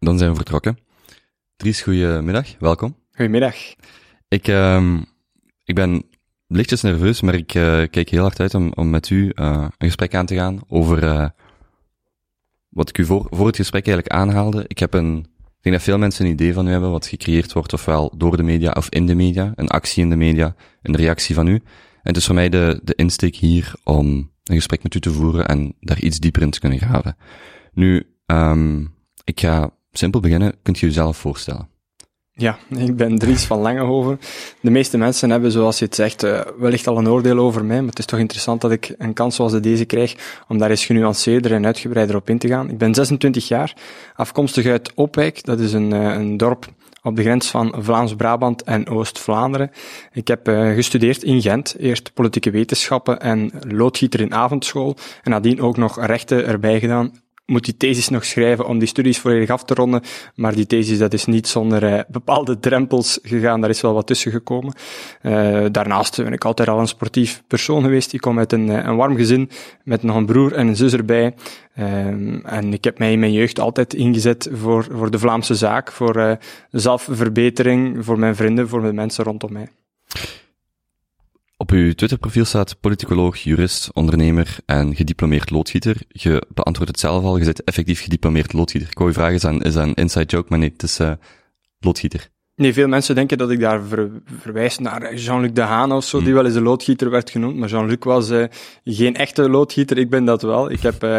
Dan zijn we vertrokken. Dries, goedemiddag. Welkom. Goedemiddag. Ik, uh, ik ben lichtjes nerveus, maar ik uh, kijk heel hard uit om, om met u uh, een gesprek aan te gaan over uh, wat ik u voor, voor het gesprek eigenlijk aanhaalde. Ik heb een, ik denk dat veel mensen een idee van u hebben wat gecreëerd wordt, ofwel door de media of in de media, een actie in de media, een reactie van u. En het is voor mij de, de insteek hier om een gesprek met u te voeren en daar iets dieper in te kunnen graven. Nu, um, ik ga simpel beginnen. Kunt je jezelf voorstellen? Ja, ik ben Dries van Langehoven. De meeste mensen hebben, zoals je het zegt, uh, wellicht al een oordeel over mij, maar het is toch interessant dat ik een kans zoals deze krijg om daar eens genuanceerder en uitgebreider op in te gaan. Ik ben 26 jaar, afkomstig uit Opwijk, dat is een, uh, een dorp op de grens van Vlaams-Brabant en Oost-Vlaanderen. Ik heb uh, gestudeerd in Gent, eerst politieke wetenschappen en loodgieter in avondschool en nadien ook nog rechten erbij gedaan moet die thesis nog schrijven om die studies volledig af te ronden. Maar die thesis dat is niet zonder uh, bepaalde drempels gegaan. Daar is wel wat tussen gekomen. Uh, daarnaast ben ik altijd al een sportief persoon geweest. Ik kom uit een, een warm gezin met nog een broer en een zus erbij. Um, en ik heb mij in mijn jeugd altijd ingezet voor, voor de Vlaamse zaak, voor zelfverbetering, voor mijn vrienden, voor de mensen rondom mij. Op uw Twitterprofiel staat politicoloog, jurist, ondernemer en gediplomeerd loodgieter. Je beantwoordt het zelf al, je bent effectief gediplomeerd loodgieter. Ik vragen, is is een inside joke, maar nee, het is uh, loodgieter. Nee, veel mensen denken dat ik daar ver, verwijs naar Jean-Luc Dehaan of zo, mm. die wel eens een loodgieter werd genoemd. Maar Jean-Luc was uh, geen echte loodgieter, ik ben dat wel. Ik heb uh,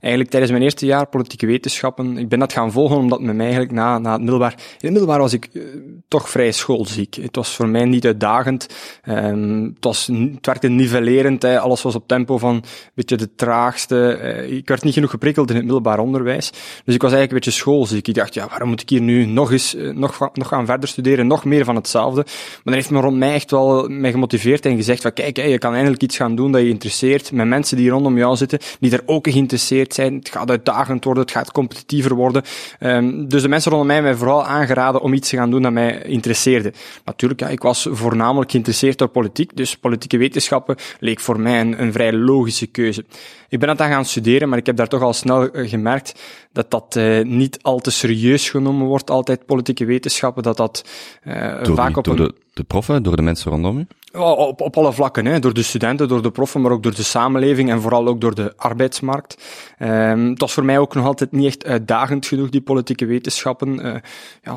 eigenlijk tijdens mijn eerste jaar politieke wetenschappen, ik ben dat gaan volgen omdat mij eigenlijk na, na het middelbaar, in het middelbaar was ik uh, toch vrij schoolziek. Het was voor mij niet uitdagend. Um, het, was, het werkte nivellerend, hè. alles was op tempo van een beetje de traagste. ik werd niet genoeg geprikkeld in het middelbaar onderwijs. Dus ik was eigenlijk een beetje schoolziek. Ik dacht, ja, waarom moet ik hier nu nog eens, nog, nog gaan verder studeren, nog meer van hetzelfde. Maar dat heeft me rond mij echt wel mij gemotiveerd en gezegd van kijk, je kan eindelijk iets gaan doen dat je interesseert, met mensen die rondom jou zitten, die er ook geïnteresseerd zijn. Het gaat uitdagend worden, het gaat competitiever worden. Um, dus de mensen rondom mij hebben mij vooral aangeraden om iets te gaan doen dat mij interesseerde. Natuurlijk, ik was voornamelijk geïnteresseerd door politiek, dus politieke wetenschappen leek voor mij een, een vrij logische keuze. Ik ben dat dan gaan studeren, maar ik heb daar toch al snel gemerkt dat dat uh, niet al te serieus genomen wordt, altijd politieke wetenschappen, dat dat uh, door vaak op door een... de, de proffen, door de mensen rondom u? Op, op alle vlakken, hè. door de studenten, door de proffen, maar ook door de samenleving en vooral ook door de arbeidsmarkt. Um, het was voor mij ook nog altijd niet echt uitdagend genoeg, die politieke wetenschappen. Uh, ja,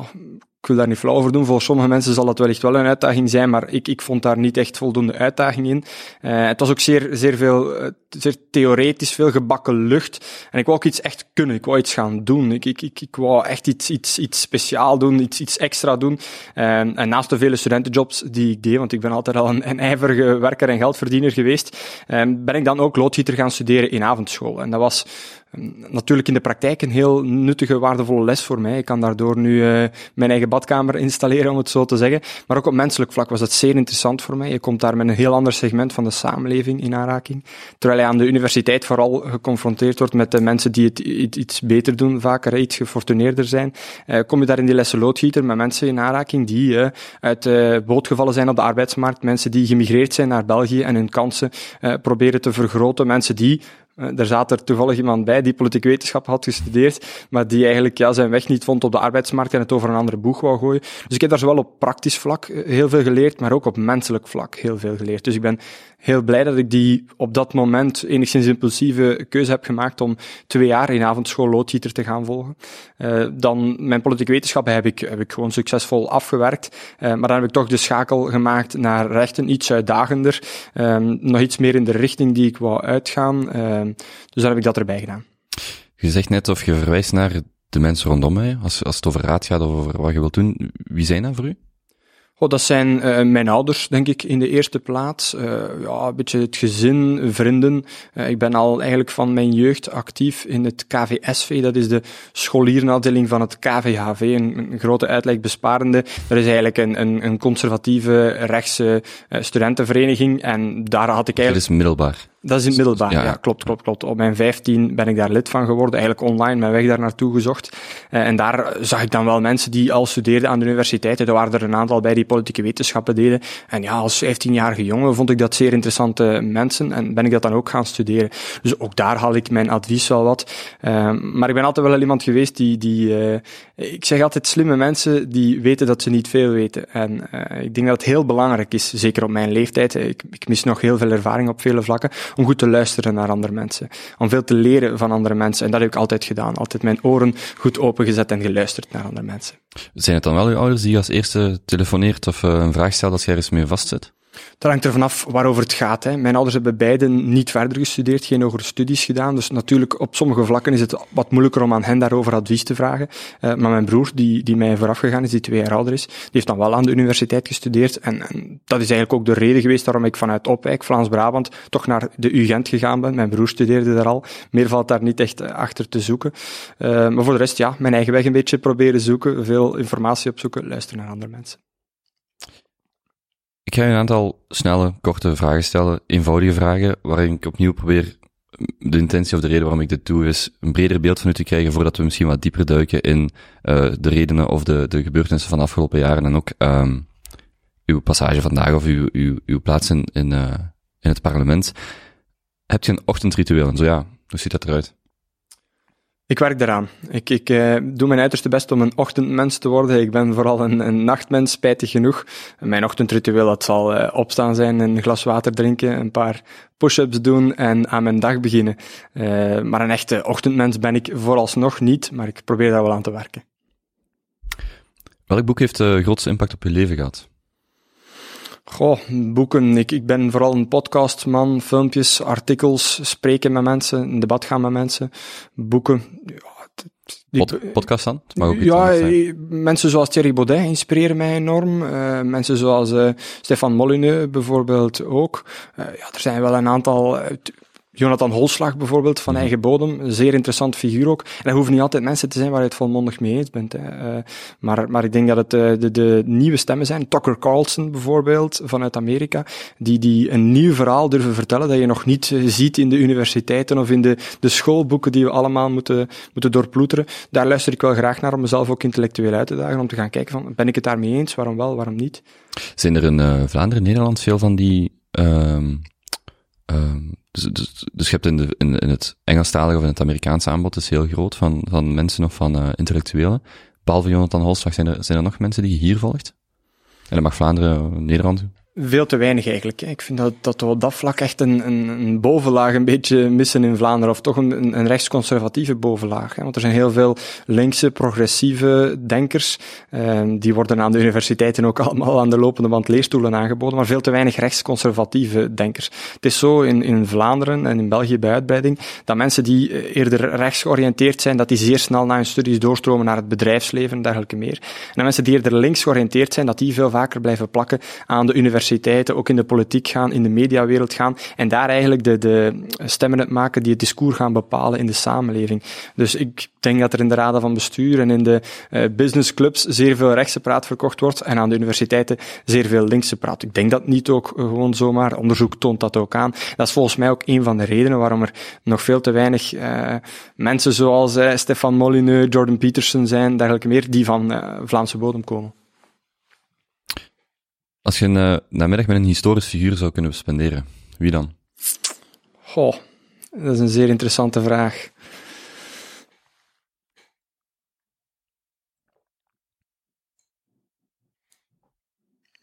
ik wil daar niet flauw over doen. Voor sommige mensen zal dat wellicht wel een uitdaging zijn, maar ik, ik vond daar niet echt voldoende uitdaging in. Uh, het was ook zeer, zeer veel, uh, zeer theoretisch, veel gebakken lucht. En ik wou ook iets echt kunnen. Ik wou iets gaan doen. Ik, ik, ik, ik wou echt iets, iets, iets speciaal doen, iets, iets extra doen. Uh, en naast de vele studentenjobs die ik deed, want ik ben altijd al een, een ijverige werker en geldverdiener geweest, ben ik dan ook loodgieter gaan studeren in avondschool. En dat was natuurlijk in de praktijk een heel nuttige, waardevolle les voor mij. Ik kan daardoor nu uh, mijn eigen badkamer installeren, om het zo te zeggen. Maar ook op menselijk vlak was het zeer interessant voor mij. Je komt daar met een heel ander segment van de samenleving in aanraking. Terwijl je aan de universiteit vooral geconfronteerd wordt met de mensen die het iets beter doen, vaker iets gefortuneerder zijn. Uh, kom je daar in die lessen loodgieter met mensen in aanraking die uh, uit uh, boot gevallen zijn op de arbeidsmarkt, mensen die gemigreerd zijn naar België en hun kansen proberen te vergroten, mensen die er zat er toevallig iemand bij die politieke wetenschap had gestudeerd, maar die eigenlijk ja, zijn weg niet vond op de arbeidsmarkt en het over een andere boeg wou gooien. Dus ik heb daar zowel op praktisch vlak heel veel geleerd, maar ook op menselijk vlak heel veel geleerd. Dus ik ben heel blij dat ik die op dat moment enigszins impulsieve keuze heb gemaakt om twee jaar in avondschool loodgieter te gaan volgen. Uh, dan mijn politieke wetenschappen heb ik, heb ik gewoon succesvol afgewerkt, uh, maar dan heb ik toch de schakel gemaakt naar rechten, iets uitdagender, um, nog iets meer in de richting die ik wou uitgaan. Uh, dus dan heb ik dat erbij gedaan. Je zegt net of je verwijst naar de mensen rondom mij, als, als het over raad gaat of over wat je wilt doen. Wie zijn dat voor u? Oh, dat zijn uh, mijn ouders, denk ik, in de eerste plaats. Uh, ja, een beetje het gezin, vrienden. Uh, ik ben al eigenlijk van mijn jeugd actief in het KVSV. Dat is de scholierenafdeling van het KVHV, een, een grote uitlegbesparende. Dat is eigenlijk een, een, een conservatieve rechtse studentenvereniging. En daar had ik eigenlijk... Dat is middelbaar. Dat is in het middelbaar, ja, klopt, klopt, klopt. Op mijn 15 ben ik daar lid van geworden, eigenlijk online mijn weg daar naartoe gezocht. Uh, en daar zag ik dan wel mensen die al studeerden aan de universiteit. Er waren er een aantal bij die politieke wetenschappen deden. En ja, als 15-jarige jongen vond ik dat zeer interessante mensen en ben ik dat dan ook gaan studeren. Dus ook daar had ik mijn advies wel wat. Uh, maar ik ben altijd wel iemand geweest die, die uh, ik zeg altijd slimme mensen die weten dat ze niet veel weten. En ik denk dat het heel belangrijk is, zeker op mijn leeftijd. Ik, ik mis nog heel veel ervaring op vele vlakken om goed te luisteren naar andere mensen. Om veel te leren van andere mensen. En dat heb ik altijd gedaan. Altijd mijn oren goed opengezet en geluisterd naar andere mensen. Zijn het dan wel uw ouders die als eerste telefoneert of eh, een vraag stelt als jij eens mee vastzit? Dat hangt er vanaf waarover het gaat. Hè. Mijn ouders hebben beiden niet verder gestudeerd, geen hogere studies gedaan. Dus natuurlijk, op sommige vlakken is het wat moeilijker om aan hen daarover advies te vragen. Uh, maar mijn broer, die, die mij vooraf gegaan is, die twee jaar ouder is, die heeft dan wel aan de universiteit gestudeerd. En, en dat is eigenlijk ook de reden geweest waarom ik vanuit Opwijk, Vlaams-Brabant, toch naar de UGent gegaan ben. Mijn broer studeerde daar al. Meer valt daar niet echt eh, achter te zoeken. Uh, maar voor de rest, ja, mijn eigen weg een beetje proberen zoeken, veel informatie opzoeken, luisteren naar andere mensen. Ik ga je een aantal snelle, korte vragen stellen, eenvoudige vragen, waarin ik opnieuw probeer de intentie of de reden waarom ik dit doe, is een breder beeld van u te krijgen voordat we misschien wat dieper duiken in uh, de redenen of de, de gebeurtenissen van de afgelopen jaren en ook um, uw passage vandaag of uw, uw, uw plaats in, in, uh, in het parlement. Hebt je een ochtendritueel? En zo ja, hoe ziet dat eruit? Ik werk daaraan. Ik, ik uh, doe mijn uiterste best om een ochtendmens te worden. Ik ben vooral een, een nachtmens, spijtig genoeg. Mijn ochtendritueel, dat zal uh, opstaan zijn, een glas water drinken, een paar push-ups doen en aan mijn dag beginnen. Uh, maar een echte ochtendmens ben ik vooralsnog niet, maar ik probeer daar wel aan te werken. Welk boek heeft de grootste impact op je leven gehad? Goh, boeken. Ik, ik ben vooral een podcastman, filmpjes, artikels, spreken met mensen, een debat gaan met mensen, boeken. Ja, podcast dan? ja, mensen zoals Thierry Baudet inspireren mij enorm. Uh, mensen zoals uh, Stefan Molyneux bijvoorbeeld ook. Uh, ja, er zijn wel een aantal Jonathan Holslag bijvoorbeeld, van mhm. eigen bodem, een zeer interessant figuur ook. En dat hoeven niet altijd mensen te zijn waar je het volmondig mee eens bent. Hè. Uh, maar, maar ik denk dat het uh, de, de nieuwe stemmen zijn. Tucker Carlson bijvoorbeeld, vanuit Amerika, die, die een nieuw verhaal durven vertellen dat je nog niet uh, ziet in de universiteiten of in de, de schoolboeken die we allemaal moeten, moeten doorploeteren. Daar luister ik wel graag naar om mezelf ook intellectueel uit te dagen, om te gaan kijken van, ben ik het daarmee eens? Waarom wel, waarom niet? Zijn er in Vlaanderen, Nederland veel van die... Ehm, Um, dus, dus, dus je hebt in, de, in, in het Engelstalige of in het Amerikaanse aanbod is heel groot van, van mensen of van uh, intellectuelen. Behalve Jonathan Holslag, zijn er, zijn er nog mensen die je hier volgt? En dan mag Vlaanderen, Nederland veel te weinig eigenlijk. Ik vind dat, dat we op dat vlak echt een, een, een bovenlaag een beetje missen in Vlaanderen, of toch een, een rechtsconservatieve bovenlaag. Want er zijn heel veel linkse, progressieve denkers, eh, die worden aan de universiteiten ook allemaal aan de lopende band leerstoelen aangeboden, maar veel te weinig rechtsconservatieve denkers. Het is zo in, in Vlaanderen en in België bij uitbreiding, dat mensen die eh, eerder rechts georiënteerd zijn, dat die zeer snel na hun studies doorstromen naar het bedrijfsleven en dergelijke meer. En mensen die eerder links georiënteerd zijn, dat die veel vaker blijven plakken aan de universiteit universiteiten, ook in de politiek gaan, in de mediawereld gaan en daar eigenlijk de, de stemmen het maken die het discours gaan bepalen in de samenleving. Dus ik denk dat er in de raden van bestuur en in de uh, businessclubs zeer veel rechtse praat verkocht wordt en aan de universiteiten zeer veel linkse praat. Ik denk dat niet ook gewoon zomaar, onderzoek toont dat ook aan. Dat is volgens mij ook een van de redenen waarom er nog veel te weinig uh, mensen zoals Stefan Molyneux, Jordan Peterson zijn, dergelijke meer, die van Vlaamse bodem komen. Als je een uh, namiddag met een historisch figuur zou kunnen spenderen, wie dan? Goh, dat is een zeer interessante vraag.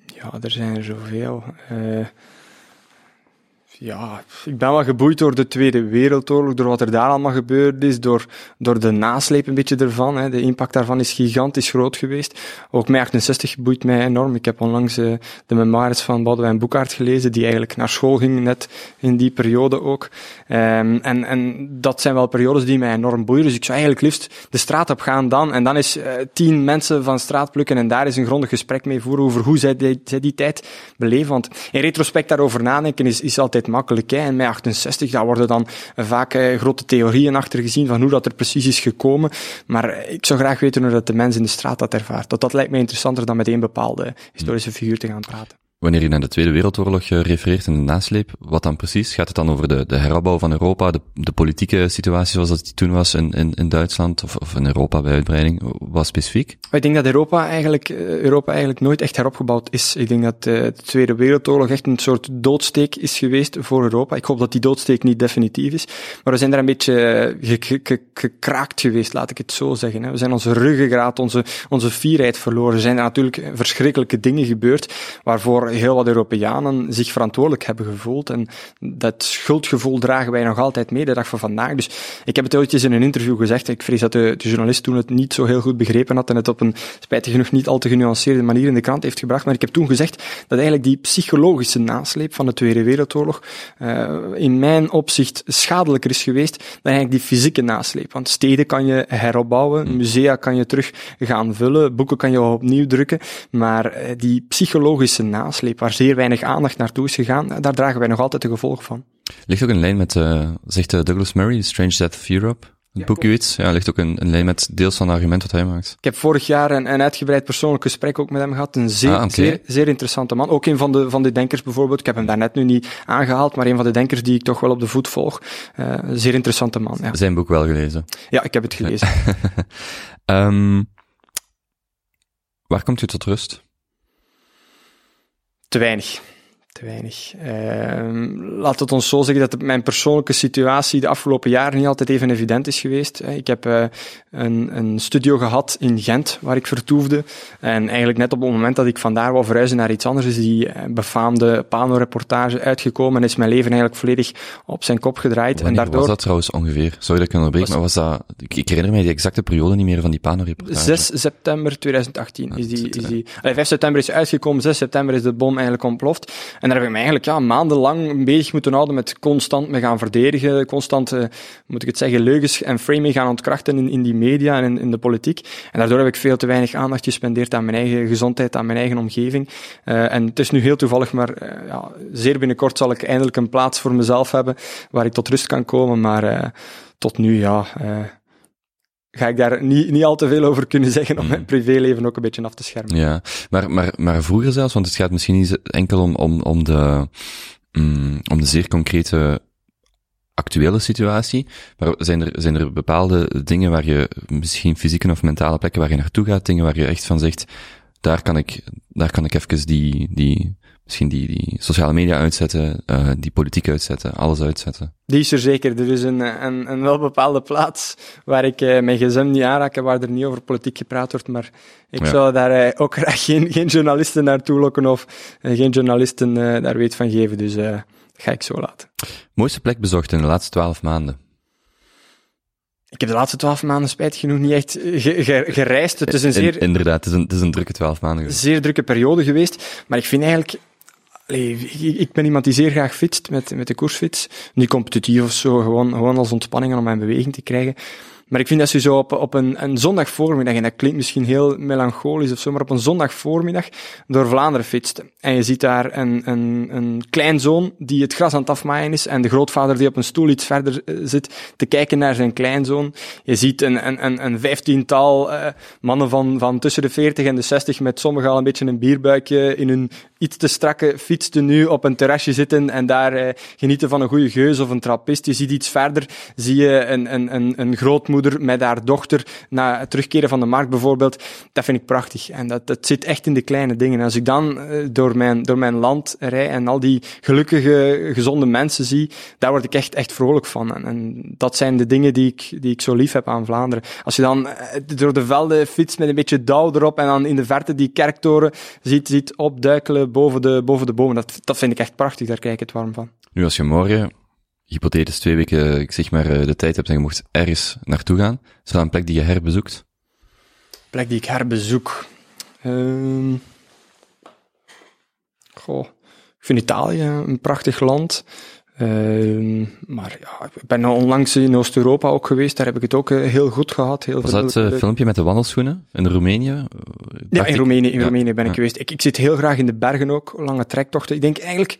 Ja, er zijn er zoveel. Uh, ja, ik ben wel geboeid door de Tweede Wereldoorlog, door wat er daar allemaal gebeurd is, door, door de nasleep een beetje ervan. Hè. De impact daarvan is gigantisch groot geweest. Ook mei 68 boeit mij enorm. Ik heb onlangs uh, de memoires van Boudewijn Boekaert gelezen, die eigenlijk naar school ging net in die periode ook. Um, en, en dat zijn wel periodes die mij enorm boeien. Dus ik zou eigenlijk liefst de straat op gaan dan. En dan is uh, tien mensen van straat plukken en daar is een grondig gesprek mee voeren over hoe zij die, zij die tijd beleven. Want in retrospect daarover nadenken is, is altijd makkelijk. Hè. En mei 68, daar worden dan vaak eh, grote theorieën achter gezien van hoe dat er precies is gekomen. Maar ik zou graag weten hoe dat de mens in de straat dat ervaart. Dat, dat lijkt mij interessanter dan met één bepaalde historische figuur te gaan praten. Wanneer je naar de Tweede Wereldoorlog eh, refereert in de nasleep, wat dan precies? Gaat het dan over de, de heropbouw van Europa, de, de politieke situatie zoals dat die toen was in, in, Duitsland, of, of in Europa bij uitbreiding? Wat specifiek? Ik denk dat Europa eigenlijk, eh, Europa eigenlijk nooit echt heropgebouwd is. Ik denk dat uh, de Tweede Wereldoorlog echt een soort doodsteek is geweest voor Europa. Ik hoop dat die doodsteek niet definitief is. Maar we zijn daar een beetje gekraakt geweest, laat ik het zo zeggen. We zijn onze ruggengraat, onze, onze fierheid verloren. Er zijn natuurlijk verschrikkelijke dingen gebeurd, waarvoor heel wat Europeanen zich verantwoordelijk hebben gevoeld. En dat schuldgevoel dragen wij nog altijd mee, de dag van vandaag. Dus ik heb het ooit eens in een interview gezegd. Ik vrees dat de, de journalist toen het niet zo heel goed begrepen had en het op een spijtig genoeg niet al te genuanceerde manier in de krant heeft gebracht. Maar ik heb toen gezegd dat eigenlijk die psychologische nasleep van de Tweede Wereldoorlog uh, in mijn opzicht schadelijker is geweest dan eigenlijk die fysieke nasleep. Want steden kan je heropbouwen, hmm. musea kan je terug gaan vullen, boeken kan je opnieuw drukken, maar uh, die psychologische nasleep waar zeer weinig aandacht naartoe is gegaan, daar dragen wij nog altijd de gevolgen van. Ligt ook een lijn met, uh, zegt uh, Douglas Murray, Strange Death of Europe? Het ja, boek iets, ja, ligt ook een, een lijn met deels van het argument dat hij maakt. Ik heb vorig jaar een, een uitgebreid persoonlijk gesprek ook met hem gehad. Een zeer, ah, zeer, zeer interessante man. Ook een van de, van de denkers bijvoorbeeld. Ik heb hem daarnet nu niet aangehaald, maar een van de denkers die ik toch wel op de voet volg. Uh, zeer interessante man. Ja. Zijn boek wel gelezen? Ja, ik heb het gelezen. um, waar komt u tot rust? Te weinig. Te weinig. Uh, laat het ons zo zeggen dat mijn persoonlijke situatie de afgelopen jaren niet altijd even evident is geweest. Ik heb uh, een, een, studio gehad in Gent, waar ik vertoefde. En eigenlijk net op het moment dat ik vandaar wou verhuizen naar iets anders, is die eh, befaamde Pano-reportage uitgekomen en is mijn leven eigenlijk volledig op zijn kop gedraaid. Wanneer en daardoor... was dat trouwens ongeveer? Sorry dat ik onderbreek, maar was dat... Ik herinner mij die exacte periode niet meer van die Pano-reportage. 6 september 2018 is die... Is die... Allee, 5 september is uitgekomen, 6 september is de bom eigenlijk ontploft. En daar heb ik me eigenlijk ja, maandenlang bezig moeten houden met constant me gaan verdedigen, constant, uh, moet ik het zeggen, leugens en framing gaan ontkrachten in, in die media en in, in, de politiek. En daardoor heb ik veel te weinig aandacht gespendeerd aan mijn eigen gezondheid, aan mijn eigen omgeving. Uh, en het is nu heel toevallig, maar uh, ja, zeer binnenkort zal ik eindelijk een plaats voor mezelf hebben waar ik tot rust kan komen. Maar tot nu, ja ga ik daar niet, niet al te veel over kunnen zeggen om mijn mm. privéleven ook een beetje af te schermen. Ja, maar, maar, maar vroeger zelfs, want het gaat misschien niet enkel om, om, om, de, mm, om de zeer concrete actuele situatie, maar zijn er, zijn er bepaalde dingen waar je, misschien fysieke of mentale plekken waar je naartoe gaat, dingen waar je echt van zegt, daar kan ik, daar kan ik even die, die, misschien die, die sociale media uitzetten, uh, die politiek uitzetten, alles uitzetten. Die is er zeker. Er is een, een, een wel bepaalde plaats waar ik uh, mijn gsm niet aanraak en waar er niet over politiek gepraat wordt, maar ik zou daar uh, ook graag geen, geen journalisten naartoe lokken of geen journalisten daar weet van geven, dus ga ik zo laten. Mooiste plek bezocht in de laatste twaalf maanden? Ik heb de laatste twaalf maanden spijtig genoeg niet echt gereisd. Het is een zeer... inderdaad, het is een, het is een drukke twaalf maanden geweest. Zeer drukke periode geweest. Maar ik vind eigenlijk ik ben iemand die zeer graag fietst met, met de koersfiets. Niet competitief of zo, gewoon, gewoon als ontspanning om mijn beweging te krijgen. Maar ik vind dat je zo op, op een, een zondagvoormiddag, en dat klinkt misschien heel melancholisch of zo, maar op een zondagvoormiddag door Vlaanderen fietst. En je ziet daar een, een, een kleinzoon die het gras aan het afmaaien is en de grootvader die op een stoel iets verder eh, zit te kijken naar zijn kleinzoon. Je ziet een, een, een, een vijftiental uh, mannen van, van tussen de veertig en de zestig met sommigen al een beetje een bierbuikje in hun iets te strakke fiets nu op een terrasje zitten en daar uh, genieten van een goede geus of een trappist. Je ziet iets verder, zie je een, een, een, een grootmoeder moeder met haar dochter na het terugkeren van de markt bijvoorbeeld. Dat vind ik prachtig. En dat, dat zit echt in de kleine dingen. Als ik dan eh, door mijn, door mijn land rij en al die gelukkige, gezonde mensen zie, daar word ik echt, echt vrolijk van. En, en dat zijn de dingen die ik, die ik zo lief heb aan Vlaanderen. Als je dan eh, door de velden fietst met een beetje dauw erop en dan in de verte die kerktoren ziet, ziet opduikelen boven de, boven de bomen, dat, dat vind ik echt prachtig. Daar krijg ik het warm van. Nu, als je morgen hypothetisch twee weken, ik zeg maar, eh, de tijd hebt en je mocht ergens naartoe gaan, is er een plek die je herbezoekt? Plek die ik herbezoek? Uh, goh, ik vind Italië een prachtig land. Uh, maar ja, ik ben onlangs in Oost-Europa ook geweest, daar heb ik het ook uh, heel goed gehad. Heel Was dat uh, filmpje met de wandelschoenen in Roemenië? Ja, in Roemenië, in ja, Roemenië ben ik geweest. Ik, ik zit heel graag in de bergen ook, lange trektochten. Ik denk eigenlijk,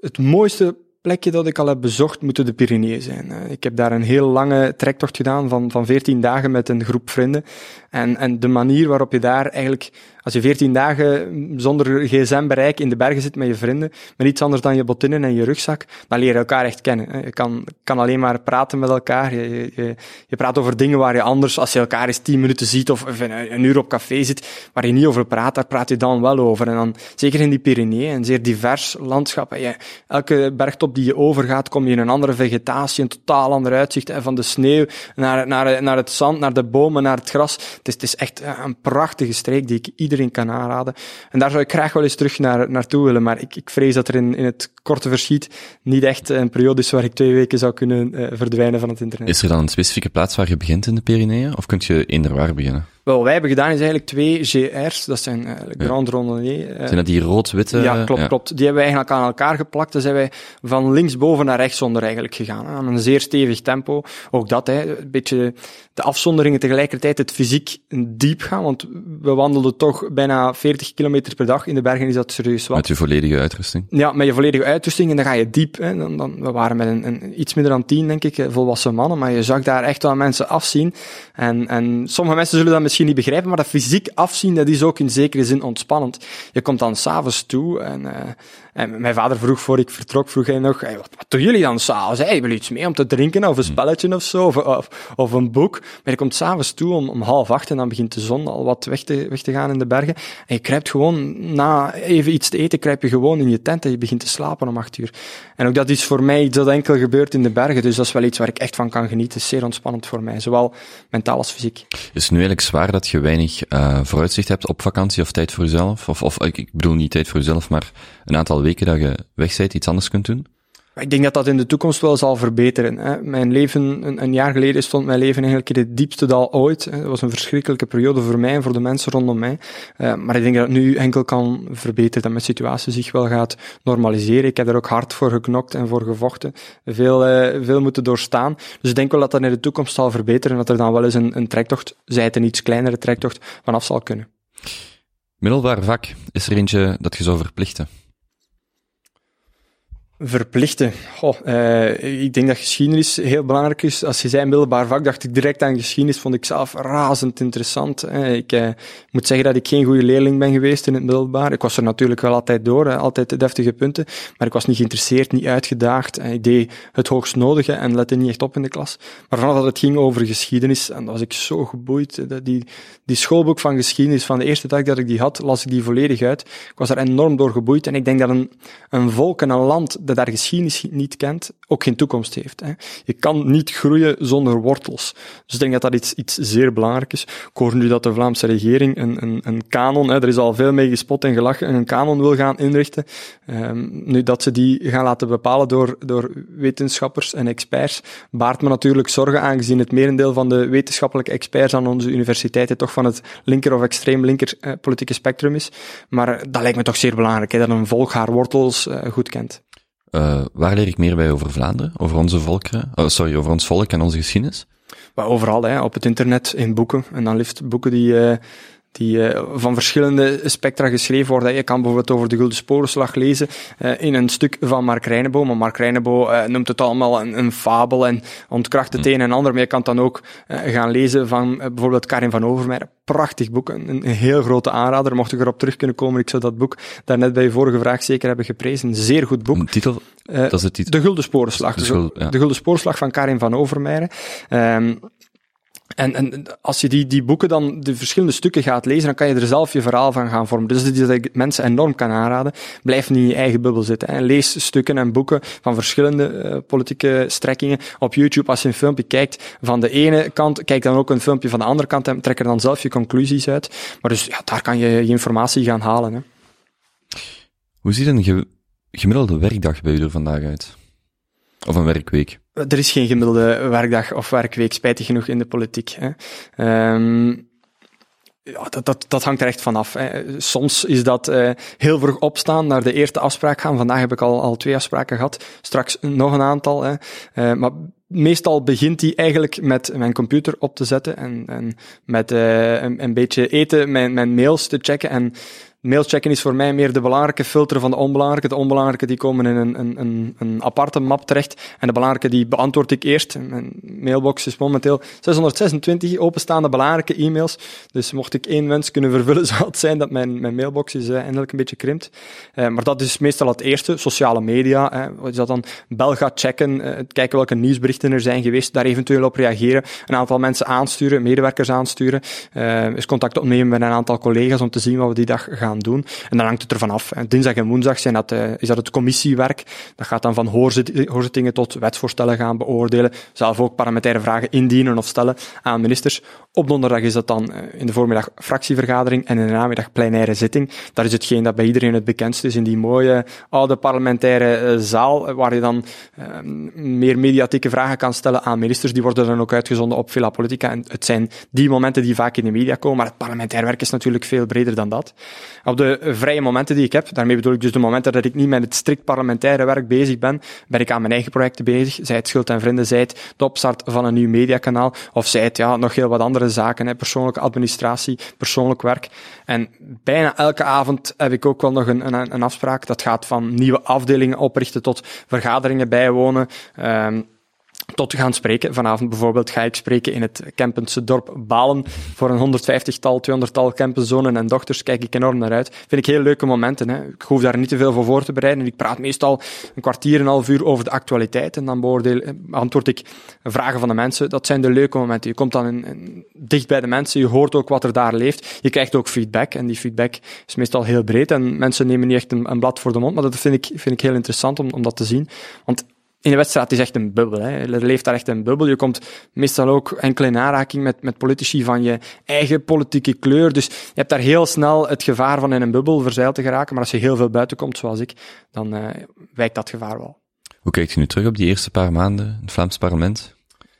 het mooiste plekje dat ik al heb bezocht moeten de Pyreneeën zijn. Eh, ik heb daar een heel lange trektocht gedaan van, van 14 dagen met een groep vrienden. En, en de manier waarop je daar eigenlijk, als je 14 dagen zonder gsm-bereik in de bergen zit met je vrienden, met iets anders dan je botinnen en je rugzak, dan leer je elkaar echt kennen. Je kan, kan alleen maar praten met elkaar. Je, je, je praat over dingen waar je anders, als je elkaar eens 10 minuten ziet of een, uur op café zit, waar je niet over praat, daar praat je dan wel over. En dan, zeker in die Pyreneeën, een zeer divers landschap. Je, elke bergtop die je overgaat, kom je in een andere vegetatie, een totaal ander uitzicht. Hè, van de sneeuw naar, naar, naar het zand, naar de bomen, naar het gras. Het is, het is echt een prachtige streek die ik iedereen kan aanraden. En daar zou ik graag wel eens terug naar, naartoe willen. Maar ik, ik vrees dat er in, in het korte verschiet niet echt een periode is waar ik twee weken zou kunnen uh, verdwijnen van het internet. Is er dan een specifieke plaats waar je begint in de Pyreneeën? Of kun je eender waar beginnen? Wel, wij hebben gedaan is eigenlijk twee GR's, dat zijn uh, Grand Randonnée. Uh, zijn dat die rood-witte? Ja, klopt, klopt. Die hebben we eigenlijk aan elkaar geplakt. Dan zijn wij van linksboven naar rechtsonder eigenlijk gegaan. Aan een zeer stevig tempo. Ook dat, hè, een beetje de afzonderingen tegelijkertijd het fysiek diep gaan, want we wandelden toch bijna 40 kilometer per dag. In de bergen is dat serieus wat. Met je volledige uitrusting? Ja, met je volledige uitrusting en dan ga je diep. Hè. Dan, dan, we waren met een, een, iets minder dan tien, denk ik, volwassen mannen, maar je zag daar echt wel mensen afzien. En, en sommige mensen zullen dat misschien niet begrijpen, maar dat fysiek afzien, dat is ook in zekere zin ontspannend. Je komt dan s'avonds toe en, uh, en mijn vader vroeg voor ik vertrok, vroeg hij nog, hey, wat, wat doen jullie dan s'avonds? Hey, wil je iets mee om te drinken of een spelletje of zo, of, of, of een boek? Maar je komt s'avonds toe om, om half acht en dan begint de zon al wat weg te, weg te gaan in de bergen. En je kruipt gewoon, na even iets te eten, kruip je gewoon in je tent en je begint te slapen om acht uur. En ook dat is voor mij iets dat enkel gebeurt in de bergen, dus dat is wel iets waar ik echt van kan genieten. Zeer ontspannend voor mij, zowel mentaal als fysiek. Is het nu eigenlijk zwaar dat je weinig uh, vooruitzicht hebt op vakantie of tijd voor jezelf? Of, of ik bedoel niet tijd voor jezelf, maar een aantal weken dat je weg bent, iets anders kunt doen? Ik denk dat dat in de toekomst wel zal verbeteren. Hè. Mijn leven, een, een, jaar geleden stond mijn leven eigenlijk in het diepste dal ooit. Het was een verschrikkelijke periode voor mij en voor de mensen rondom mij. Uh, maar ik denk dat het nu enkel kan verbeteren, dat mijn situatie zich wel gaat normaliseren. Ik heb er ook hard voor geknokt en voor gevochten. Veel, uh, veel moeten doorstaan. Dus ik denk wel dat dat in de toekomst zal verbeteren en dat er dan wel eens een, een trektocht, zij het een iets kleinere trektocht, vanaf zal kunnen. Middelbaar vak, is er eentje dat je zou verplichten? Verplichten. Uh, ik denk dat geschiedenis heel belangrijk is. Als je zei middelbaar vak, dacht ik direct aan geschiedenis. Vond ik zelf razend interessant. Ik uh, moet zeggen dat ik geen goede leerling ben geweest in het middelbaar. Ik was er natuurlijk wel altijd door, altijd de deftige punten. Maar ik was niet geïnteresseerd, niet uitgedaagd. Ik deed het hoogst nodige en lette niet echt op in de klas. Maar vanaf dat het ging over geschiedenis, en was ik zo geboeid. Die, die schoolboek van geschiedenis, van de eerste dag dat ik die had, las ik die volledig uit. Ik was er enorm door geboeid. En ik denk dat een, een volk en een land dat geschiedenis niet kent, ook geen toekomst heeft. Hè. Je kan niet groeien zonder wortels. Dus ik denk dat dat iets, iets zeer belangrijk is. Ik hoor nu dat de Vlaamse regering een, een, een kanon, hè, er is al veel mee gespot en gelachen, een kanon wil gaan inrichten. Um, nu dat ze die gaan laten bepalen door, door wetenschappers en experts, baart me natuurlijk zorgen, aangezien het merendeel van de wetenschappelijke experts aan onze universiteiten toch van het linker of extreem linker eh, politieke spectrum is. Maar dat lijkt me toch zeer belangrijk, hè, dat een volk haar wortels uh, goed kent. Uh, waar leer ik meer bij over Vlaanderen? Over onze volkeren? Oh, sorry, over ons volk en onze geschiedenis? Maar overal, hè, op het internet, in boeken. En dan liefst boeken die, uh, die uh, van verschillende spectra geschreven worden. Je kan bijvoorbeeld over de Gulden Sporenslag lezen uh, in een stuk van Mark Reinebo. Maar Mark Reinebo uh, noemt het allemaal een, een, fabel en ontkracht het hm. een en ander. Maar je kan het dan ook gaan lezen van bijvoorbeeld Karin van Overmeijer. Prachtig boek, een, een, heel grote aanrader. Mocht ik erop terug kunnen komen, ik zou dat boek daarnet bij je vorige vraag zeker hebben geprezen. Een zeer goed boek. titel? dat is de titel? De Gulden Sporenslag. De, ja. de Gulden Sporenslag van Karin van Overmeijer. En, en als je die, die boeken dan, de verschillende stukken gaat lezen, dan kan je er zelf je verhaal van gaan vormen. Dus dat ik mensen enorm kan aanraden. Blijf niet in je eigen bubbel zitten. Hè. Lees stukken en boeken van verschillende uh, politieke strekkingen. Op YouTube, als je een filmpje kijkt van de ene kant, kijk dan ook een filmpje van de andere kant en trek er dan zelf je conclusies uit. Maar dus ja, daar kan je je informatie gaan halen. Hè. Hoe ziet een ge gemiddelde werkdag bij u er vandaag uit? Of een werkweek? Er is geen gemiddelde werkdag of werkweek, spijtig genoeg, in de politiek. Hè. Um, ja, dat, dat, dat hangt er echt vanaf. Soms is dat uh, heel vroeg opstaan, naar de eerste afspraak gaan. Vandaag heb ik al, al twee afspraken gehad, straks nog een aantal. Hè. Uh, maar meestal begint die eigenlijk met mijn computer op te zetten en, en met uh, een, een beetje eten, mijn, mijn mails te checken. En mailchecken is voor mij meer de belangrijke filter van de onbelangrijke. De onbelangrijke die komen in een, een, een, aparte map terecht. En de belangrijke die beantwoord ik eerst. Mijn mailbox is momenteel 626 openstaande belangrijke e-mails. Dus mocht ik één wens kunnen vervullen, zou het zijn dat mijn, mijn mailbox is uh, eindelijk een beetje krimpt. Uh, maar dat is meestal het eerste. Sociale media. Wat is dat dan? Bel gaat checken. Uh, kijken welke nieuwsberichten er zijn geweest. Daar eventueel op reageren. Een aantal mensen aansturen. Medewerkers aansturen. eens contact opnemen met een aantal collega's om te zien wat we die dag gaan doen. En dan hangt het ervan af. Dinsdag en woensdag zijn dat, uh, is dat het commissiewerk. Dat gaat dan van hoorzit hoorzittingen tot wetsvoorstellen gaan beoordelen. Zelf ook parlementaire vragen indienen of stellen aan ministers. Op donderdag is dat dan uh, in de voormiddag fractievergadering en in de namiddag plenaire zitting. Dat is hetgeen dat bij iedereen het bekendst is in die mooie oude parlementaire uh, zaal, waar je dan meer mediatieke vragen kan stellen aan ministers. Die worden dan ook uitgezonden op Villa Politica. En het zijn die momenten die vaak in de media komen, maar het parlementair werk is natuurlijk veel breder dan dat. Op de vrije momenten die ik heb, daarmee bedoel ik dus de momenten dat ik niet met het strikt parlementaire werk bezig ben, ben ik aan mijn eigen projecten bezig. Zij het Schuld en Vrienden, zij het de opstart van een nieuw mediakanaal, of zij het ja, nog heel wat andere zaken, hè, persoonlijke administratie, persoonlijk werk. En bijna elke avond heb ik ook wel nog een, een, een afspraak. Dat gaat van nieuwe afdelingen oprichten tot vergaderingen bijwonen. Um, tot gaan spreken. Vanavond bijvoorbeeld ga ik spreken in het Kempense dorp Balen voor een 150-tal, 200-tal campenzonen en dochters. Kijk ik enorm naar uit. Vind ik heel leuke momenten. Hè. Ik hoef daar niet te veel voor voor te bereiden. Ik praat meestal een kwartier, een half uur over de actualiteit en dan beoordeel, ik vragen van de mensen. Dat zijn de leuke momenten. Je komt dan in, dicht bij de mensen, je hoort ook wat er daar leeft. Je krijgt ook feedback en die feedback is meestal heel breed en mensen nemen niet echt een, een blad voor de mond, maar dat vind ik, vind ik heel interessant om, om dat te zien. Want in de wedstrijd is echt een bubbel. Hè. Er leeft daar echt een bubbel. Je komt meestal ook enkel in aanraking met, met politici van je eigen politieke kleur. Dus je hebt daar heel snel het gevaar van in een bubbel verzeild te geraken. Maar als je heel veel buiten komt, zoals ik, dan uh, wijkt dat gevaar wel. Hoe kijkt je nu terug op die eerste paar maanden in het Vlaams parlement?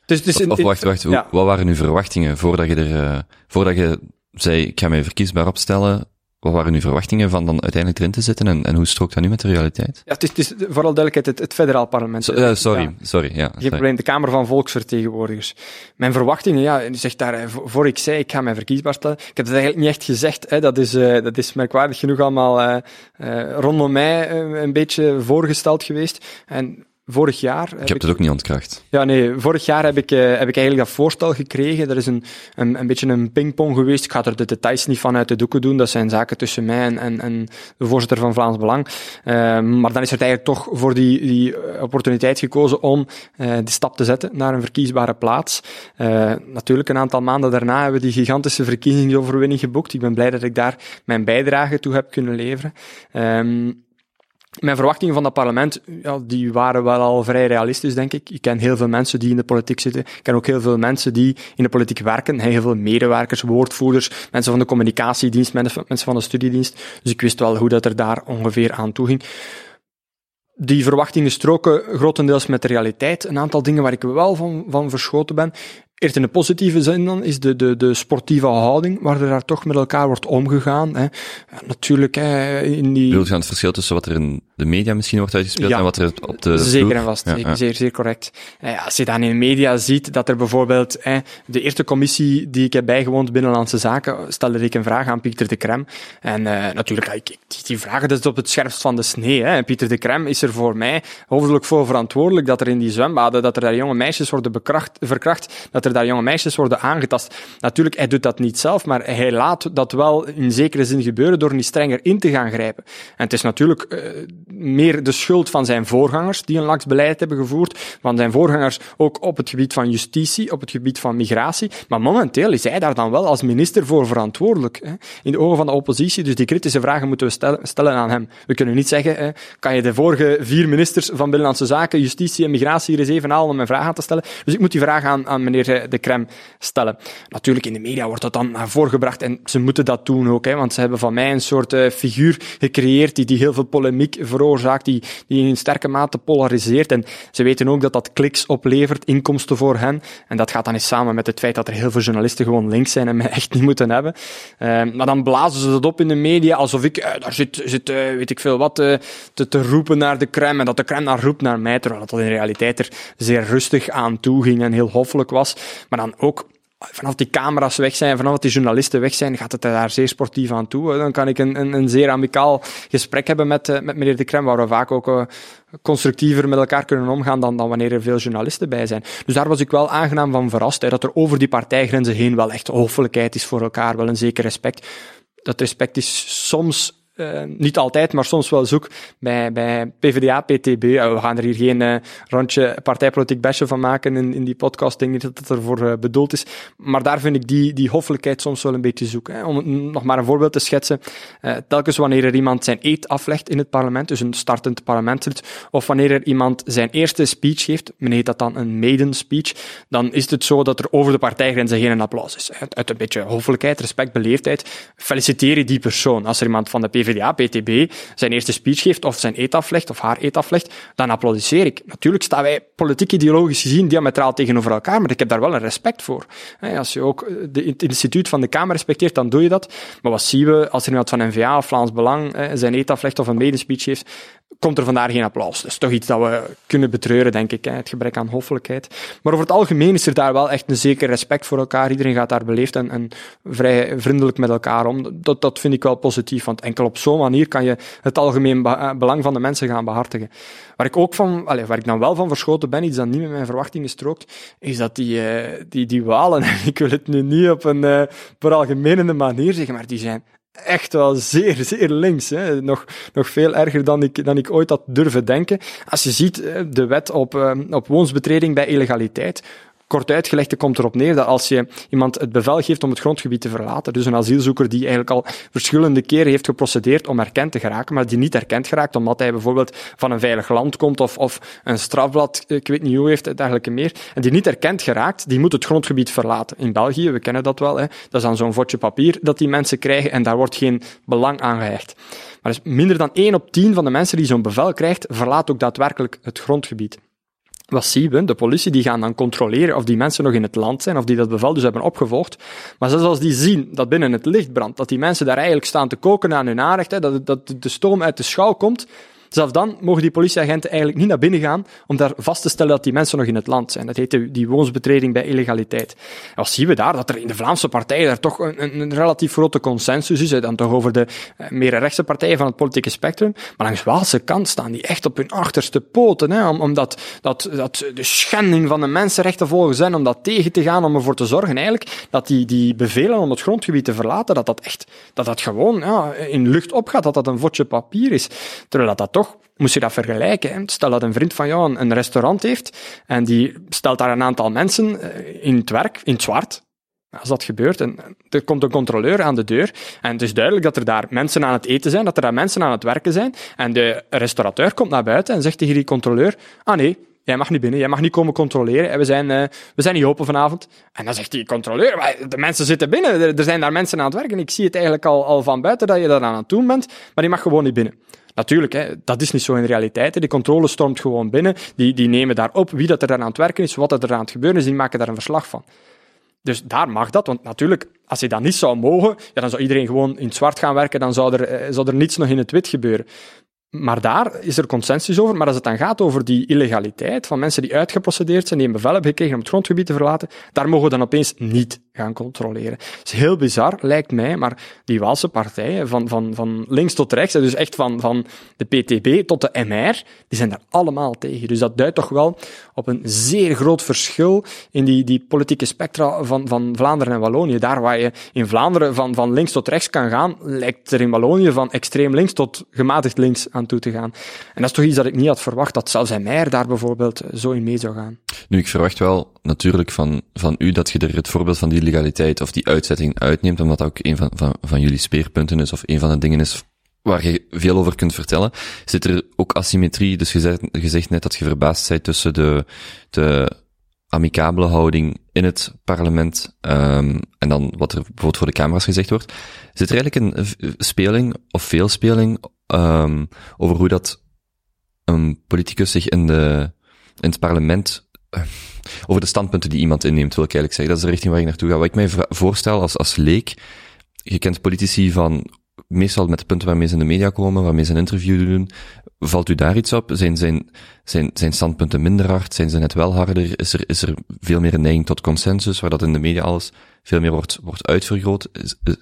Dus, dus of, of wacht, wacht, ja. wat waren uw verwachtingen voordat je er, uh, voordat je zei, ik ga mij verkiesbaar opstellen, wat waren uw verwachtingen van dan uiteindelijk erin te zitten en, en hoe strookt dat nu met de realiteit? Ja, het is, het is vooral duidelijkheid het, het federaal parlement. So, sorry, ja. sorry. Ja, Geen probleem, de Kamer van Volksvertegenwoordigers. Mijn verwachtingen, ja, u zegt daar, voor ik zei, ik ga mij verkiesbaar stellen. Ik heb het eigenlijk niet echt gezegd, hè. Dat, is, uh, dat is merkwaardig genoeg allemaal uh, rondom mij een beetje voorgesteld geweest. En vorig jaar. Ik heb het ook niet ontkracht. Ja, nee, vorig jaar heb ik, uh, heb ik eigenlijk dat voorstel gekregen. Er is een, een, een beetje een pingpong geweest. Ik ga er de details niet van uit de doeken doen. Dat zijn zaken tussen mij en, en, en de voorzitter van Vlaams Belang. Uh, maar dan is er eigenlijk toch voor die, die opportuniteit gekozen om uh, de stap te zetten naar een verkiesbare plaats. natuurlijk, een aantal maanden daarna hebben we die gigantische verkiezingsoverwinning geboekt. Ik ben blij dat ik daar mijn bijdrage toe heb kunnen leveren. Ehm, mijn verwachtingen van dat parlement, ja, die waren wel al vrij realistisch, denk ik. Ik ken heel veel mensen die in de politiek zitten. Ik ken ook heel veel mensen die in de politiek werken. Heel veel medewerkers, woordvoerders, mensen van de communicatiedienst, mensen van de studiedienst. Dus ik wist wel hoe dat er daar ongeveer aan toe ging. Die verwachtingen stroken grotendeels met de realiteit. Een aantal dingen waar ik wel van, van verschoten ben. Eerst in de positieve zin dan is de, de, de sportieve houding, waar er daar toch met elkaar wordt omgegaan. Hè. Natuurlijk, hè, in die... Bedoel het verschil tussen wat er in de media misschien wordt uitgespeeld ja, en wat er op de Zeker en vast, ja, zeer, zeer correct. Als je dan in de media ziet dat er bijvoorbeeld de eerste commissie die ik heb bijgewoond, Binnenlandse Zaken, stelde ik een vraag aan Pieter de Krem. En uh, natuurlijk, ik, die vragen dat is op het scherpst van de snee. Hè. Pieter de Krem is er voor mij hoofdelijk voor verantwoordelijk dat er in die zwembaden, dat er daar jonge meisjes worden bekracht, verkracht, dat er daar jonge meisjes worden aangetast. Natuurlijk, hij doet dat niet zelf, maar hij laat dat wel in zekere zin gebeuren door niet strenger in te gaan grijpen. En het is natuurlijk uh, meer de schuld van zijn voorgangers die een laks beleid hebben gevoerd, van zijn voorgangers ook op het gebied van justitie, op het gebied van migratie. Maar momenteel is hij daar dan wel als minister voor verantwoordelijk. Hè, in de ogen van de oppositie. Dus die kritische vragen moeten we stellen, aan hem. We kunnen niet zeggen, hè, kan je de vorige vier ministers van Binnenlandse Zaken, Justitie en Migratie er eens even halen om een vraag aan te stellen? Dus ik moet die vraag aan, aan meneer eh, de crème stellen. Natuurlijk, in de media wordt dat dan naar voren gebracht en ze moeten dat doen ook, hè, want ze hebben van mij een soort uh, figuur gecreëerd die, die heel veel polemiek veroorzaakt, die, die in sterke mate polariseert. En ze weten ook dat dat kliks oplevert, inkomsten voor hen. En dat gaat dan eens samen met het feit dat er heel veel journalisten gewoon links zijn en mij echt niet moeten hebben. Uh, maar dan blazen ze dat op in de media alsof ik, uh, daar zit, zit uh, weet ik veel wat, te, te roepen naar de crème en dat de crème naar roept naar mij, terwijl dat in realiteit er zeer rustig aan toe ging en heel hoffelijk was. Maar dan ook vanaf die camera's weg zijn, vanaf die journalisten weg zijn, gaat het daar zeer sportief aan toe. Dan kan ik een, een, een zeer amicaal gesprek hebben met, uh, met meneer De Krem, waar we vaak ook uh, constructiever met elkaar kunnen omgaan dan, dan wanneer er veel journalisten bij zijn. Dus daar was ik wel aangenaam van verrast, hè, dat er over die partijgrenzen heen wel echt hoffelijkheid is voor elkaar, wel een zeker respect. Dat respect is soms uh, niet altijd, maar soms wel zoek bij, bij PvdA, PTB. Uh, we gaan er hier geen uh, rondje partijpolitiek besje van maken in, in die podcast. Denk niet dat het ervoor bedoeld is. Maar daar vind ik die, die hoffelijkheid soms wel een beetje zoek. Hè. Om nog maar een voorbeeld te schetsen. telkens wanneer er iemand zijn eet aflegt in het parlement, dus een startend parlementslid, of wanneer er iemand zijn eerste speech geeft, men heet dat dan een maiden speech, dan is het zo dat er over de partijgrenzen geen applaus is. Uit een beetje hoffelijkheid, respect, beleefdheid, feliciteer je die persoon. Als er iemand van de PvdA PvdA, PTB, zijn eerste speech geeft of zijn eet of haar eet dan applaudisseer ik. Natuurlijk staan wij politiek ideologisch gezien diametraal tegenover elkaar, maar ik heb daar wel een respect voor. Als je ook het instituut van de Kamer respecteert, dan doe je dat. Maar wat zien we als er iemand van NVA of Vlaams Belang zijn eet of een medespeech geeft? Komt er vandaar geen applaus. Is toch iets dat we kunnen betreuren, denk ik, het gebrek aan hoffelijkheid. Maar over het algemeen is er daar wel echt een zeker respect voor elkaar. Iedereen gaat daar beleefd en, en vrij vriendelijk met elkaar om. Dat, dat vind ik wel positief, want enkel op zo'n manier kan je het algemeen eh, belang van de mensen gaan behartigen. Waar ik ook van, allez, waar ik dan wel van verschoten ben, iets dat niet met mijn verwachtingen strookt, is dat die, uh, die, die walen, ik wil het nu niet op een uh, manier zeggen, maar die zijn echt wel zeer, zeer links. Hè. Nog, nog veel erger dan ik, dan ik ooit had durven denken. Als je ziet de wet op, uh, op woonsbetreding bij illegaliteit, kort uitgelegd, het komt erop neer dat als je iemand het bevel geeft om het grondgebied te verlaten, dus een asielzoeker die eigenlijk al verschillende keren heeft geprocedeerd om erkend te geraken, maar die niet erkend geraakt omdat hij bijvoorbeeld van een veilig land komt of, of een strafblad, ik weet niet hoe heeft, dergelijke meer, en die niet erkend geraakt, die moet het grondgebied verlaten. In België, we kennen dat wel, hè, dat is dan zo'n vodje papier dat die mensen krijgen en daar wordt geen belang aan gehecht. Maar dus minder dan 1 op 10 van de mensen die zo'n bevel krijgt, verlaat ook daadwerkelijk het grondgebied. Wat zien we? De politie die gaan dan controleren of die mensen nog in het land zijn, of die dat bevel dus hebben opgevolgd. Maar zelfs als die zien dat binnen het licht brandt, dat die mensen daar eigenlijk staan te koken aan hun aanrecht, dat, dat de stoom uit de schouw komt, Zelfs dan mogen die politieagenten eigenlijk niet naar binnen gaan om daar vast te stellen dat die mensen nog in het land zijn. Dat heet die woonsbetreding bij illegaliteit. En wat zien we daar? Dat er in de Vlaamse partijen daar toch een, een relatief grote consensus is. Dan toch over de uh, meer rechtse partijen van het politieke spectrum. Maar langs Waalse kant staan die echt op hun achterste poten. Hè, omdat dat, dat de schending van de mensenrechten volgens zijn, om dat tegen te gaan, om ervoor te zorgen eigenlijk dat die, die bevelen om het grondgebied te verlaten, dat dat echt, dat dat gewoon ja, in lucht opgaat, dat dat een vodje papier is. Terwijl dat, dat toch moest je dat vergelijken. Stel dat een vriend van jou een, restaurant heeft en die stelt daar een aantal mensen eh, in het werk, in het zwart. Als dat gebeurt, en er komt een controleur aan de deur en het is duidelijk dat er daar mensen aan het eten zijn, dat er daar mensen aan het werken zijn en de restaurateur komt naar buiten en zegt tegen die controleur, ah nee, jij mag niet binnen, jij mag niet komen controleren, we zijn, uh, we zijn niet open vanavond. En dan zegt die controleur, de mensen zitten binnen, er zijn daar mensen aan het werken, ik zie het eigenlijk al, al van buiten dat je daar aan het doen bent, maar die mag gewoon niet binnen. Natuurlijk, hè, dat is niet zo in de realiteit. Die controle stormt gewoon binnen. Die, die nemen daar op wie dat er aan het werken is, wat er aan het gebeuren is, die maken daar een verslag van. Dus daar mag dat, want natuurlijk, als je dat niet zou mogen, ja, dan zou iedereen gewoon in het zwart gaan werken, dan zou er, eh, zou er niets nog in het wit gebeuren. Maar daar is er consensus over. Maar als het dan gaat over die illegaliteit van mensen die uitgeprocedeerd zijn, die een bevel hebben gekregen om het grondgebied te verlaten, daar mogen we dan opeens niet gaan controleren. Het is heel bizar, lijkt mij, maar die Waalse partijen, van, van, van links tot rechts, dus echt van, van de PTB tot de MR, die zijn daar allemaal tegen. Dus dat duidt toch wel op een zeer groot verschil in die, die politieke spectra van, van Vlaanderen en Wallonië. Daar waar je in Vlaanderen van, van links tot rechts kan gaan, lijkt er in Wallonië van extreem links tot gematigd links aan toe te gaan. En dat is toch iets dat ik niet had verwacht, dat zelfs MR daar bijvoorbeeld zo in mee zou gaan. Nu, ik verwacht wel natuurlijk van, van u dat je er het voorbeeld van die legaliteit of die uitzetting uitneemt, omdat dat ook een van, van, van jullie speerpunten is, of een van de dingen is waar je veel over kunt vertellen. Zit er ook asymmetrie, dus je je net dat je verbaasd bent tussen de, de amicabele houding in het parlement um, en dan wat er bijvoorbeeld voor de camera's gezegd wordt. Zit er eigenlijk een speling of veel speling um, over hoe dat een politicus zich in, de, in het parlement over de standpunten die iemand inneemt, wil ik eigenlijk zeggen. Dat is de richting waar ik naartoe ga. Wat ik mij voorstel als, als leek, je kent politici van meestal met de punten waarmee ze in de media komen, waarmee ze een interview doen, Valt u daar iets op? Zijn zijn, zijn, zijn standpunten minder hard? Zijn ze net wel harder? Is er, is er veel meer een neiging tot consensus, waar dat in de media alles veel meer wordt, wordt uitvergroot? Ik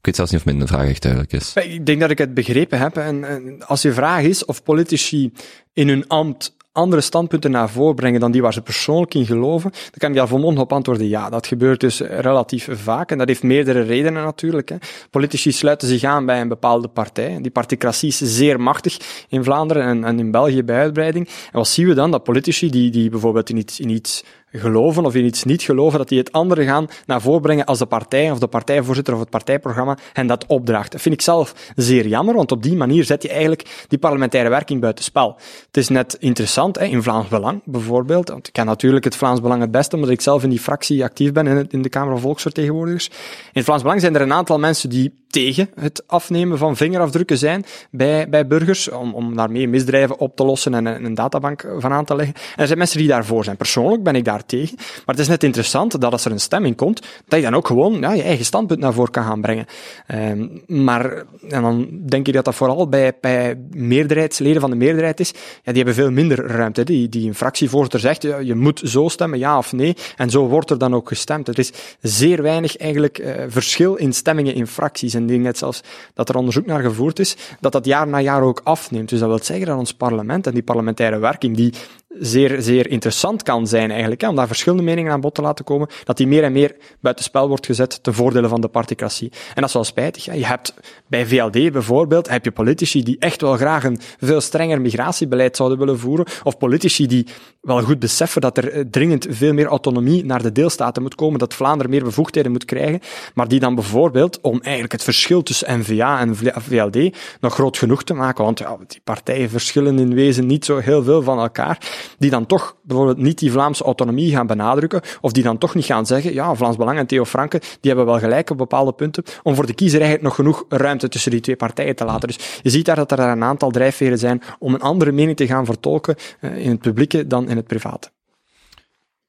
weet zelfs niet of mijn vraag echt duidelijk is. Ik denk dat ik het begrepen heb. En, en als je vraag is of politici in hun ambt andere standpunten naar voren brengen dan die waar ze persoonlijk in geloven, dan kan ik daar volmondig op antwoorden ja. Dat gebeurt dus relatief vaak en dat heeft meerdere redenen natuurlijk. Hè. Politici sluiten zich aan bij een bepaalde partij. Die particratie is zeer machtig in Vlaanderen en, en in België bij uitbreiding. En wat zien we dan? Dat politici die, die bijvoorbeeld in iets, in iets geloven of in iets niet geloven, dat die het andere gaan naar voren brengen als de partij of de partijvoorzitter of het partijprogramma hen dat opdraagt. Dat vind ik zelf zeer jammer, want op die manier zet je eigenlijk die parlementaire werking buiten spel. Het is net interessant, hè, in Vlaams Belang bijvoorbeeld, want ik ken natuurlijk het Vlaams Belang het beste, omdat ik zelf in die fractie actief ben in, in de Kamer van Volksvertegenwoordigers. In Vlaams Belang zijn er een aantal mensen die tegen het afnemen van vingerafdrukken zijn bij, bij burgers, om, om daarmee misdrijven op te lossen en een, een databank van aan te leggen. En er zijn mensen die daarvoor zijn. Persoonlijk ben ik daar Maar het is net interessant dat als er een stemming komt, dat je dan ook gewoon ja, je eigen standpunt naar voren kan gaan brengen. Um, maar en dan denk ik dat dat vooral bij, bij meerderheidsleden van de meerderheid is. Ja, die hebben veel minder ruimte. Die, die een fractievoorzitter zegt, ja, je moet zo stemmen, ja of nee. En zo wordt er dan ook gestemd. Er is zeer weinig eigenlijk uh, verschil in stemmingen in fracties. En ik denk net zelfs dat er onderzoek naar gevoerd is, dat dat jaar na jaar ook afneemt. Dus dat wil zeggen dat ons parlement en die parlementaire werking, die zeer, zeer interessant kan zijn eigenlijk, hè, om daar verschillende meningen aan bod te laten komen, dat die meer en meer buitenspel wordt gezet ten voordele van de particratie. En dat is wel spijtig. Hè. Je hebt bij VLD bijvoorbeeld, heb je politici die echt wel graag een veel strenger migratiebeleid zouden willen voeren, of politici die wel goed beseffen dat er eh, dringend veel meer autonomie naar de deelstaten moet komen, dat Vlaanderen meer bevoegdheden moet krijgen, maar die dan bijvoorbeeld, om eigenlijk het verschil tussen N-VA en VLD nog groot genoeg te maken, want ja, die partijen verschillen in wezen niet zo heel veel van elkaar, die dan toch bijvoorbeeld niet die Vlaamse autonomie gaan benadrukken, of die dan toch niet gaan zeggen, ja, Vlaams Belang en Theo Franke, die hebben wel gelijk op bepaalde punten, om voor de kiezer eigenlijk nog genoeg ruimte tussen die twee partijen te laten. Dus je ziet daar dat er een aantal drijfveren zijn om een andere mening te gaan vertolken uh, in het publieke dan in het private.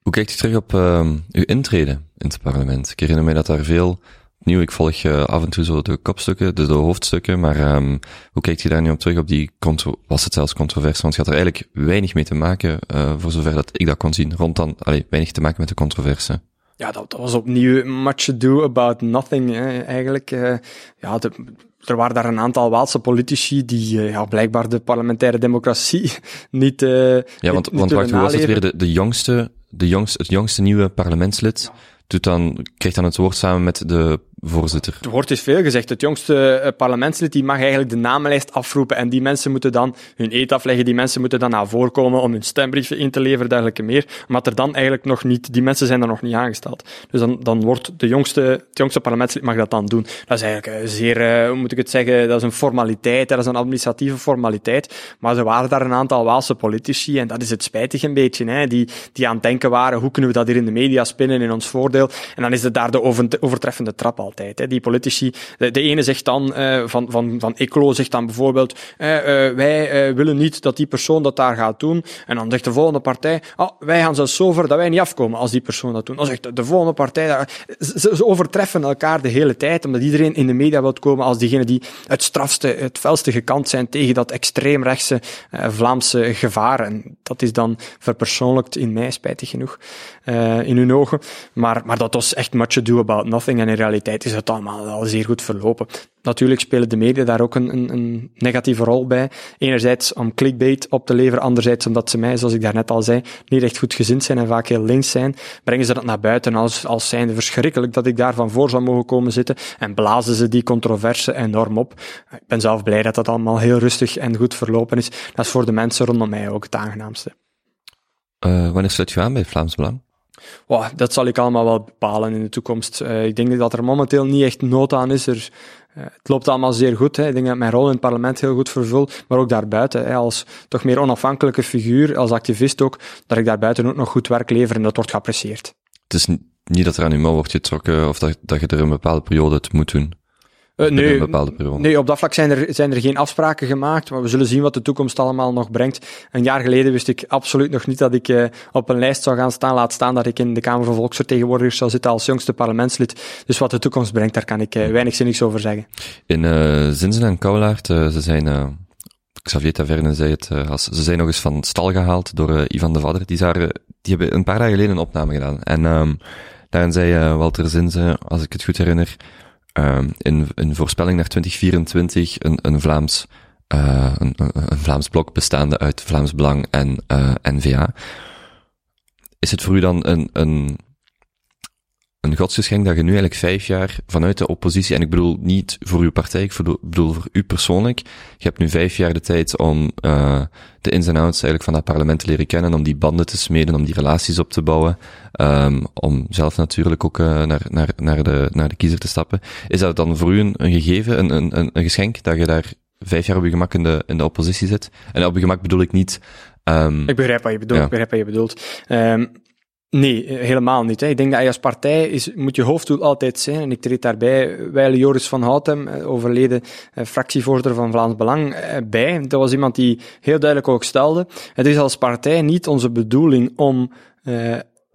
Hoe kijkt u terug op uh, uw intrede in het parlement? Ik herinner mij dat daar veel opnieuw, ik volg uh, af en toe zo de kopstukken, de, de hoofdstukken, maar um, hoe kijkt je daar nu op terug op die, was het zelfs controverse? Want het had er eigenlijk weinig mee te maken, uh, voor zover dat ik dat kon zien, rond dan, allee, weinig te maken met de controverse. Ja, dat, dat was opnieuw much ado about nothing, hè, eigenlijk. Uh, ja, de, er waren daar een aantal Waalse politici die ja, blijkbaar de parlementaire democratie niet. Ja, want, niet, want wacht, hoe was het weer de, de jongste, de jongste, het jongste nieuwe parlementslid? Ja doet dan, krijgt dan het woord samen met de voorzitter. Er wordt dus veel gezegd. Het jongste eh, parlementslid die mag eigenlijk de namenlijst afroepen en die mensen moeten dan hun eet afleggen, die mensen moeten dan naar voren komen om hun stembrieven in te leveren, dergelijke meer. Maar er dan eigenlijk nog niet, die mensen zijn er nog niet aangesteld. Dus dan, dan wordt de jongste, het jongste parlementslid mag dat dan doen. Dat is eigenlijk eh, zeer, uh, hoe moet ik het zeggen, dat is een formaliteit, dat is een administratieve formaliteit. Maar er waren daar een aantal Waalse politici, en dat is het spijtig een beetje, hè, die, die aan het denken waren, hoe kunnen we dat hier in de media spinnen in ons voordeel? En dan is het daar de overtreffende trap altijd. Hè. Die politici, de, ene zegt dan, uh, van, van, van zegt dan bijvoorbeeld, uh, uh, wij willen niet dat die persoon dat daar gaat doen. En dan zegt de volgende partij, oh, wij gaan zelfs zo ver dat wij niet afkomen als die persoon dat doet. Dan zegt de volgende partij, ze, ze overtreffen elkaar de hele tijd, omdat iedereen in de media wil komen als diegene die het strafste, het felste gekant zijn tegen dat extreemrechtse Vlaamse gevaar. En dat is dan verpersoonlijkt in mij, spijtig genoeg, in hun ogen. Maar, maar dat was echt much ado about nothing. En in realiteit is het allemaal al zeer goed verlopen. Natuurlijk spelen de media daar ook een, een, een, negatieve rol bij. Enerzijds om clickbait op te leveren, anderzijds omdat ze mij, zoals ik daarnet al zei, niet echt goed gezind zijn en vaak heel links zijn. Brengen ze dat naar buiten als, als zijnde verschrikkelijk dat ik daarvan voor zou mogen komen zitten en blazen ze die controverse enorm op. Ik ben zelf blij dat dat allemaal heel rustig en goed verlopen is. Dat is voor de mensen rondom mij ook het aangenaamste. Uh, wanneer sluit je aan bij Vlaams Belang? Wow, dat zal ik allemaal wel bepalen in de toekomst. Uh, ik denk dat er momenteel niet echt nood aan is. Er, uh, het loopt allemaal zeer goed. Hè. Ik denk dat mijn rol in het parlement heel goed vervul, maar ook daarbuiten. Hè, als toch meer onafhankelijke figuur, als activist ook, dat ik daarbuiten ook nog goed werk lever en dat wordt geapprecieerd. Het is niet dat er aan uw mouw wordt getrokken of dat, dat je er een bepaalde periode het moet doen. Uh, nee, nee, op dat vlak zijn er, zijn er geen afspraken gemaakt, maar we zullen zien wat de toekomst allemaal nog brengt. Een jaar geleden wist ik absoluut nog niet dat ik uh, op een lijst zou gaan staan, laat staan dat ik in de Kamer van Volksvertegenwoordigers zou zitten als jongste parlementslid. Dus wat de toekomst brengt, daar kan ik uh, weinig zinnigs over zeggen. In Zinzen en Kouwlaert, ze zijn Xavier Taverne zei het, als, ze zijn nog eens van stal gehaald door Ivan de Vadder. Die, waren, die hebben een paar dagen geleden een opname gedaan. En um, daarin zei Walter Zinze, als ik het goed herinner, in een voorspelling naar 2024 een, een Vlaams uh, een, een, Vlaams blok bestaande uit Vlaams Belang en uh, N-VA. Is het voor u dan een, een, een godsgeschenk dat je nu eigenlijk vijf jaar vanuit de oppositie, en ik bedoel niet voor uw partij, ik bedoel voor u persoonlijk, je hebt nu vijf jaar de tijd om uh, de ins en outs eigenlijk van dat parlement te leren kennen, om die banden te smeden, om die relaties op te bouwen, um, om zelf natuurlijk ook uh, naar, naar, naar, de, naar de kiezer te stappen. Is dat dan voor u een, een gegeven, een, een, een geschenk, dat je daar vijf jaar op je gemak in de, in de oppositie zit. En op je gemak bedoel ik niet... Um, ik begrijp wat je bedoelt, ik begrijp wat je bedoelt. Um, nee, helemaal niet. Hè. Ik denk dat je als partij is, moet je hoofddoel altijd zijn, en ik treed daarbij wijle Joris van Houtem, eh, overleden eh, fractievoorzitter van Vlaams Belang, eh, bij. Dat was iemand die heel duidelijk ook stelde, het is als partij niet onze bedoeling om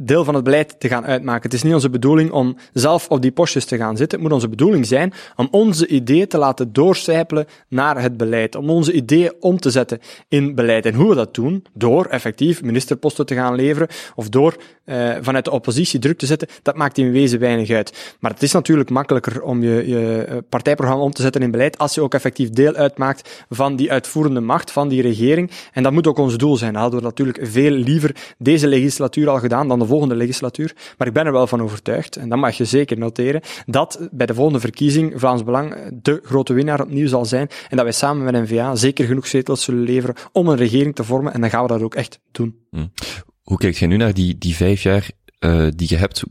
deel van het beleid te gaan uitmaken. Het is niet onze bedoeling om zelf op die postjes te gaan zitten. Het moet onze bedoeling zijn om onze ideeën te laten doorcijpelen naar het beleid. Om onze ideeën om te zetten in beleid. En hoe we dat doen? Door effectief ministerposten te gaan leveren of door uh, vanuit de oppositie druk te zetten. Dat maakt in wezen weinig uit. Maar het is natuurlijk makkelijker om je, je eh, partijprogramma om te zetten in beleid als je ook effectief deel uitmaakt van die uitvoerende macht, van die regering. En dat moet ook ons doel zijn. Dat hadden we natuurlijk veel liever deze legislatuur al gedaan dan de volgende legislatuur. Maar ik ben er wel van overtuigd, en dat mag je zeker noteren, dat bij de volgende verkiezing Vlaams Belang de grote winnaar opnieuw zal zijn en dat wij samen met N-VA zeker genoeg zetels zullen leveren om een regering te vormen en dan gaan we dat ook echt doen. Hm. Hoe kijk je nu naar die, die vijf jaar uh, die je hebt?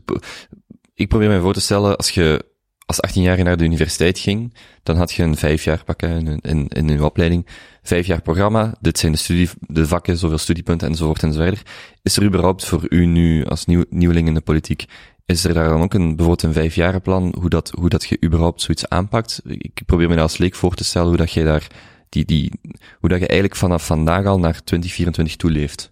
Ik probeer me voor te stellen, als je als 18 jaar naar de universiteit ging, dan had je een vijf jaar pakken in, in, in uw opleiding. Vijf jaar programma, dit zijn de, studie, de vakken, zoveel studiepunten enzovoort enzovoort. Is er überhaupt voor u nu als nieuw, nieuweling in de politiek, is er daar dan ook een, bijvoorbeeld een vijfjarenplan, hoe dat, hoe dat je überhaupt zoiets aanpakt? Ik probeer me als leek voor te stellen hoe dat je daar, die, die, hoe dat je eigenlijk vanaf vandaag al naar 2024 toeleeft.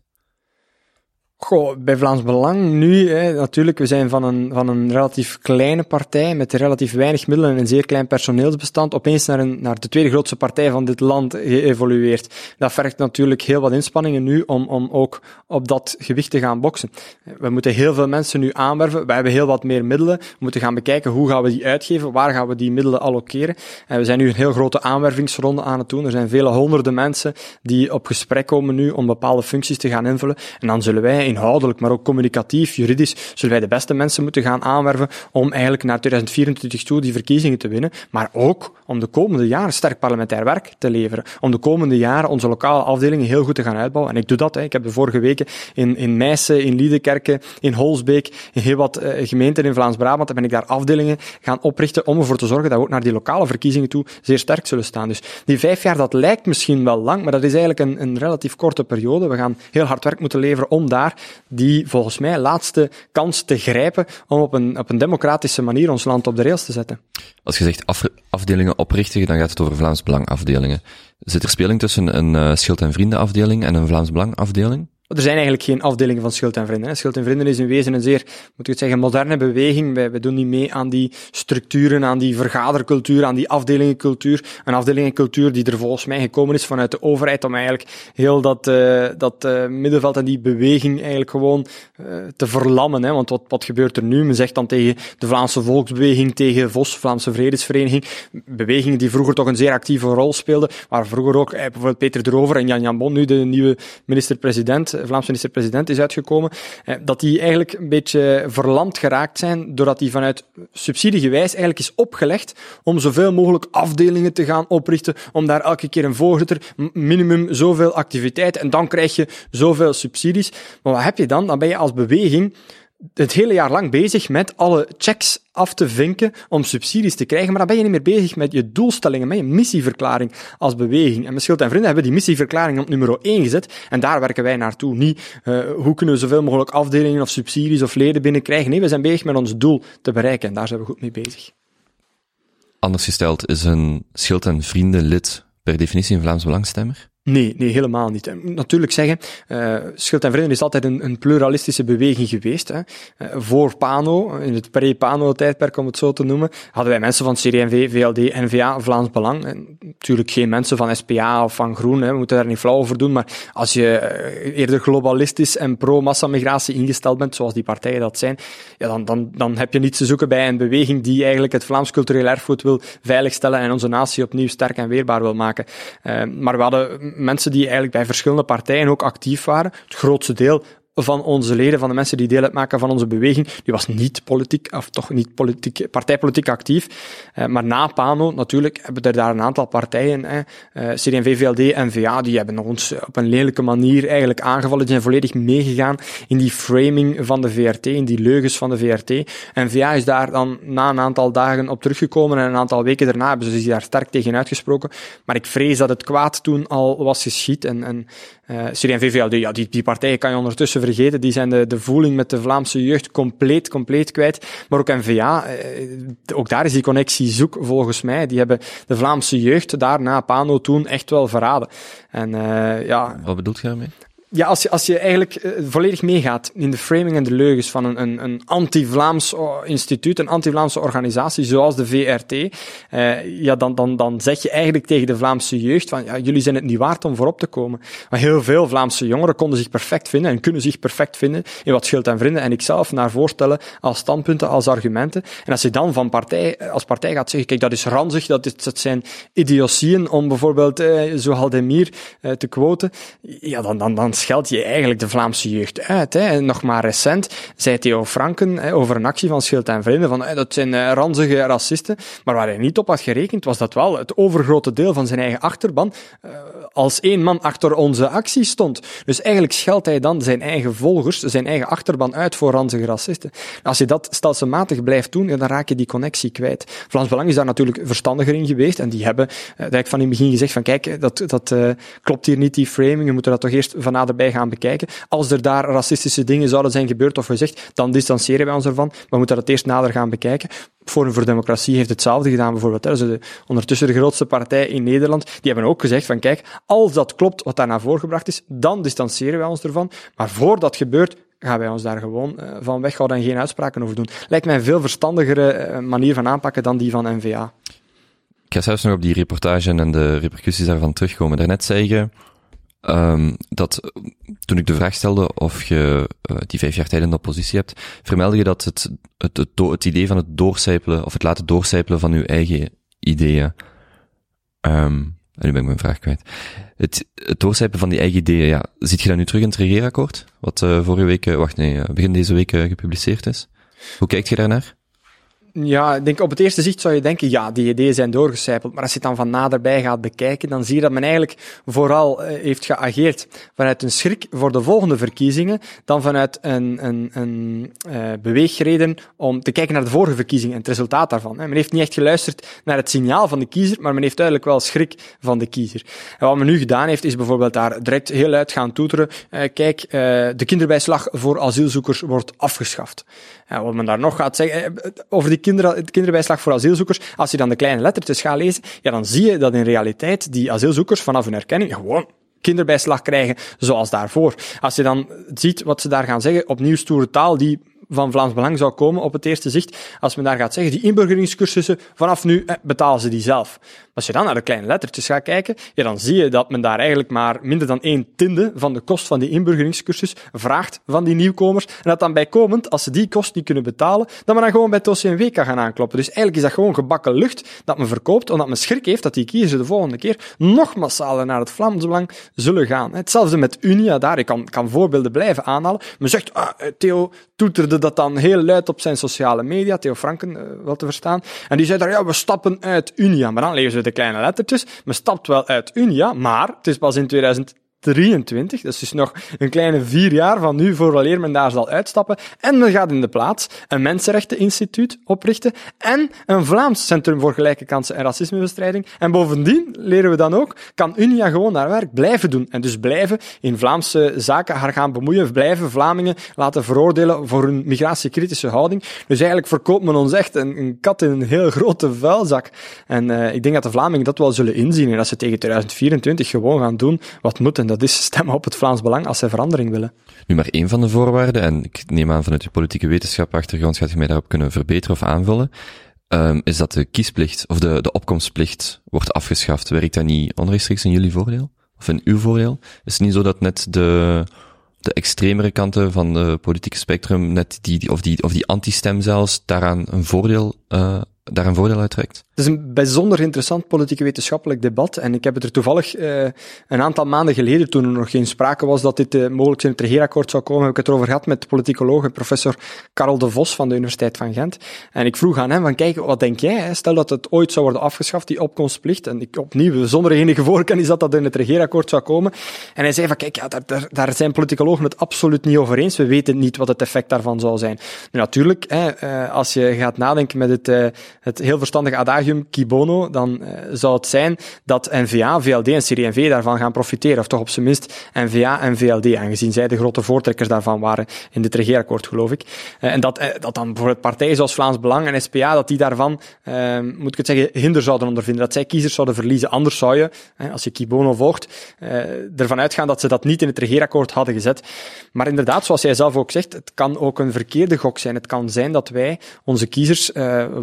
Goh, bij Vlaams Belang nu, hè, natuurlijk, we zijn van een, van een relatief kleine partij met relatief weinig middelen en een zeer klein personeelsbestand opeens naar, naar de tweede grootste partij van dit land geëvolueerd. Dat vergt natuurlijk heel wat inspanningen nu om, om ook op dat gewicht te gaan boksen. We moeten heel veel mensen nu aanwerven, we hebben heel wat meer middelen, we moeten gaan bekijken hoe gaan we die uitgeven, waar gaan we die middelen allokeren. En we zijn nu een heel grote aanwervingsronde aan het doen. Er zijn vele honderden mensen die op gesprek komen nu om bepaalde functies te gaan invullen. En dan zullen wij inhoudelijk, maar ook communicatief, juridisch, zullen wij de beste mensen moeten gaan aanwerven om eigenlijk naar 2024 toe die verkiezingen te winnen, maar ook om de komende jaren sterk parlementair werk te leveren. Om de komende jaren onze lokale afdelingen heel goed te gaan uitbouwen. En ik doe dat. Hè. Ik heb de vorige weken in, in Meissen, in Liedekerke, in Holsbeek, in heel wat uh, gemeenten in Vlaams-Brabant, ben ik daar afdelingen gaan oprichten om ervoor te zorgen dat we ook naar die lokale verkiezingen toe zeer sterk zullen staan. Dus die vijf jaar, dat lijkt misschien wel lang, maar dat is eigenlijk een, een relatief korte periode. We gaan heel hard werk moeten leveren om daar die volgens mij laatste kans te grijpen om op een, op een democratische manier ons land op de rails te zetten. Als je zegt af, afdelingen oprichten, dan gaat het over Vlaams Belang afdelingen. Zit er speling tussen een uh, Schild en Vrienden afdeling en een Vlaams Belang afdeling? Er zijn eigenlijk geen afdelingen van Schild en Vrienden. Schild en Vrienden is in wezen een zeer, moet ik het zeggen, moderne beweging. Wij, doen niet mee aan die structuren, aan die vergadercultuur, aan die afdelingencultuur. Een afdelingencultuur die er volgens mij gekomen is vanuit de overheid om eigenlijk heel dat, uh, dat uh, middenveld en die beweging eigenlijk gewoon uh, te verlammen. Hè. Want wat, wat gebeurt er nu? Men zegt dan tegen de Vlaamse Volksbeweging, tegen VOS, Vlaamse Vredesvereniging, bewegingen die vroeger toch een zeer actieve rol speelden, waar vroeger ook bijvoorbeeld Peter Drover en Jan Jan Bon, nu de nieuwe minister-president, Vlaams minister-president is uitgekomen, eh, dat die eigenlijk een beetje verlamd geraakt zijn, doordat die vanuit subsidiegewijs eigenlijk is opgelegd om zoveel mogelijk afdelingen te gaan oprichten, om daar elke keer een voorzitter, minimum zoveel activiteit, en dan krijg je zoveel subsidies. Maar wat heb je dan? Dan ben je als beweging het hele jaar lang bezig met alle checks af te vinken om subsidies te krijgen, maar dan ben je niet meer bezig met je doelstellingen, met je missieverklaring als beweging. En met Schild en Vrienden hebben die missieverklaring op nummer 1 gezet en daar werken wij naartoe. Niet uh, hoe kunnen we zoveel mogelijk afdelingen of subsidies of leden binnenkrijgen. Nee, we zijn bezig met ons doel te bereiken en daar zijn we goed mee bezig. Anders gesteld, is een Schild en Vrienden lid per definitie een Vlaams Belangstemmer? Nee, nee, helemaal niet. Natuurlijk zeggen, uh, Schild en Vrienden is altijd een, een pluralistische beweging geweest. Hè. Uh, voor Pano, in het pre-Pano-tijdperk om het zo te noemen, hadden wij mensen van CD&V, VLD, NVA, Vlaams Belang. En natuurlijk geen mensen van SPA of van Groen, hè, we moeten daar niet flauw over doen, maar als je eh, eerder globalistisch en pro-massamigratie ingesteld bent, zoals die partijen dat zijn, ja, dan, dan, dan heb je niets te zoeken bij een beweging die eigenlijk het Vlaams cultureel erfgoed wil veiligstellen en onze natie opnieuw sterk en weerbaar wil maken. Maar we hadden mensen die eigenlijk bij verschillende partijen ook actief waren. Het grootste deel van onze leden, van de mensen die deel uitmaken van onze beweging, die was niet politiek, of toch niet politiek, partijpolitiek actief. Uh, maar na PANO, natuurlijk, hebben er daar een aantal partijen, uh, CD&V, VLD en VA, die hebben ons op een lelijke manier eigenlijk aangevallen. Die zijn volledig meegegaan in die framing van de VRT, in die leugens van de VRT. En VA is daar dan na een aantal dagen op teruggekomen en een aantal weken daarna hebben ze zich daar sterk tegen uitgesproken. Maar ik vrees dat het kwaad toen al was geschied en, en uh, CD&V, VLD, ja, die, die partijen kan je ondertussen vergeten. Die zijn de, de voeling met de Vlaamse jeugd compleet, compleet kwijt. Maar ook NVA, eh, ook daar is die connectie zoek volgens mij. Die hebben de Vlaamse jeugd daarna Pano toen echt wel verraden. En, uh, ja, Wat bedoelt je daarmee? Ja, als je, als je eigenlijk uh, volledig meegaat in de framing en de leugens van een, een, een anti-Vlaams instituut, een anti-Vlaamse organisatie zoals de VRT, uh, ja, dan, dan, dan zeg je eigenlijk tegen de Vlaamse jeugd van, ja, jullie zijn het niet waard om voorop te komen. Maar heel veel Vlaamse jongeren konden zich perfect vinden en kunnen zich perfect vinden in wat Schild en Vrienden en ikzelf naar voorstellen als standpunten, als argumenten. En als je dan van partij, als partij gaat zeggen, kijk, dat is ranzig, dat, is, dat zijn idiotieën om bijvoorbeeld uh, zo Haldemir uh, te quoten, ja, dan, dan, dan scheld je eigenlijk de Vlaamse jeugd uit. Hè. Nog maar recent zei Theo Franken hè, over een actie van Schild en Vrienden van hè, dat zijn uh, ranzige racisten. Maar waar hij niet op had gerekend, was dat wel het overgrote deel van zijn eigen achterban uh, als één man achter onze actie stond. Dus eigenlijk scheldt hij dan zijn eigen volgers, zijn eigen achterban uit voor ranzige racisten. Als je dat stelselmatig blijft doen, dan raak je die connectie kwijt. Vlaams Belang is daar natuurlijk verstandiger in geweest en die hebben van in het begin gezegd van kijk, dat, dat klopt hier niet, die framing, we moeten dat toch eerst van naderbij gaan bekijken. Als er daar racistische dingen zouden zijn gebeurd of gezegd, dan distancieren wij ons ervan. Maar we moeten dat eerst nader gaan bekijken. Forum voor Democratie heeft hetzelfde gedaan bijvoorbeeld. Dat is de, ondertussen de grootste partij in Nederland. Die hebben ook gezegd van kijk, als dat klopt wat daar naar voren gebracht is, dan distancieren wij ons ervan. Maar voor dat gebeurt, gaan wij ons daar gewoon uh, van weghouden en geen uitspraken over doen. Lijkt mij een veel verstandigere uh, manier van aanpakken dan die van NVA. Ik ga zelfs nog op die reportage en de repercussies daarvan terugkomen. Daarnet zei je, Um, dat toen ik de vraag stelde of je uh, die vijf jaar tijd in de oppositie hebt, vermeldde je dat het, het, het, het, idee van het doorcijpelen of het laten doorcijpelen van uw eigen ideeën. Um, en nu ben ik mijn vraag kwijt. Het, het doorcijpelen van die eigen ideeën, ja, ziet je dat nu terug in het regeerakkoord? Wat uh, vorige week, uh, wacht nee, begin deze week gepubliceerd is? Hoe kijkt je daarnaar? Ja, ik denk op het eerste zicht zou je denken, ja, die ideeën zijn doorgecijpeld. Maar als je dan van naderbij gaat bekijken, dan zie je dat men eigenlijk vooral uh, heeft geageerd vanuit een schrik voor de volgende verkiezingen, dan vanuit een, een, een uh, beweegreden om te kijken naar de vorige verkiezingen en het resultaat daarvan. Men heeft niet echt geluisterd naar het signaal van de kiezer, maar men heeft duidelijk wel schrik van de kiezer. En wat men nu gedaan heeft, is bijvoorbeeld daar direct heel luid gaan toeteren. Uh, kijk, de kinderbijslag voor asielzoekers wordt afgeschaft. En wat men daar nog gaat zeggen, over die kinder, kinderbijslag voor asielzoekers, als je dan de kleine lettertjes gaat lezen, ja, dan zie je dat in realiteit die asielzoekers vanaf hun erkenning gewoon kinderbijslag krijgen zoals daarvoor. Als je dan ziet wat ze daar gaan zeggen, opnieuw stoere taal die van Vlaams Belang zou komen op het eerste zicht, als men daar gaat zeggen, die inburgeringscursussen, vanaf nu betalen ze die zelf. Als je dan naar de kleine lettertjes gaat kijken, ja, dan zie je dat men daar eigenlijk maar minder dan één tiende van de kost van die inburgeringscursus vraagt van die nieuwkomers. En dat dan bijkomend, als ze die kost niet kunnen betalen, dat men dan gewoon bij het OCMW kan gaan aankloppen. Dus eigenlijk is dat gewoon gebakken lucht dat men verkoopt, omdat men schrik heeft dat die kiezers de volgende keer nog massaler naar het Vlaams Belang zullen gaan. Hetzelfde met Unia daar, ik kan, kan voorbeelden blijven aanhalen. Men zegt, ah, Theo toeterde dat dan heel luid op zijn sociale media, Theo Franken uh, wel te verstaan. En die zei daar, ja, we stappen uit Unia. Maar dan lezen we de kleine lettertjes. Men stapt wel uit Unia, maar het is pas in 2000 23. Dat is dus nog een kleine vier jaar van nu vooraleer men daar zal uitstappen. En men gaat in de plaats een Mensenrechteninstituut oprichten en een Vlaams Centrum voor Gelijke Kansen en Racismebestrijding. En bovendien leren we dan ook, kan Unia gewoon haar werk blijven doen. En dus blijven in Vlaamse zaken haar gaan bemoeien, blijven Vlamingen laten veroordelen voor hun migratiekritische houding. Dus eigenlijk verkoopt men ons echt een, een kat in een heel grote vuilzak. En uh, ik denk dat de Vlamingen dat wel zullen inzien en ze tegen 2024 gewoon gaan doen wat moet dat is stemmen op het Vlaams Belang als zij verandering willen. Nu maar één van de voorwaarden, en ik neem aan vanuit uw politieke wetenschap achtergrond gaat je mij daarop kunnen verbeteren of aanvullen. um, is dat de kiesplicht, of de, de opkomstplicht, wordt afgeschaft. Werkt dat niet onrechtstreeks in jullie voordeel? Of in uw voordeel? Is het niet zo dat net de, de extremere kanten van de politieke spectrum, net die, of die, of die anti-stem zelfs, daaraan een voordeel, uh, voordeel uit trekt? Is een bijzonder interessant politiek-wetenschappelijk debat. En ik heb het er toevallig uh, een aantal maanden geleden, toen er nog geen sprake was dat dit uh, mogelijk in het regeerakkoord zou komen, heb ik het erover gehad met politicoloog professor Karel de Vos van de Universiteit van Gent. En ik vroeg aan hem van, kijk, wat denk jij? Hè? Stel dat het ooit zou worden afgeschaft, die opkomstplicht. En ik opnieuw, zonder enige voorkennis dat dat in het regeerakkoord zou komen. En hij zei van, kijk, ja, daar, daar, zijn politicologen het absoluut niet over eens. We weten niet wat het effect daarvan zou zijn. Natuurlijk, hè, uh, als je gaat nadenken met het, het heel verstandige Kibono, dan uh, zou het zijn dat NVA, VLD en CD&V daarvan gaan profiteren. Of toch op zijn minst NVA en VLD, aangezien zij de grote voortrekkers daarvan waren in dit regeerakkoord, geloof ik. Uh, en dat, uh, dat dan bijvoorbeeld partijen zoals Vlaams Belang en SPA, dat die daarvan, moet ik het zeggen, hinder zouden ondervinden. Dat zij kiezers zouden verliezen. Anders zou je, als je Kibono volgt, ervan uitgaan dat ze dat niet in het regeerakkoord hadden gezet. Maar inderdaad, zoals jij zelf ook zegt, het kan ook een verkeerde gok zijn. Het kan zijn dat wij onze kiezers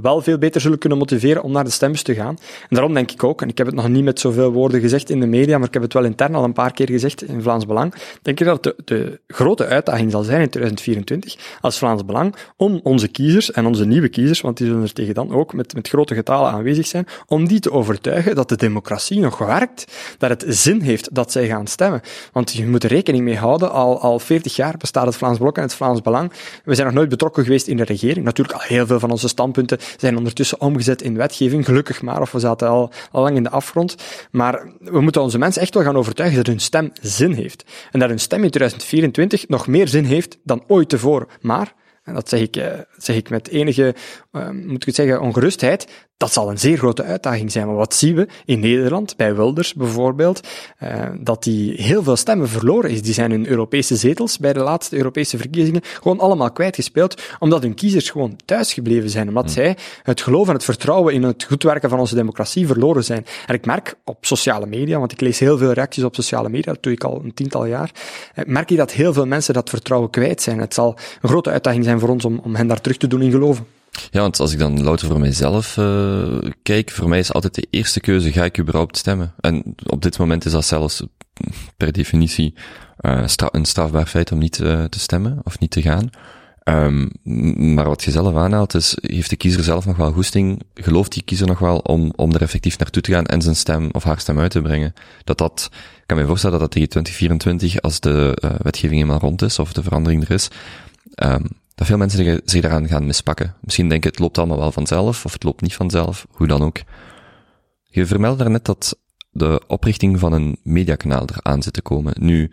wel veel beter zullen kunnen motiveren om naar de stembus te gaan. En daarom denk ik ook, en ik heb het nog niet met zoveel woorden gezegd in de media, maar ik heb het wel intern al een paar keer gezegd in Vlaams Belang, denk ik dat de, de grote uitdaging zal zijn in 2024 als Vlaams Belang om onze kiezers en onze nieuwe kiezers, want die zullen er tegen dan ook met, met grote getalen aanwezig zijn, om die te overtuigen dat de democratie nog werkt, dat het zin heeft dat zij gaan stemmen. Want je moet er rekening mee houden, al, al 40 jaar bestaat het Vlaams Blok en het Vlaams Belang. We zijn nog nooit betrokken geweest in de regering. Natuurlijk, al heel veel van onze standpunten zijn ondertussen omgezet in wetgeving gelukkig maar, of we zaten al, al lang in de afgrond. Maar we moeten onze mensen echt wel gaan overtuigen dat hun stem zin heeft. En dat hun stem in 2024 nog meer zin heeft dan ooit tevoren. Maar, en dat zeg ik, eh, zeg ik met enige, uh, moet ik het zeggen, ongerustheid, dat zal een zeer grote uitdaging zijn. Maar wat zien we in Nederland, bij Wilders bijvoorbeeld, uh, dat die heel veel stemmen verloren is. Die zijn hun Europese zetels bij de laatste Europese verkiezingen gewoon allemaal kwijtgespeeld, omdat hun kiezers gewoon thuisgebleven zijn, omdat hmm. zij het geloof en het vertrouwen in het goed werken van onze democratie verloren zijn. En ik merk op sociale media, want ik lees heel veel reacties op sociale media, dat doe ik al een tiental jaar, eh, merk je dat heel veel mensen dat vertrouwen kwijt zijn. Het zal een grote uitdaging zijn voor ons om, om hen daar terug te doen in geloven. Ja, want als ik dan louter voor mijzelf uh, kijk, voor mij is altijd de eerste keuze, ga ik überhaupt stemmen? En op dit moment is dat zelfs per definitie uh, een strafbaar feit om niet uh, te stemmen of niet te gaan. Um, maar wat je zelf aanhaalt is, heeft de kiezer zelf nog wel goesting, gelooft die kiezer nog wel om, om er effectief naartoe te gaan en zijn stem of haar stem uit te brengen? Dat dat, ik kan me voorstellen dat dat tegen 2024, als de wetgeving eenmaal rond is of de verandering er is, um, dat veel mensen zich daaraan gaan mispakken. Misschien denken het loopt allemaal wel vanzelf, of het loopt niet vanzelf, hoe dan ook. Je vermeldde daarnet dat de oprichting van een mediakanaal eraan zit te komen. Nu,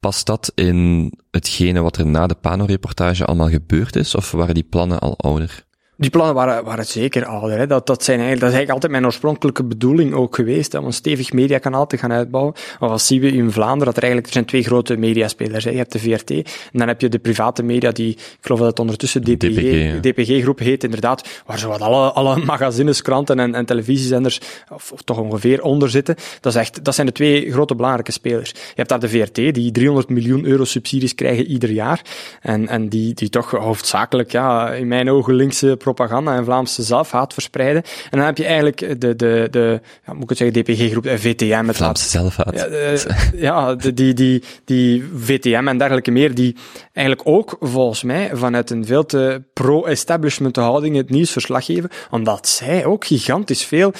past dat in hetgene wat er na de Pano-reportage allemaal gebeurd is, of waren die plannen al ouder? Die plannen waren, waren zeker ouder. Hè. Dat, dat, zijn eigenlijk, dat is eigenlijk altijd mijn oorspronkelijke bedoeling ook geweest, hè, om een stevig mediakanaal te gaan uitbouwen. Maar wat zien we in Vlaanderen? Dat er eigenlijk er zijn twee grote mediaspelers. Hè. Je hebt de VRT en dan heb je de private media, die, ik geloof dat het ondertussen DPG, DPG-groep heet, inderdaad, waar zowat alle, alle magazines, kranten en, en televisiezenders, of, of, toch ongeveer onder zitten. Dat, is echt, dat zijn de twee grote belangrijke spelers. Je hebt daar de VRT, die 300 miljoen euro subsidies krijgen ieder jaar. En, en die, die toch hoofdzakelijk, ja, in mijn ogen linkse propaganda en Vlaamse zelfhaat verspreiden. En dan heb je eigenlijk de, de, de ja, moet ik het zeggen, DPG-groep, eh, VTM. Het Vlaamse zelfhaat. Ja, de, ja die, die, die VTM en dergelijke meer, die eigenlijk ook volgens mij vanuit een veel te pro-establishment houding het nieuws verslag geven, omdat zij ook gigantisch veel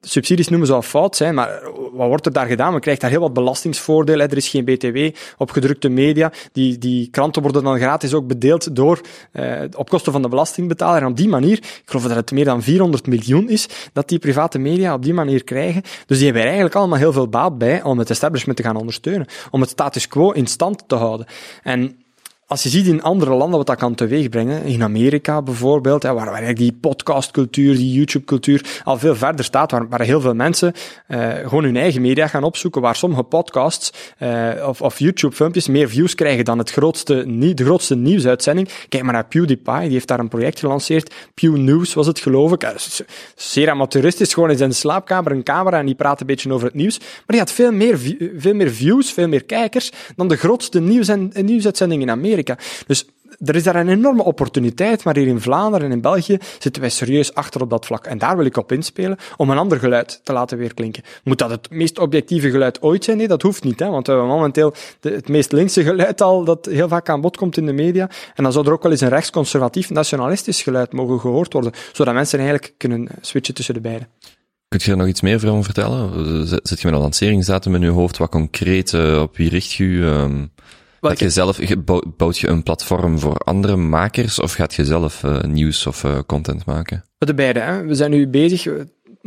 subsidies noemen zou fout zijn, maar wat wordt er daar gedaan? Men krijgt daar heel wat belastingsvoordeel. Er is geen BTW op gedrukte media. Die, die kranten worden dan gratis ook bedeeld door, eh, op kosten van de belastingbetaler. En op die manier, ik geloof dat het meer dan 400 miljoen is, dat die private media op die manier krijgen. Dus die hebben er eigenlijk allemaal heel veel baat bij om het establishment te gaan ondersteunen. Om het status quo in stand te houden. En als je ziet in andere landen wat dat kan teweegbrengen, in Amerika bijvoorbeeld, waar, waar die podcastcultuur, die YouTube-cultuur al veel verder staat, waar, heel veel mensen uh, gewoon hun eigen media gaan opzoeken, waar sommige podcasts uh, of, of YouTube-filmpjes meer views krijgen dan het grootste, de grootste nieuwsuitzending. Kijk maar naar PewDiePie, die heeft daar een project gelanceerd, Pew News was het geloof ik, zeer amateuristisch, gewoon in zijn slaapkamer een camera en die praat een beetje over het nieuws, maar die had veel meer, veel meer views, veel meer kijkers dan de grootste nieuws- en, nieuwsuitzending in Amerika. Dus er is daar een enorme opportuniteit, maar hier in Vlaanderen en in België zitten wij serieus achter op dat vlak. En daar wil ik op inspelen om een ander geluid te laten weerklinken. Moet dat het meest objectieve geluid ooit zijn? Nee, dat hoeft niet, hè, want we hebben momenteel de, het meest linkse geluid al dat heel vaak aan bod komt in de media. En dan zou er ook wel eens een rechtsconservatief nationalistisch geluid mogen gehoord worden, zodat mensen eigenlijk kunnen switchen tussen de beide. Kun je er nog iets meer over vertellen? Zit je met een lanceringsdatum in je hoofd? Wat concreet? Uh, op wie richt? Um, dat je zelf, bouwt je een platform voor andere makers of gaat je zelf uh, nieuws of uh, content maken? De beide. Hè. We zijn nu bezig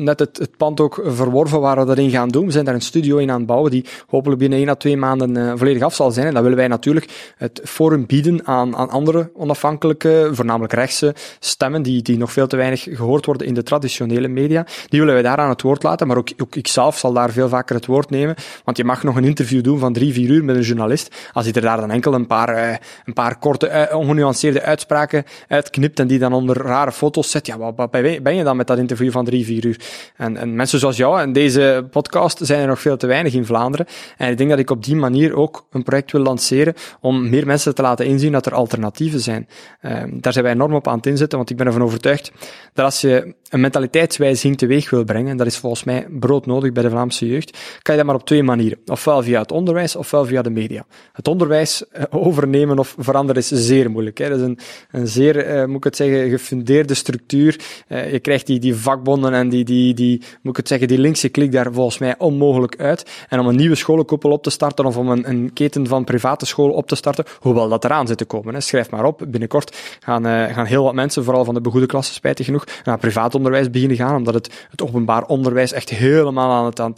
net het, het pand ook verworven waar we dat in gaan doen. We zijn daar een studio in aan het bouwen die hopelijk binnen 1 à 2 maanden uh, volledig af zal zijn. En dan willen wij natuurlijk het forum bieden aan, aan andere onafhankelijke, voornamelijk rechtse stemmen die, die nog veel te weinig gehoord worden in de traditionele media. Die willen wij daar aan het woord laten, maar ook, ook ikzelf zal daar veel vaker het woord nemen. Want je mag nog een interview doen van drie, vier uur met een journalist. Als hij er daar dan enkel een paar, uh, een paar korte, uh, ongenuanceerde uitspraken uitknipt en die dan onder rare foto's zet, ja, wat ben je dan met dat interview van drie, vier uur? En, en mensen zoals jou en deze podcast zijn er nog veel te weinig in Vlaanderen. En ik denk dat ik op die manier ook een project wil lanceren om meer mensen te laten inzien dat er alternatieven zijn. Uh, daar zijn wij enorm op aan het inzetten, want ik ben ervan overtuigd dat als je een mentaliteitswijziging teweeg wil brengen, en dat is volgens mij broodnodig bij de Vlaamse jeugd, kan je dat maar op twee manieren. Ofwel via het onderwijs, ofwel via de media. Het onderwijs eh, overnemen of veranderen is zeer moeilijk. Hè. Dat is een, een zeer, uh, moet ik het zeggen, gefundeerde structuur. Uh, je krijgt die, die vakbonden en die, die, die, moet ik het zeggen, die linkse klik daar volgens mij onmogelijk uit. En om een nieuwe scholenkoepel op te starten of om een, een keten van private scholen op te starten, hoewel dat eraan zit te komen. Hè. Schrijf maar op, binnenkort gaan, gaan heel wat mensen, vooral van de begoede klasse spijtig genoeg, naar privaat onderwijs beginnen gaan, omdat het, het openbaar onderwijs echt helemaal aan het, aan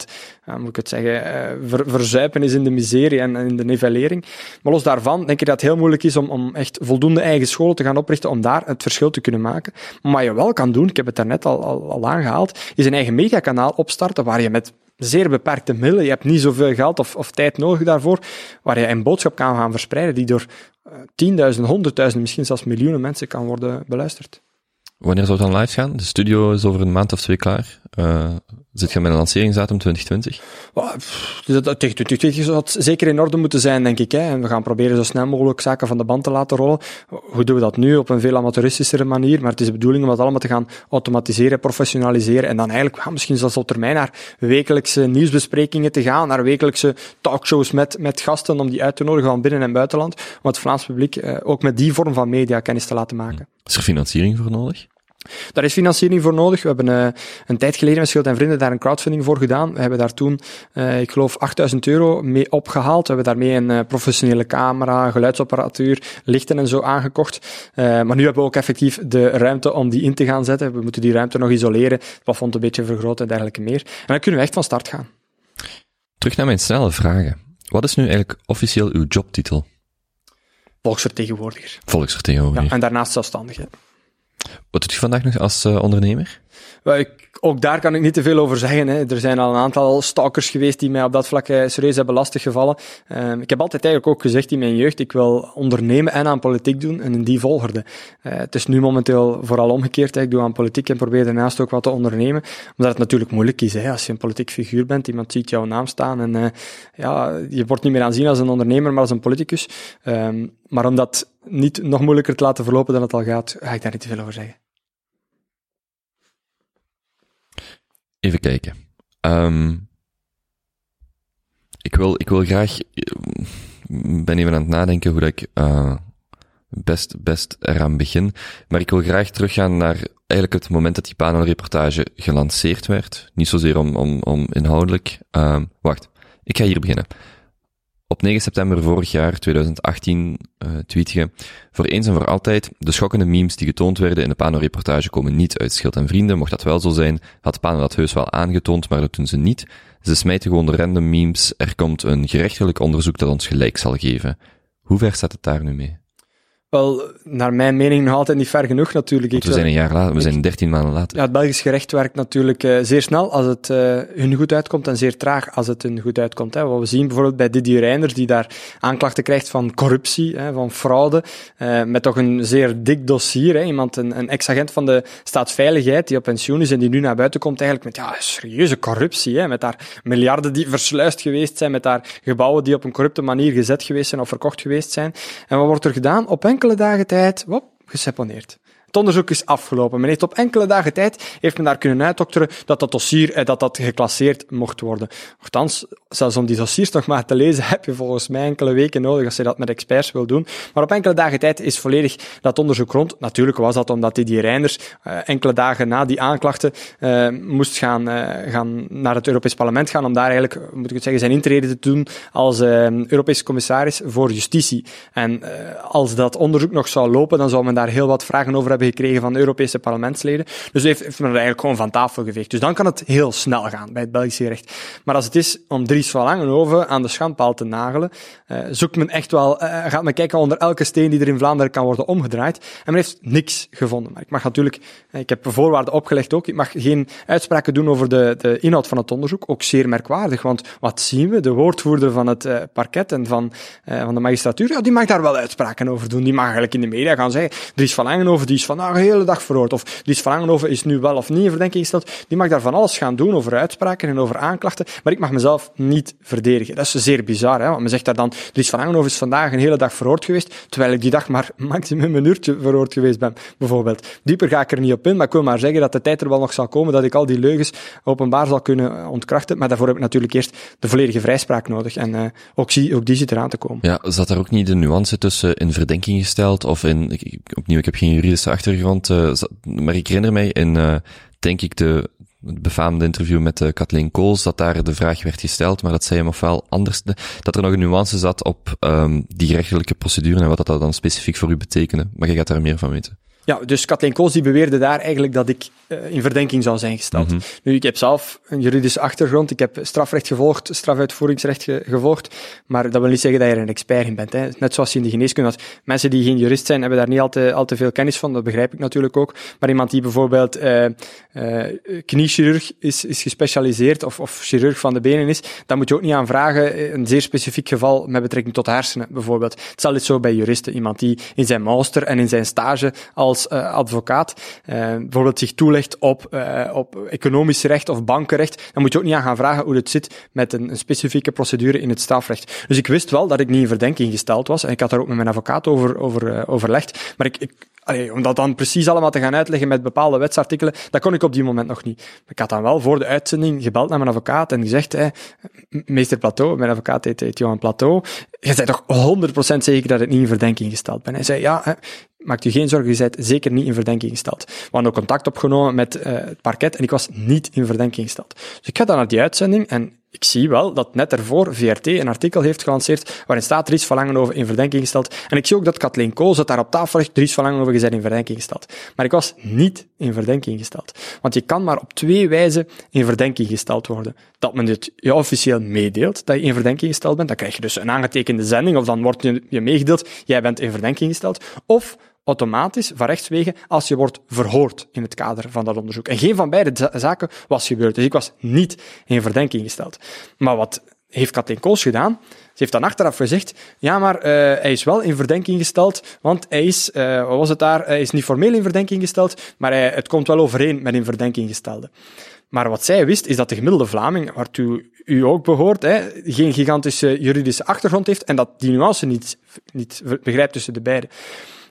moet ik het zeggen, ver, verzuipen is in de miserie en, en, in de nivellering. Maar los daarvan denk ik dat het heel moeilijk is om, om echt voldoende eigen scholen te gaan oprichten om daar het verschil te kunnen maken. Maar wat je wel kan doen, ik heb het daarnet al, al, al aangehaald, is een eigen mediakanaal opstarten waar je met zeer beperkte middelen, je hebt niet zoveel geld of, of tijd nodig daarvoor, waar je een boodschap kan gaan verspreiden die door uh, tienduizenden, honderdduizenden, misschien zelfs miljoenen mensen kan worden beluisterd. Wanneer zou het dan live gaan? De studio is over een maand of twee klaar. Uh, zit je met een lanceringsdatum 2020? Tegen 2020 zou het zeker in orde moeten zijn, denk ik. Hè. En we gaan proberen zo snel mogelijk zaken van de band te laten rollen. Hoe doen we dat nu? Op een veel amateuristischere manier. Maar het is de bedoeling om dat allemaal te gaan automatiseren, professionaliseren. En dan eigenlijk ja, misschien zelfs op termijn naar wekelijkse nieuwsbesprekingen te gaan. Naar wekelijkse talkshows met, met gasten om die uit te nodigen van binnen- en buitenland. Om het Vlaams publiek eh, ook met die vorm van media kennis te laten maken. Is er financiering voor nodig? Daar is financiering voor nodig. We hebben uh, een tijd geleden met Schild en Vrienden daar een crowdfunding voor gedaan. We hebben daar toen, uh, ik geloof, 8000 euro mee opgehaald. We hebben daarmee een uh, professionele camera, geluidsapparatuur, lichten en zo aangekocht. maar nu hebben we ook effectief de ruimte om die in te gaan zetten. We moeten die ruimte nog isoleren, het plafond een beetje vergroten en dergelijke meer. En dan kunnen we echt van start gaan. Terug naar mijn snelle vragen. Wat is nu eigenlijk officieel uw jobtitel? Volksvertegenwoordiger. Volksvertegenwoordiger. Ja, en daarnaast zelfstandige. Wat doet u vandaag nog als uh, ondernemer? Ik, ook daar kan ik niet te veel over zeggen. Hè. Er zijn al een aantal stalkers geweest die mij op dat vlak uh, serieus hebben lastiggevallen. Uh, ik heb altijd eigenlijk ook gezegd in mijn jeugd, ik wil ondernemen en aan politiek doen en in die volgorde. Uh, het is nu momenteel vooral omgekeerd. Ik doe aan politiek en probeer daarnaast ook wat te ondernemen. Omdat het natuurlijk moeilijk is. Hè. Als je een politiek figuur bent, iemand ziet jouw naam staan en ja, je wordt niet meer aanzien als een ondernemer, maar als een politicus. Ehm, maar om dat niet nog moeilijker te laten verlopen dan het al gaat, ga ik daar niet te veel over zeggen. Even kijken. Um, ik, wil, ik wil graag. ben even aan het nadenken hoe dat ik uh, best, best eraan begin. Maar ik wil graag teruggaan naar eigenlijk het moment dat die panelreportage gelanceerd werd. Niet zozeer om, om, om inhoudelijk. Uh, wacht, ik ga hier beginnen. Op 9 september vorig jaar, 2018, uh, tweet je, voor eens en voor altijd, de schokkende memes die getoond werden in de Pano-reportage komen niet uit Schild en Vrienden. Mocht dat wel zo zijn, had Pano dat heus wel aangetoond, maar dat doen ze niet. Ze smijten gewoon de random memes. Er komt een gerechtelijk onderzoek dat ons gelijk zal geven. Hoe ver staat het daar nu mee? Wel, naar mijn mening nog altijd niet ver genoeg natuurlijk. Want we zijn een jaar later, we zijn dertien maanden later. Ja, het Belgisch gerecht werkt natuurlijk uh, zeer snel als het uh, hun goed uitkomt en zeer traag als het hun goed uitkomt. Hè. Wat we zien bijvoorbeeld bij Didier Reinders, die daar aanklachten krijgt van corruptie, hè, van fraude, uh, met toch een zeer dik dossier. Hè. Iemand, een, een ex-agent van de staatsveiligheid, die op pensioen is en die nu naar buiten komt eigenlijk met ja, serieuze corruptie. Hè, met daar miljarden die versluist geweest zijn, met daar gebouwen die op een corrupte manier gezet geweest zijn of verkocht geweest zijn. En wat wordt er gedaan? Op enkel enkele dagen tijd, wop, geseponeerd. Het onderzoek is afgelopen. Men heeft op enkele dagen tijd heeft men daar kunnen uitdokteren dat dat dossier eh, dat dat geclasseerd mocht worden. Nochtans, zelfs om die dossiers nog maar te lezen, heb je volgens mij enkele weken nodig als je dat met experts wil doen. Maar op enkele dagen tijd is volledig dat onderzoek rond. Natuurlijk was dat omdat die Reinders uh, enkele dagen na die aanklachten uh, moest gaan, gaan naar het Europees Parlement gaan om daar eigenlijk, moet ik het zeggen, zijn intrede te doen als Europees commissaris voor justitie. En als dat onderzoek nog zou lopen, dan zou men daar heel wat vragen over hebben gekregen van Europese parlementsleden. Dus heeft, heeft men er eigenlijk gewoon van tafel geveegd. Dus dan kan het heel snel gaan bij het Belgische recht. Maar als het is om Dries van Langenhoven aan de schandpaal te nagelen, uh, zoekt men echt wel, uh, gaat men kijken onder elke steen die er in Vlaanderen kan worden omgedraaid. En men heeft niks gevonden. Maar ik mag natuurlijk, ik heb voorwaarden opgelegd ook, ik mag geen uitspraken doen over de, de inhoud van het onderzoek. Ook zeer merkwaardig, want wat zien we? De woordvoerder van het uh, parket en van, van de magistratuur, ja, die mag daar wel uitspraken over doen. Die mag eigenlijk in de media gaan zeggen, Dries van Langenhoven, die is vandaag een hele dag verhoord. Of is Verlangenhoven is nu wel of niet in verdenking gesteld. Die mag daar van alles gaan doen over uitspraken en over aanklachten. Maar ik mag mezelf niet verdedigen. Dat is zeer bizar, hè? want men zegt daar dan, Dries Verlangenhoven is vandaag een hele dag verhoord geweest, terwijl ik die dag maar maximum een uurtje verhoord geweest ben, bijvoorbeeld. Dieper ga ik er niet op in, maar ik wil maar zeggen dat de tijd er wel nog zal komen dat ik al die leugens openbaar zal kunnen ontkrachten. Maar daarvoor heb ik natuurlijk eerst de volledige vrijspraak nodig. En uh, ook, zie, ook die zit eraan te komen. Ja, zat daar ook niet de nuance tussen in verdenking gesteld of in, opnieuw, ik heb geen juridische achtergrond, uh, maar ik herinner mij in, uh, denk ik, de, befaamde interview met uh, Kathleen Kools, dat daar de vraag werd gesteld, maar dat zij hem ofwel anders, dat er nog een nuance zat op um, die rechtelijke procedure en wat dat dan specifiek voor u betekende. Maar je gaat daar meer van weten. Ja, dus Kathleen Koos die beweerde daar eigenlijk dat ik uh, in verdenking zou zijn gesteld. Mm -hmm. Nu, ik heb zelf een juridische achtergrond, ik heb strafrecht gevolgd, strafuitvoeringsrecht ge gevolgd, maar dat wil niet zeggen dat je er een expert in bent. Hè. Net zoals je in de geneeskunde had. Mensen die geen jurist zijn, hebben daar niet al te, al te veel kennis van, dat begrijp ik natuurlijk ook. Maar iemand die bijvoorbeeld uh, uh, kniechirurg is, is gespecialiseerd of, of chirurg van de benen is, dan moet je ook niet aan vragen, een zeer specifiek geval met betrekking tot hersenen bijvoorbeeld. Hetzelfde is zo bij juristen. Iemand die in zijn master en in zijn stage al als uh, advocaat uh, bijvoorbeeld zich toelegt op, uh, op economisch recht of bankenrecht, dan moet je ook niet aan gaan vragen hoe het zit met een, een, specifieke procedure in het strafrecht. Dus ik wist wel dat ik niet in verdenking gesteld was en ik had daar ook met mijn advocaat over, over overlegd, maar ik, ik om dat dan precies allemaal te gaan uitleggen met bepaalde wetsartikelen, dat kon ik op die moment nog niet. Ik had dan wel voor de uitzending gebeld naar mijn advocaat en gezegd, meester Plateau, mijn advocaat heet, heet Johan Plateau, je bent toch 100% zeker dat ik niet in verdenking gesteld ben? Hij zei, ja, maakt u geen zorgen, je bent zeker niet in verdenking gesteld. We hadden ook contact opgenomen met uh, het parket en ik was niet in verdenking gesteld. Dus ik ga dan naar die uitzending en ik zie wel dat net ervoor VRT een artikel heeft gelanceerd waarin staat Dries van Langenhoven in verdenking gesteld. En ik zie ook dat Kathleen Kool zat daar op tafel ligt, Dries van Langenhoven gezet in verdenking gesteld. Maar ik was niet in verdenking gesteld. Want je kan maar op twee wijzen in verdenking gesteld worden. Dat men het je officieel meedeelt dat je in verdenking gesteld bent, dan krijg je dus een aangetekende zending of dan wordt je meegedeeld, jij bent in verdenking gesteld. Of automatisch van rechtswege als je wordt verhoord in het kader van dat onderzoek. En geen van beide zaken was gebeurd. Dus ik was niet in verdenking gesteld. Maar wat heeft Kathleen Kools gedaan? Ze heeft dan achteraf gezegd, ja, maar uh, hij is wel in verdenking gesteld, want hij is, uh, wat was het daar, hij is niet formeel in verdenking gesteld, maar hij, het komt wel overeen met in verdenking gestelde. Maar wat zij wist, is dat de gemiddelde Vlaming, waartoe u ook behoort, hè, geen gigantische juridische achtergrond heeft en dat die nuance niet, niet begrijpt tussen de beiden.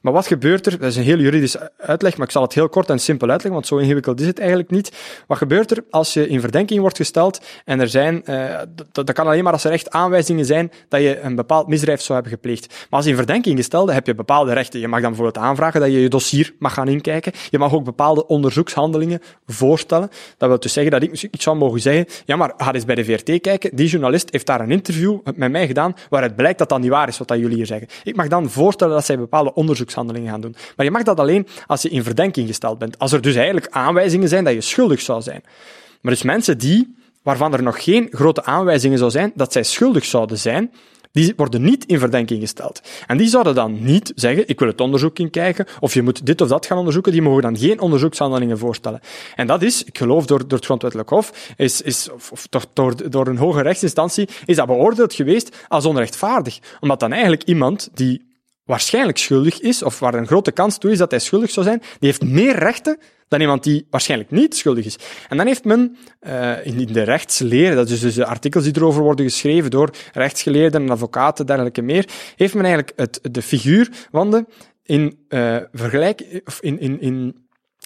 Maar wat gebeurt er? Dat is een heel juridische uitleg, maar ik zal het heel kort en simpel uitleggen, want zo ingewikkeld is het eigenlijk niet. Wat gebeurt er als je in verdenking wordt gesteld en er zijn, uh, dat, kan alleen maar als er echt aanwijzingen zijn dat je een bepaald misdrijf zou hebben gepleegd. Maar als je in verdenking gesteld heb je bepaalde rechten. Je mag dan bijvoorbeeld aanvragen dat je je dossier mag gaan inkijken. Je mag ook bepaalde onderzoekshandelingen voorstellen. Dat wil dus zeggen dat ik iets zou mogen zeggen, ja maar ga eens bij de VRT kijken, die journalist heeft daar een interview met mij gedaan waaruit blijkt dat dat niet waar is wat dat jullie hier zeggen. Ik mag dan voorstellen dat zij bepaalde onderzoeks onderzoekshandelingen gaan doen. Maar je mag dat alleen als je in verdenking gesteld bent. Als er dus eigenlijk aanwijzingen zijn dat je schuldig zou zijn. Maar dus mensen die, waarvan er nog geen grote aanwijzingen zou zijn dat zij schuldig zouden zijn, die worden niet in verdenking gesteld. En die zouden dan niet zeggen, ik wil het onderzoek inkijken, of je moet dit of dat gaan onderzoeken, die mogen dan geen onderzoekshandelingen voorstellen. En dat is, ik geloof door, door het grondwettelijk hof, is, is, of, toch door, door een hoge rechtsinstantie, is dat beoordeeld geweest als onrechtvaardig. Omdat dan eigenlijk iemand die waarschijnlijk schuldig is, of waar een grote kans toe is dat hij schuldig zou zijn, die heeft meer rechten dan iemand die waarschijnlijk niet schuldig is. En dan heeft men uh, in de rechtsleer, dat is dus de artikels die erover worden geschreven door rechtsgeleerden en advocaten, dergelijke meer, heeft men eigenlijk het, de figuur van de in uh, vergelijk, of in, in, in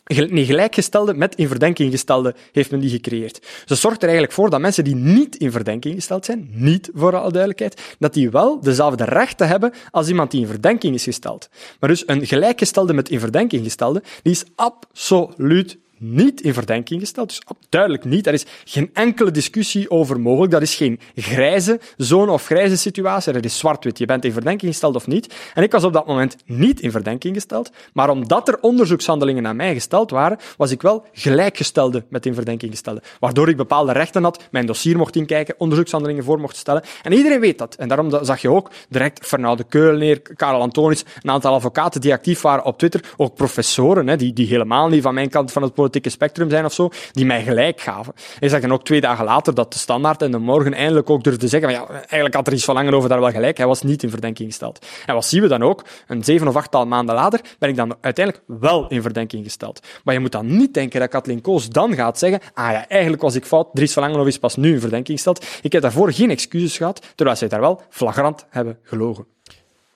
Nee, gelijkgestelde met in verdenking gestelde heeft men die gecreëerd. Dat zorgt er eigenlijk voor dat mensen die niet in verdenking gesteld zijn, niet voor alle duidelijkheid, dat die wel dezelfde rechten hebben als iemand die in verdenking is gesteld. Maar dus een gelijkgestelde met in verdenking gestelde, die is absoluut niet in verdenking gesteld. Dus duidelijk niet. Daar is geen enkele discussie over mogelijk. Dat is geen grijze zone of grijze situatie. Dat is zwart-wit. Je bent in verdenking gesteld of niet. En ik was op dat moment niet in verdenking gesteld. Maar omdat er onderzoekshandelingen naar mij gesteld waren, was ik wel gelijkgestelde met in verdenking gestelde. Waardoor ik bepaalde rechten had, mijn dossier mocht inkijken, onderzoekshandelingen voor mocht stellen. En iedereen weet dat. En daarom zag je ook direct Fernand de Keuleneer, Karel Antonis, een aantal advocaten die actief waren op Twitter, ook professoren, hè, die, die helemaal niet van mijn kant van het politieke spectrum zijn of zo, die mij gelijk gaven. En zag dan ook twee dagen later dat de standaard en de morgen eindelijk ook durfde zeggen, ja, eigenlijk had er iets van langer over daar wel gelijk, hij was niet in verdenking gesteld. En wat zien we dan ook? Een zeven of achttal maanden later ben ik dan uiteindelijk wel in verdenking gesteld. Maar je moet dan niet denken dat Kathleen Koos dan gaat zeggen, ah ja, eigenlijk was ik fout, Dries van is pas nu in verdenking gesteld. Ik heb daarvoor geen excuses gehad, terwijl zij daar wel flagrant hebben gelogen.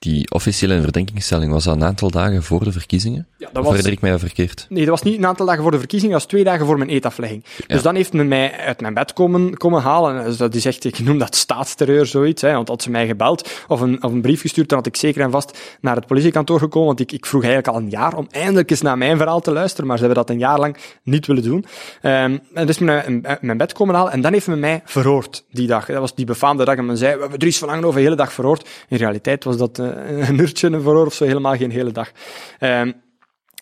Die officiële verdenkingstelling was dat een aantal dagen voor de verkiezingen? Ja, dat was... herinner ik mij dat verkeerd? Nee, dat was niet een aantal dagen voor de verkiezingen, dat was twee dagen voor mijn eetaflegging. Dus dan heeft men mij uit mijn bed komen, komen halen. Dus dat is echt, ik noem dat staatsterreur, zoiets. Hè, want had ze mij gebeld of een, of een brief gestuurd, dan had ik zeker en vast naar het politiekantoor gekomen. Want ik, ik vroeg eigenlijk al een jaar om eindelijk eens naar mijn verhaal te luisteren, maar ze hebben dat een jaar lang niet willen doen. Um, en dus mijn, mijn bed komen halen en dan heeft men mij verhoord die dag. Dat was die befaamde dag en men zei, we hebben Dries van Langenhoven de hele dag verhoord. In realiteit was dat... Uh, een uurtje een verhoor of zo, helemaal geen hele dag. Um,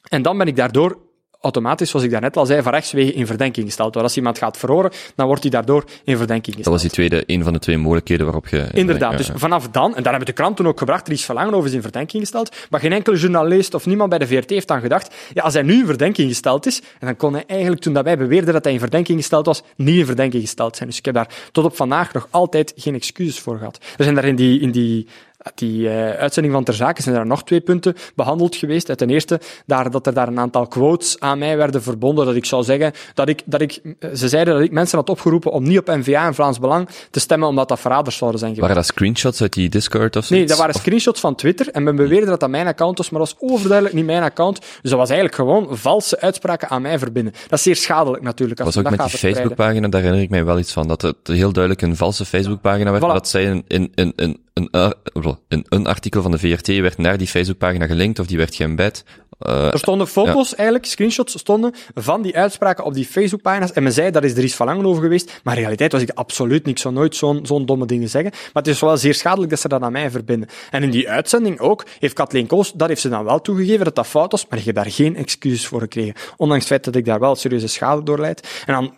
en dan ben ik daardoor automatisch, zoals ik daarnet al zei, van rechtswege in verdenking gesteld. Want als iemand gaat verhoren, dan wordt hij daardoor in verdenking gesteld. Dat was die tweede, een van de twee mogelijkheden waarop je... Inderdaad. Dus vanaf dan, en daar hebben de kranten ook gebracht, er is verlangen over is in verdenking gesteld, maar geen enkele journalist of niemand bij de VRT heeft dan gedacht, ja, als hij nu in verdenking gesteld is, en dan kon hij eigenlijk, toen dat wij beweerden dat hij in verdenking gesteld was, niet in verdenking gesteld zijn. Dus ik heb daar tot op vandaag nog altijd geen excuses voor gehad. Er zijn daar in die, in die die uh, uitzending van Ter Zaken zijn er nog twee punten behandeld geweest. Ten eerste daar, dat er daar een aantal quotes aan mij werden verbonden, dat ik zou zeggen dat ik, dat ik, ze zeiden dat ik mensen had opgeroepen om niet op NVA en Vlaams Belang te stemmen, omdat dat verraders zouden zijn geweest. Waren dat screenshots uit die Discord of zo? Nee, dat waren screenshots van Twitter en men beweerde dat dat mijn account was, maar dat was overduidelijk niet mijn account. Dus dat was eigenlijk gewoon valse uitspraken aan mij verbinden. Dat is zeer schadelijk natuurlijk. Als was ook met die Facebookpagina, daar herinner ik mij wel iets van, dat het heel duidelijk een valse Facebookpagina werd, dat zij in, in, in, in een, een, een artikel van de VRT werd naar die Facebookpagina gelinkt of die werd geëmbed. Uh, er stonden foto's, eigenlijk, screenshots stonden van die uitspraken op die Facebookpagina's. En men zei, dat is er iets van lang over geweest. Maar in realiteit was ik absoluut niet. Ik zou nooit zo'n zo'n domme dingen zeggen. Maar het is wel zeer schadelijk dat ze dat aan mij verbinden. En in die uitzending ook, heeft Kathleen Koos, dat heeft ze dan wel toegegeven, dat dat fout was. Maar ik heb daar geen excuses voor gekregen. Ondanks het feit dat ik daar wel serieuze schade door leid. En dan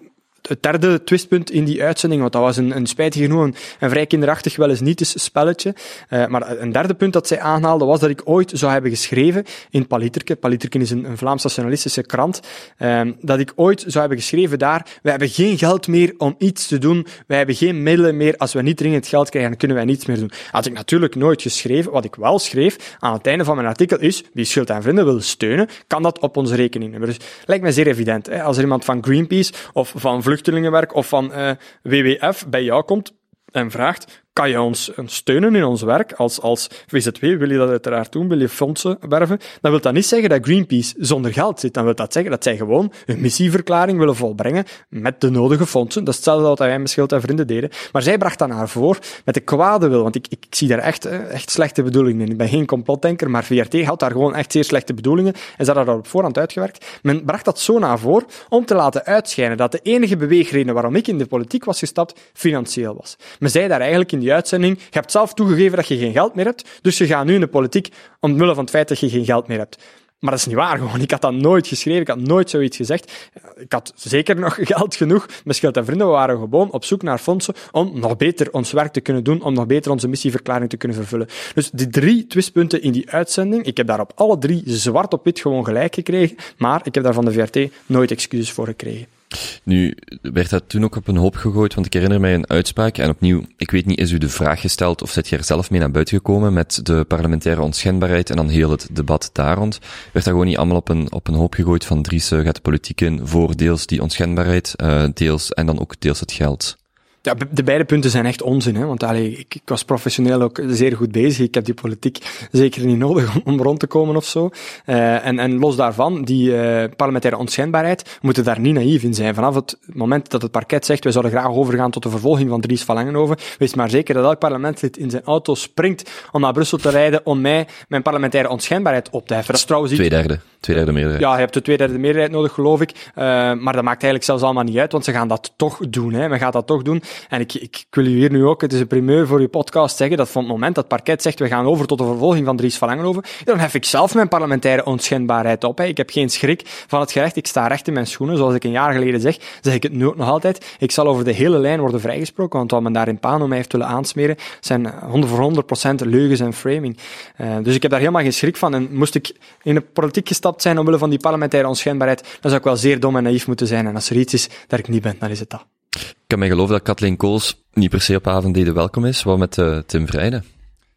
het derde twistpunt in die uitzending, want dat was een, een spijtig genoeg een, vrij kinderachtig wel eens niet eens spelletje. Uh, maar een derde punt dat zij aanhaalde was dat ik ooit zou hebben geschreven in Paliterke. Paliterke is een, een Vlaams nationalistische krant. Uh, dat ik ooit zou hebben geschreven daar, wij hebben geen geld meer om iets te doen. Wij hebben geen middelen meer. Als we niet dringend geld krijgen, dan kunnen wij niets meer doen. Had ik natuurlijk nooit geschreven. Wat ik wel schreef aan het einde van mijn artikel is, wie Schild en Vrienden wil steunen, kan dat op onze rekening. Dus lijkt mij zeer evident. Hè? Als er iemand van Greenpeace of van vluchtelingenwerk of van uh, eh, WWF bij jou komt en vraagt, kan je ons steunen in ons werk als, als VZW? Wil je dat uiteraard doen? Wil je fondsen werven? Dan wil dat niet zeggen dat Greenpeace zonder geld zit. Dan wil dat zeggen dat zij gewoon hun missieverklaring willen volbrengen met de nodige fondsen. Dat is hetzelfde wat wij met Schild en Vrienden deden. Maar zij bracht dat naar voren met de kwade wil. Want ik, ik, zie daar echt, echt slechte bedoelingen in. Ik ben geen complotdenker, maar VRT had daar gewoon echt zeer slechte bedoelingen. En ze hadden dat op voorhand uitgewerkt. Men bracht dat zo naar voren om te laten uitschijnen dat de enige beweegreden waarom ik in de politiek was gestapt, financieel was. Men zei daar eigenlijk in die uitzending, je hebt zelf toegegeven dat je geen geld meer hebt, dus je gaat nu in de politiek omwille van het feit dat je geen geld meer hebt. Maar dat is niet waar, gewoon. Ik had dat nooit geschreven, ik had nooit zoiets gezegd. Ik had zeker nog geld genoeg. Mijn schild en vrienden waren gewoon op zoek naar fondsen om nog beter ons werk te kunnen doen, om nog beter onze missieverklaring te kunnen vervullen. Dus die drie twistpunten in die uitzending, ik heb daar op alle drie zwart op wit gewoon gelijk gekregen, maar ik heb daar van de VRT nooit excuses voor gekregen. Nu, werd dat toen ook op een hoop gegooid, want ik herinner mij een uitspraak, en opnieuw, ik weet niet, is u de vraag gesteld of zit je er zelf mee naar buiten gekomen met de parlementaire onschendbaarheid en dan heel het debat daar rond? Werd dat gewoon niet allemaal op een, op een hoop gegooid van Dries gaat de politiek in voor deels die onschendbaarheid, uh, deels, en dan ook deels het geld? Ja, de beide punten zijn echt onzin. Hè? Want allee, ik, ik, was professioneel ook zeer goed bezig. Ik heb die politiek zeker niet nodig om, rond te komen of zo. Uh, en, en los daarvan, die uh, parlementaire onschendbaarheid, moeten daar niet naïef in zijn. Vanaf het moment dat het parket zegt, wij zouden graag overgaan tot de vervolging van Dries van Langenhoven, wees maar zeker dat elk parlementslid in zijn auto springt om naar Brussel te rijden om mij mijn parlementaire onschendbaarheid op te heffen. Dat is trouwens iets... Twee derde. Twee derde meerderheid. Ja, je hebt de twee derde meerderheid nodig, geloof ik. Uh, maar dat maakt eigenlijk zelfs allemaal niet uit, want ze gaan dat toch doen. Hè. Men gaat dat toch doen. En ik, ik, wil u hier nu ook, het is een primeur voor uw podcast, zeggen dat van het moment dat het parket zegt we gaan over tot de vervolging van Dries van Langenhoven, dan hef ik zelf mijn parlementaire onschendbaarheid op. Hè. Ik heb geen schrik van het gerecht. Ik sta recht in mijn schoenen. Zoals ik een jaar geleden zeg, zeg ik het nu ook nog altijd. Ik zal over de hele lijn worden vrijgesproken, want wat men daar in Pano mij heeft willen aansmeren, zijn 100 voor 100% leugens en framing. Uh, dus ik heb daar helemaal geen schrik van. En moest ik in de politiek gestapt zijn omwille van die parlementaire onschendbaarheid, dan zou ik wel zeer dom en naïef moeten zijn. En als er iets is dat ik niet ben, dan is het dat. Ik kan mij geloven dat Kathleen Kools niet per se op avondheden welkom is. Wat met uh, Tim Vrijden?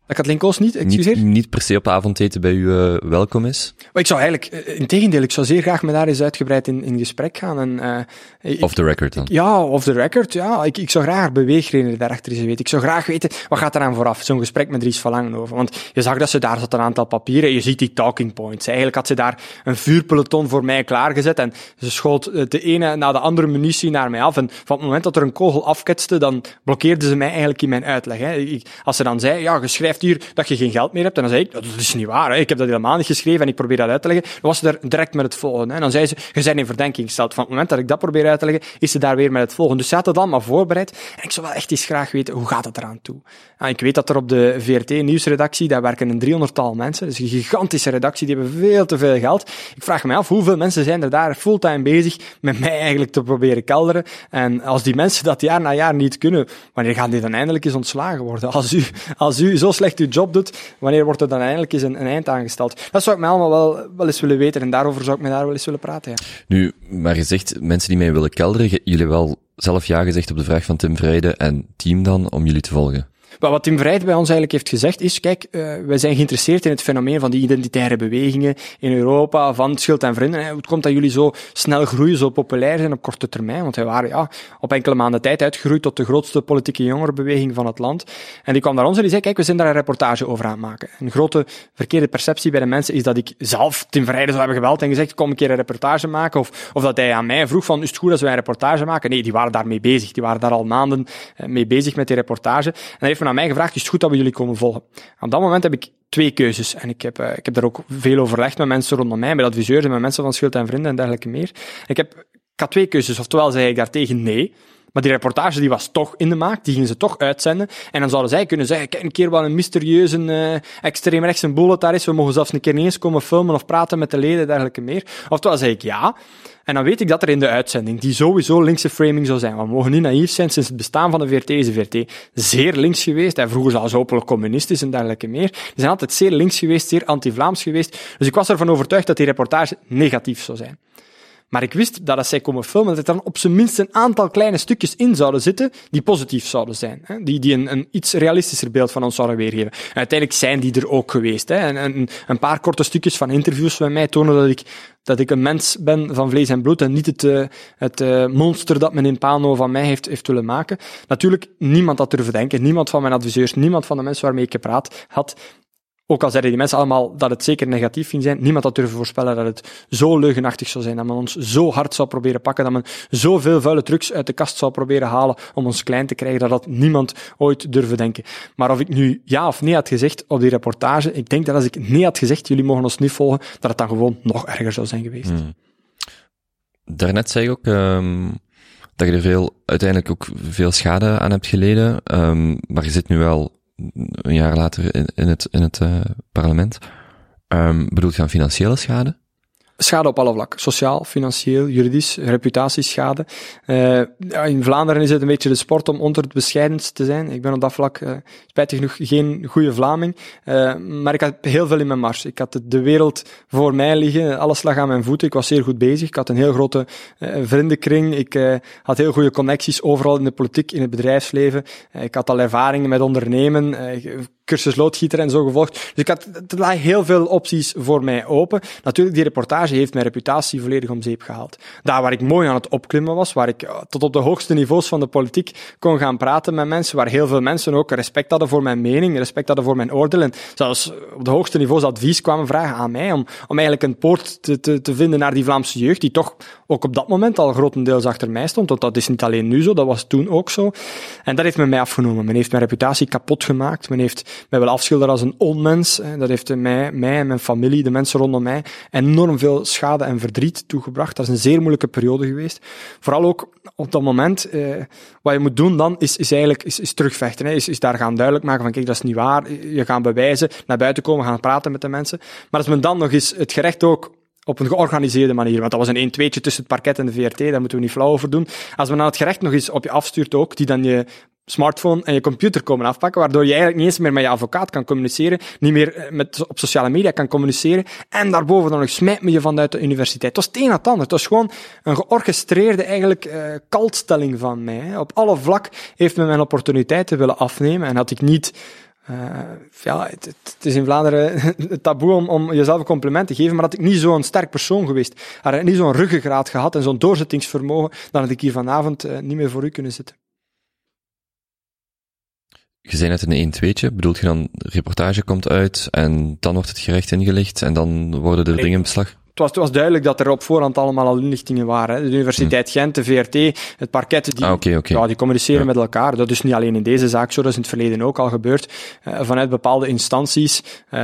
Dat Kathleen Koos niet, excuseer? Niet, niet per se op avondeten bij u uh, welkom is? Maar ik zou eigenlijk, uh, in tegendeel, ik zou zeer graag met haar eens uitgebreid in, in gesprek gaan. En, uh, off the record dan? Ja, off the record, ja. Ik, ik zou graag beweegredenen daarachter eens weten. Ik zou graag weten, wat gaat eraan vooraf? Zo'n gesprek met Dries van Langenhoven. Want je zag dat ze daar zat een aantal papieren, je ziet die talking points. Eigenlijk had ze daar een vuurpeloton voor mij klaargezet en ze schoot de ene na de andere munitie naar mij af. En van het moment dat er een kogel afketste, dan blokkeerde ze mij eigenlijk in mijn uitleg. Hè. Ik, als ze dan zei, ja, je dat je geen geld meer hebt. En dan zei ik, dat is niet waar. Hè. Ik heb dat helemaal niet geschreven en ik probeer dat uit te leggen. Dan was ze er direct met het volgende. En dan zei ze, je bent in verdenking gesteld. Van het moment dat ik dat probeer uit te leggen, is ze daar weer met het volgende. Dus ze had het allemaal voorbereid. En ik zou wel echt eens graag weten, hoe gaat het eraan toe? En ik weet dat er op de VRT-nieuwsredactie, daar werken een driehonderdtal mensen. Is een gigantische redactie, die hebben veel te veel geld. Ik vraag me af, hoeveel mensen zijn er daar fulltime bezig met mij eigenlijk te proberen kelderen? En als die mensen dat jaar na jaar niet kunnen, wanneer gaan die dan eindelijk eens ontslagen worden? Als u, als u zo slecht uw job doet, wanneer wordt er dan eindelijk eens een, eind aangesteld? Dat zou ik mij allemaal wel, wel eens willen weten en daarover zou ik mij daar wel eens willen praten. Ja. Nu, maar je zegt, mensen die mij willen kelderen, jullie wel zelf ja gezegd op de vraag van Tim Vrijden en team dan om jullie te volgen? Maar wat Tim Vrijt bij ons eigenlijk heeft gezegd is, kijk, uh, wij zijn geïnteresseerd in het fenomeen van die identitaire bewegingen in Europa, van Schild en Vrienden. Hè. Hoe komt dat jullie zo snel groeien, zo populair zijn op korte termijn? Want wij waren ja, op enkele maanden tijd uitgegroeid tot de grootste politieke jongerenbeweging van het land. En die kwam naar ons en die zei, kijk, we zijn daar een reportage over aan het maken. Een grote verkeerde perceptie bij de mensen is dat ik zelf Tim Vrijt zou hebben geweld en gezegd, kom een keer een reportage maken. Of, of dat hij aan mij vroeg van, is het goed als wij een reportage maken? Nee, die waren daarmee bezig. Die waren daar al maanden uh, mee bezig met die reportage. En heeft me aan mij gevraagd, is het goed dat we jullie komen volgen? Op dat moment heb ik twee keuzes. En ik heb, uh, ik heb daar ook veel overlegd met mensen rondom mij, met adviseurs en met mensen van Schuld en Vrienden en dergelijke meer. Ik, heb, ik had twee keuzes. Oftewel zei ik daartegen nee, maar die reportage die was toch in de maak, die gingen ze toch uitzenden. En dan zouden zij kunnen zeggen, kijk een keer wat een mysterieuze uh, extreemrechtse bullet daar is, we mogen zelfs een keer niet eens komen filmen of praten met de leden en dergelijke meer. Oftewel zei ik ja. En dan weet ik dat er in de uitzending, die sowieso linkse framing zou zijn, we mogen niet naïef zijn, sinds het bestaan van de VRT is de VRT zeer links geweest, en vroeger zelfs openlijk communistisch en dergelijke meer. Die zijn altijd zeer links geweest, zeer anti-Vlaams geweest. Dus ik was ervan overtuigd dat die reportage negatief zou zijn. Maar ik wist dat als zij komen filmen, dat er dan op zijn minst een aantal kleine stukjes in zouden zitten die positief zouden zijn. Hè? Die, die een, een iets realistischer beeld van ons zouden weergeven. En uiteindelijk zijn die er ook geweest. Hè? En, een, paar korte stukjes van interviews met mij tonen dat ik, dat ik een mens ben van vlees en bloed en niet het, uh, het uh, monster dat men in Pano van mij heeft, heeft willen maken. Natuurlijk, niemand had durven denken. Niemand van mijn adviseurs, niemand van de mensen waarmee ik gepraat had, ook al zeiden die mensen allemaal dat het zeker negatief ging zijn, niemand had durven voorspellen dat het zo leugenachtig zou zijn, dat men ons zo hard zou proberen pakken, dat men zoveel vuile trucs uit de kast zou proberen halen om ons klein te krijgen, dat had niemand ooit durven denken. Maar of ik nu ja of nee had gezegd op die reportage, ik denk dat als ik nee had gezegd, jullie mogen ons niet volgen, dat het dan gewoon nog erger zou zijn geweest. Hmm. Daarnet zei je ook um, dat je er veel, uiteindelijk ook veel schade aan hebt geleden, um, maar je zit nu wel een jaar later in, in het, in het uh, parlement. Um, bedoelt je aan financiële schade? Schade op alle vlakken. Sociaal, financieel, juridisch, reputatieschade. Uh, in Vlaanderen is het een beetje de sport om onder het bescheidenst te zijn. Ik ben op dat vlak uh, spijtig genoeg geen goede Vlaming. Uh, maar ik had heel veel in mijn mars. Ik had de wereld voor mij liggen. Alles lag aan mijn voeten. Ik was zeer goed bezig. Ik had een heel grote vriendenkring. Ik had heel goede connecties overal in de politiek, in het bedrijfsleven. ik had al ervaringen met ondernemen cursus loodgieter en zo gevolgd. Dus ik had, er lagen heel veel opties voor mij open. Natuurlijk, die reportage heeft mijn reputatie volledig om zeep gehaald. Daar waar ik mooi aan het opklimmen was, waar ik eh, tot op de hoogste niveaus van de politiek kon gaan praten met mensen, waar heel veel mensen ook respect hadden voor mijn mening, respect hadden voor mijn oordeel en zelfs op de hoogste niveaus advies kwamen vragen aan mij om, om eigenlijk een poort te, te, te vinden naar die Vlaamse jeugd, die toch ook op dat moment al grotendeels achter mij stond, want dat is niet alleen nu zo, dat was toen ook zo. En dat heeft men mij afgenomen. Men heeft mijn reputatie kapot gemaakt. Men heeft mij wel afschilderd als een onmens. Dat heeft mij, mij en mijn familie, de mensen rondom mij, enorm veel schade en verdriet toegebracht. Dat is een zeer moeilijke periode geweest. Vooral ook op dat moment, eh, wat je moet doen dan, is, is eigenlijk is, is terugvechten. Hè. Is, is daar gaan duidelijk maken van, kijk, dat is niet waar. Je gaat bewijzen, naar buiten komen, gaan praten met de mensen. Maar als men dan nog eens het gerecht ook op een georganiseerde manier. Want dat was een 1-2'tje tussen het parket en de VRT, daar moeten we niet flauw over doen. Als men dan het gerecht nog eens op je afstuurt ook, die dan je smartphone en je computer komen afpakken, waardoor je eigenlijk niet eens meer met je advocaat kan communiceren, niet meer eh, met, op sociale media kan communiceren, en daarboven dan nog smijt me je vanuit de universiteit. Het was het een het ander. Het was gewoon een georchestreerde eigenlijk uh, kaltstelling van mij. Op alle vlak heeft men mijn opportuniteiten willen afnemen en had ik niet uh, ja, het, het, is in Vlaanderen het taboe om, om jezelf een compliment te geven, maar had ik niet zo'n sterk persoon geweest, had ik niet zo'n ruggengraat gehad en zo'n doorzettingsvermogen, dan had ik hier vanavond uh, niet meer voor u kunnen zitten. Je zei net een 1-2'tje, bedoelt je dan, de reportage komt uit en dan wordt het gerecht ingelicht en dan worden er dingen in beslag? Het was, het was duidelijk dat er op voorhand allemaal al inlichtingen waren. Hè. De Universiteit hmm. Gent, de VRT, het parket, die, ah, okay, okay. Ja, die communiceren ja. met elkaar. Dat is niet alleen in deze zaak zo, dat is in het verleden ook al gebeurd. Uh, vanuit bepaalde instanties. Uh,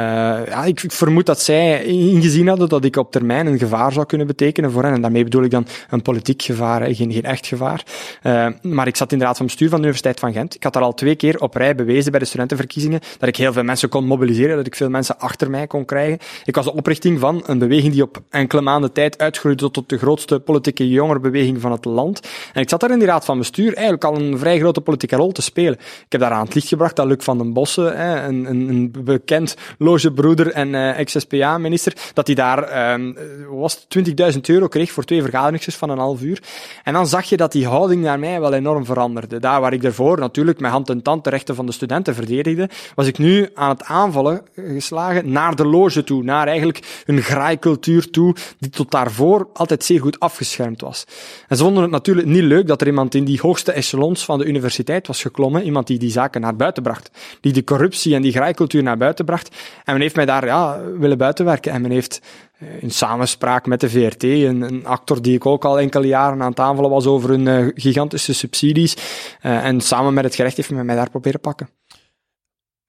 ja, ik, ik, vermoed dat zij ingezien hadden dat ik op termijn een gevaar zou kunnen betekenen voor hen. En daarmee bedoel ik dan een politiek gevaar, hè, geen, geen echt gevaar. Uh, maar ik zat in de raad van bestuur van de Universiteit van Gent. Ik had daar al twee keer op rij bewezen bij de studentenverkiezingen dat ik heel veel mensen kon mobiliseren, dat ik veel mensen achter mij kon krijgen. Ik was de oprichting van een beweging die op enkele maanden tijd uitgroeide tot de grootste politieke jongerenbeweging van het land. En ik zat daar in die raad van bestuur eigenlijk al een vrij grote politieke rol te spelen. Ik heb daar aan het licht gebracht dat Luc van den Bossen, een, een, een bekend logebroeder en uh, ex-SPA-minister, dat hij daar um, was 20.000 euro kreeg voor twee vergaderingen van een half uur. En dan zag je dat die houding naar mij wel enorm veranderde. Daar waar ik daarvoor natuurlijk met hand en tand de rechten van de studenten verdedigde, was ik nu aan het aanvallen geslagen naar de loge toe, naar eigenlijk een graaikultuur toe, die tot daarvoor altijd zeer goed afgeschermd was. En ze vonden het natuurlijk niet leuk dat er iemand in die hoogste echelons van de universiteit was geklommen, iemand die die zaken naar buiten bracht, die de corruptie en die graaikultuur naar buiten bracht. En men heeft mij daar ja, willen buitenwerken en men heeft eh, in samenspraak met de VRT, een, een, actor die ik ook al enkele jaren aan het aanvallen was over hun uh, gigantische subsidies, uh, en samen met het gerecht heeft men mij daar proberen pakken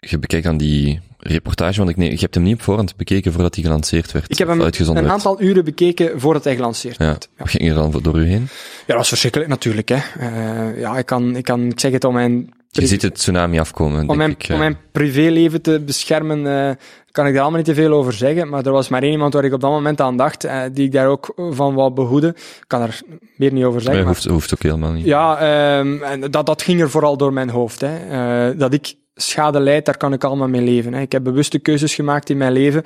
je bekijkt dan die reportage, want ik neem, je hebt hem niet op voorhand bekeken voordat hij gelanceerd werd. Ik heb hem een aantal uren bekeken voordat hij gelanceerd ja. werd. Ja. Ging er dan door u heen? Ja, dat was verschrikkelijk natuurlijk. Hè. Uh, ja, ik kan, ik kan, ik zeg het om mijn... Je ziet het tsunami afkomen, om mijn, ik, ja. Om mijn privéleven te beschermen, uh, kan ik daar allemaal niet te veel over zeggen. Maar er was maar één iemand waar ik op dat moment aan dacht, die ik daar ook van wou behoeden. Ik kan er meer niet over zeggen. Maar hoeft, hoeft ook helemaal niet. Ja, um, en dat, dat ging er vooral door mijn hoofd. Hè. dat ik schade leidt, daar kan ik allemaal mee leven. Ik heb bewuste keuzes gemaakt in mijn leven.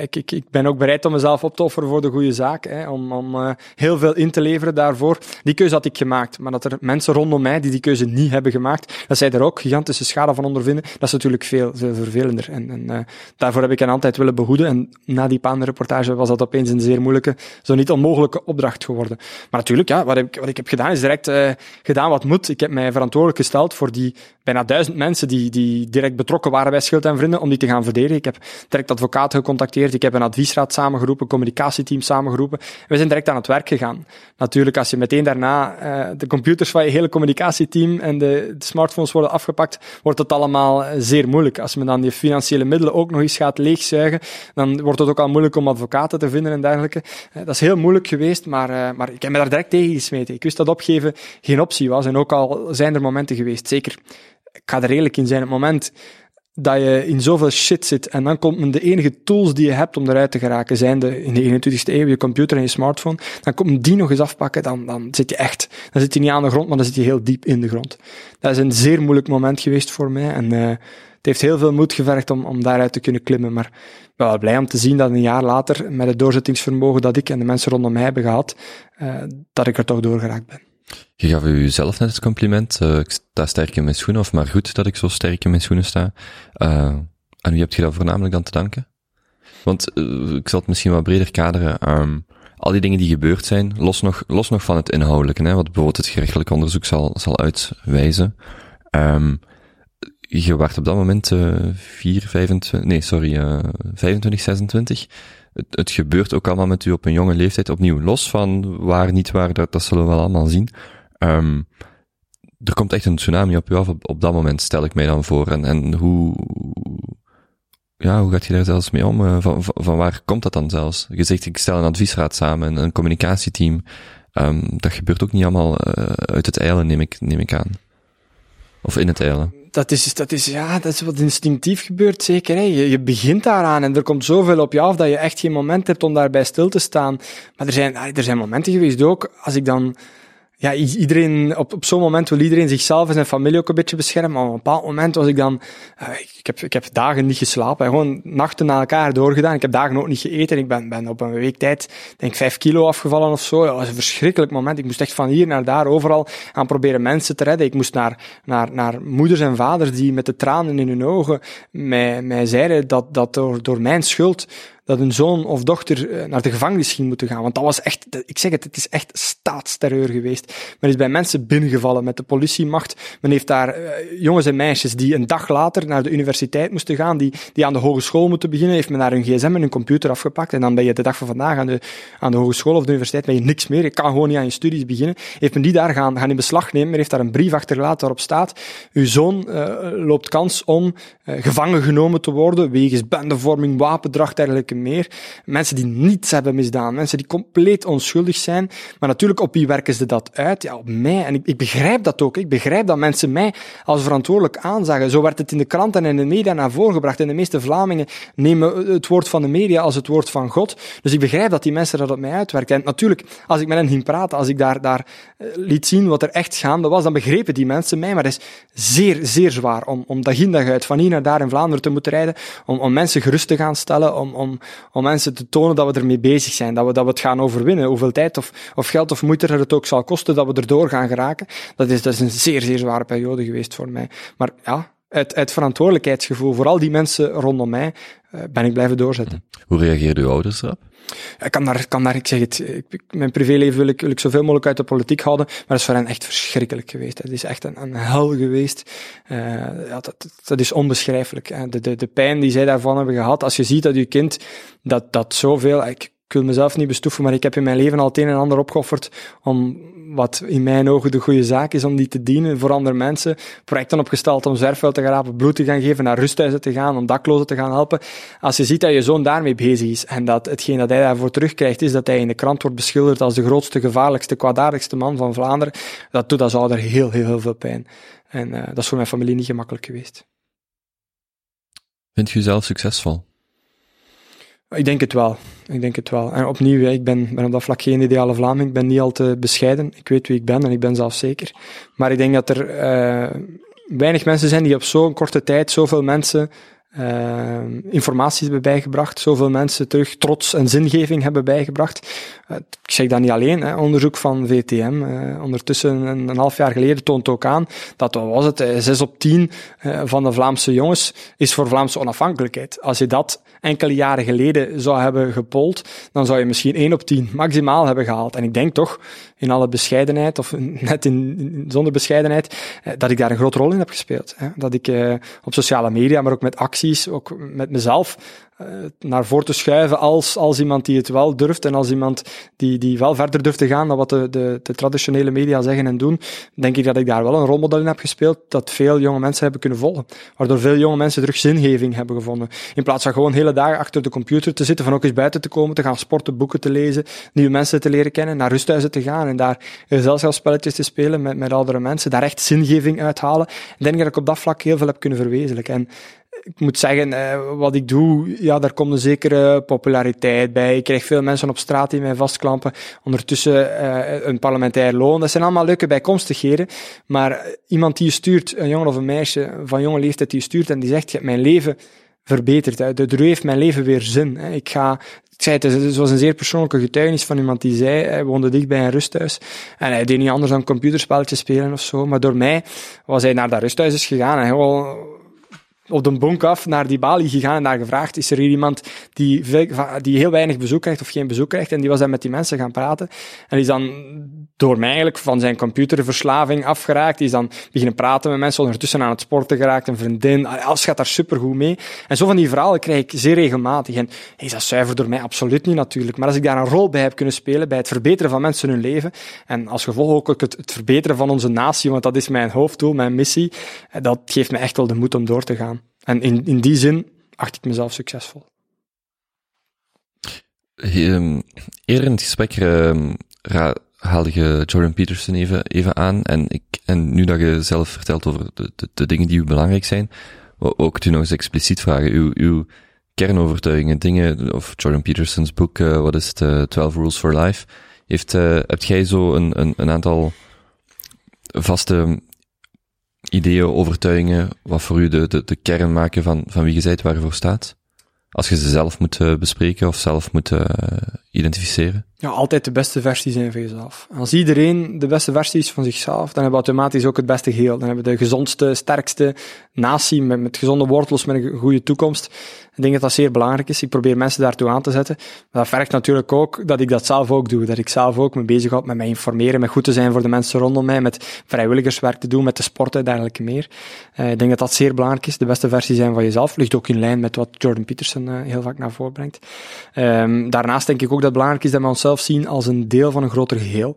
Ik, ik, ik ben ook bereid om mezelf op te offeren voor de goede zaak, om, om uh, heel veel in te leveren daarvoor. Die keuze had ik gemaakt, maar dat er mensen rondom mij die die keuze niet hebben gemaakt, dat zij er ook gigantische schade van ondervinden, dat is natuurlijk veel, veel vervelender. En, en uh, daarvoor heb ik hen altijd willen behoeden. En na die paanreportage was dat opeens een zeer moeilijke, zo niet onmogelijke opdracht geworden. Maar natuurlijk, ja, wat, ik, wat ik heb gedaan is direct gedaan wat moet. Ik heb mij verantwoordelijk gesteld voor die bijna duizend mensen die, die direct betrokken waren bij Schild en Vrienden om die te gaan verdedigen. Ik heb direct advocaten gecontacteerd, ik heb een adviesraad samengeroepen, communicatieteam samengeroepen. We zijn direct aan het werk gegaan. Natuurlijk, als je meteen daarna uh, de computers van je hele communicatieteam en de, de, smartphones worden afgepakt, wordt het allemaal eh, zeer moeilijk. Als men dan je financiële middelen ook nog eens gaat leegzuigen, dan wordt het ook al moeilijk om advocaten te vinden en dergelijke. Uh, dat is heel moeilijk geweest, maar, maar ik heb me daar direct tegen gesmeten. Ik wist dat opgeven geen optie was en ook al zijn er momenten geweest, zeker ik ga er redelijk in zijn, het moment dat je in zoveel shit zit en dan komt de enige tools die je hebt om eruit te geraken, zijn de, in de 21ste eeuw je computer en je smartphone, dan komt die nog eens afpakken, dan, dan zit je echt, dan zit je niet aan de grond, maar dan zit je heel diep in de grond. Dat is een zeer moeilijk moment geweest voor mij en uh, het heeft heel veel moed gevergd om, om daaruit te kunnen klimmen, maar ik ben wel blij om te zien dat een jaar later, met het doorzettingsvermogen dat ik en de mensen rondom mij hebben gehad, uh, dat ik er toch doorgeraakt ben. Je gaf u zelf net het compliment. Uh, ik sta sterk in mijn schoenen, of maar goed dat ik zo sterk in mijn schoenen sta. Uh, en wie hebt je dat voornamelijk dan te danken? Want uh, ik zal het misschien wat breder kaderen. Um, al die dingen die gebeurd zijn, los nog, los nog van het inhoudelijke, hè, wat bijvoorbeeld het gerechtelijk onderzoek zal, zal uitwijzen. Um, je wacht op dat moment uh, 4, 25, nee, sorry, uh, 25, 26. Het, het gebeurt ook allemaal met u op een jonge leeftijd opnieuw. Los van waar, niet waar, dat, dat zullen we wel allemaal zien. Um, er komt echt een tsunami op u af op, op dat moment, stel ik mij dan voor. En, en hoe, ja, hoe gaat je daar zelfs mee om? Uh, van, van, van, waar komt dat dan zelfs? Je zegt, ik stel een adviesraad samen, een, een communicatieteam. Um, dat gebeurt ook niet allemaal uh, uit het eilen, neem ik, neem ik aan. Of in het eilen. Dat is, dat is, ja, dat is wat instinctief gebeurt, zeker. Hè. Je, begint daaraan en er komt zoveel op je af dat je echt geen moment hebt om daarbij stil te staan. Maar er zijn, er zijn momenten geweest ook, als ik dan ja, iedereen, op, op zo'n moment wil iedereen zichzelf en zijn familie ook een beetje beschermen. Maar op een bepaald moment was ik dan, uh, ik, heb, ik heb dagen niet geslapen, gewoon nachten na elkaar doorgedaan. Ik heb dagen ook niet gegeten. Ik ben, ben op een week tijd, denk vijf kilo afgevallen of zo. Dat was een verschrikkelijk moment. Ik moest echt van hier naar daar overal aan proberen mensen te redden. Ik moest naar, naar, naar moeders en vaders die met de tranen in hun ogen mij, mij zeiden dat, dat door, door mijn schuld dat een zoon of dochter eh, naar de gevangenis ging moeten gaan. Want dat was echt, ik zeg het, het is echt staatsterreur geweest. Men is bij mensen binnengevallen met de politiemacht. Men heeft daar uh, jongens en meisjes die een dag later naar de universiteit moesten gaan, die, die aan de hogeschool moeten beginnen, heeft men naar hun gsm en hun computer afgepakt. En dan ben je de dag van vandaag aan de, aan de hogeschool of de universiteit, ben je niks meer. Je kan gewoon niet aan je studies beginnen. Heeft men die daar gaan, gaan in beslag nemen. Men heeft daar een brief achtergelaten waarop staat, uw zoon uh, loopt kans om gevangen genomen te worden wegens bendevorming, wapendracht, dergelijke meer. Mensen die niets hebben misdaan, mensen die compleet onschuldig zijn. Maar natuurlijk, op wie werken ze dat uit? Ja, op mij. En ik, ik begrijp dat ook. Ik begrijp dat mensen mij als verantwoordelijk aanzagen. Zo werd het in de kranten en in de media naar voren gebracht. En de meeste Vlamingen nemen het woord van de media als het woord van God. Dus ik begrijp dat die mensen dat op mij uitwerken. En natuurlijk, als ik met hen ging praten, als ik daar, daar eh, liet zien wat er echt gaande was, dan begrepen die mensen mij. Maar het is zeer, zeer zwaar om, om dag in dag uit van hier naar daar in Vlaanderen te moeten rijden, om, om mensen gerust te gaan stellen, om, om, om mensen te tonen dat we ermee bezig zijn, dat we, dat we het gaan overwinnen. Hoeveel tijd of, of geld of moeite er het ook zal kosten, dat we erdoor gaan geraken. Dat is, dat is een zeer, zeer zware periode geweest voor mij. Maar ja, uit, uit verantwoordelijkheidsgevoel voor al die mensen rondom mij uh, ben ik blijven doorzetten. Hoe reageerden uw ouders erop? Ik kan daar, kan daar, ik zeg het, ik, mijn privéleven wil ik, wil ik zoveel mogelijk uit de politiek houden, maar dat is voor hen echt verschrikkelijk geweest. Het is echt een, een hel geweest. Uh, ja, dat, dat is onbeschrijfelijk. De, de, de pijn die zij daarvan hebben gehad, als je ziet dat je kind dat, dat zoveel, ik, ik wil mezelf niet bestoeven, maar ik heb in mijn leven al het een en ander opgeofferd om wat in mijn ogen de goede zaak is om die te dienen voor andere mensen. Projecten opgesteld om zwerfvuil te grapen, bloed te gaan geven, naar rusthuizen te gaan, om daklozen te gaan helpen. Als je ziet dat je zoon daarmee bezig is en dat hetgeen dat hij daarvoor terugkrijgt is dat hij in de krant wordt beschilderd als de grootste, gevaarlijkste, kwaadaardigste man van Vlaanderen, dat doet als ouder heel, heel, heel veel pijn. En uh, dat is voor mijn familie niet gemakkelijk geweest. Vindt u zelf succesvol? Ik denk het wel. Ik denk het wel. En opnieuw, ik ben, ben op dat vlak geen ideale Vlaming. Ik ben niet al te bescheiden. Ik weet wie ik ben en ik ben zelf zeker. Maar ik denk dat er uh, weinig mensen zijn die op zo'n korte tijd zoveel mensen uh, informatie hebben bijgebracht, zoveel mensen terug trots en zingeving hebben bijgebracht. Uh, ik zeg dat niet alleen, hè. onderzoek van VTM, uh, ondertussen een, half jaar geleden toont ook aan dat, wat was het, zes op tien van de Vlaamse jongens is voor Vlaamse onafhankelijkheid. Als je dat enkele jaren geleden zou hebben gepold, dan zou je misschien één op tien maximaal hebben gehaald. En ik denk toch, in alle bescheidenheid, of net in, zonder bescheidenheid, dat ik daar een grote rol in heb gespeeld. Hè. Dat ik op sociale media, maar ook met ook met mezelf, uh, naar voren te schuiven als, als iemand die het wel durft en als iemand die, die wel verder durft te gaan dan wat de, de, de traditionele media zeggen en doen, denk ik dat ik daar wel een rolmodel in heb gespeeld dat veel jonge mensen hebben kunnen volgen. Waardoor veel jonge mensen terug zingeving hebben gevonden. In plaats van gewoon hele dagen achter de computer te zitten, van ook eens buiten te komen, te gaan sporten, boeken te lezen, nieuwe mensen te leren kennen, naar rusthuizen te gaan en daar gezelschapsspelletjes te spelen met, met oudere mensen, daar echt zingeving uithalen. Ik denk dat ik op dat vlak heel veel heb kunnen verwezenlijken. En ik moet zeggen, eh, wat ik doe, ja, daar komt een zekere populariteit bij. Ik krijg veel mensen op straat die mij vastklampen. Ondertussen uh, een parlementair loon. Dat zijn allemaal leuke bijkomstigheden. Maar iemand die je stuurt, een jongen of een meisje van jonge leeftijd die je stuurt en die zegt, je hebt mijn leven verbeterd. De droom heeft mijn leven weer zin. Ik ga Ik zei het, het was een zeer persoonlijke getuigenis van iemand die zei, hij woonde dicht bij een rusthuis en hij deed niet anders dan computerspelletjes spelen of zo, maar door mij was hij naar dat rusthuis is gegaan op de bonk af naar die balie gegaan en daar gevraagd, is er hier iemand die, die heel weinig bezoek krijgt of geen bezoek krijgt? En die was dan met die mensen gaan praten. En is dan door mij eigenlijk van zijn computerverslaving afgeraakt. Die is dan beginnen praten met mensen, ondertussen aan het sporten geraakt, een vriendin. Alles gaat daar supergoed mee. En zo van die verhalen krijg ik zeer regelmatig. En is dat zuiver door mij? Absoluut niet natuurlijk. Maar als ik daar een rol bij heb kunnen spelen, bij het verbeteren van mensen hun leven, en als gevolg ook het, het verbeteren van onze natie, want dat is mijn hoofddoel, mijn missie, dat geeft me echt wel de moed om door te gaan. En in, in die zin acht ik mezelf succesvol. Ehm, eerder in het gesprek uh, haalde je Jordan Peterson even, even aan. En, ik, en nu dat je zelf vertelt over de, de, de dingen die u belangrijk zijn, ook toen nog eens expliciet vragen. Uw, uw kernovertuigingen, dingen, of Jordan Peterson's boek, uh, wat is het, 12 Rules for Life, heeft, uh, hebt jij zo een, een aantal vaste ideeën, overtuigingen, wat voor u de, de, de kern maken van, van wie je zijt, waar je voor staat? Als je ze zelf moet uh, bespreken of zelf moet uh, identificeren? Ja, altijd de beste versie zijn van jezelf. Als iedereen de beste versie is van zichzelf, dan hebben we automatisch ook het beste geheel. Dan hebben we de gezondste, sterkste natie met, met gezonde wortels, met een goede toekomst. Ik denk dat dat zeer belangrijk is. Ik probeer mensen daartoe aan te zetten. Maar dat vergt natuurlijk ook dat ik dat zelf ook doe. Dat ik zelf ook me bezig houd met mij informeren, met goed te zijn voor de mensen rondom mij, met vrijwilligerswerk te doen, met de sport en dergelijke meer. Uh, ik denk dat dat zeer belangrijk is. De beste versie zijn van jezelf. Ligt ook in lijn met wat Jordan Peterson uh, heel vaak naar voren brengt. Um, daarnaast denk ik ook dat het belangrijk is dat we onszelf zien als een deel van een groter geheel.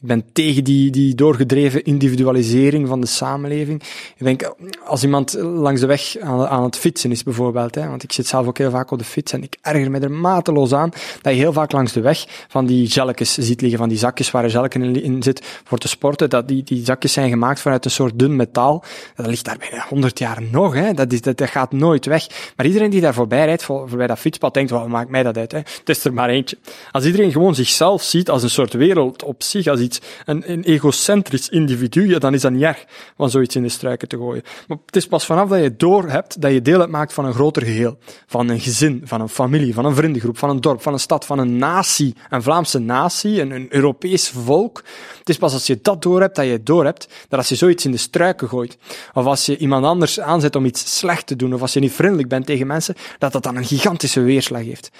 Ik ben tegen die, die doorgedreven individualisering van de samenleving. Ik denk, als iemand langs de weg aan, het fietsen is bijvoorbeeld, hè, want ik zit zelf ook heel vaak op de fiets en ik erger me er mateloos aan dat je heel vaak langs de weg van die gelletjes ziet liggen, van die zakjes waar een gelken in, zit voor te sporten, dat die, die zakjes zijn gemaakt vanuit een soort dun metaal. Dat ligt daar bijna 100 jaar nog, hè. Dat, is, dat, dat gaat nooit weg. Maar iedereen die daar voorbij rijdt, voorbij dat fietspad, denkt, wat maakt mij dat uit, hè. Het is er maar eentje. Als iedereen gewoon zichzelf ziet als een soort wereld op zich, als een, egocentrisch individu, ja, dan is dat niet erg van zoiets in de struiken te gooien. Maar het is pas vanaf dat je door hebt dat je deel uitmaakt van een groter geheel. Van een gezin, van een familie, van een vriendengroep, van een dorp, van een stad, van een natie, een Vlaamse natie, een, een Europees volk. Het is pas als je dat door hebt, dat je door hebt, dat als je zoiets in de struiken gooit, of als je iemand anders aanzet om iets slecht te doen, of als je niet vriendelijk bent tegen mensen, dat dat dan een gigantische weerslag heeft.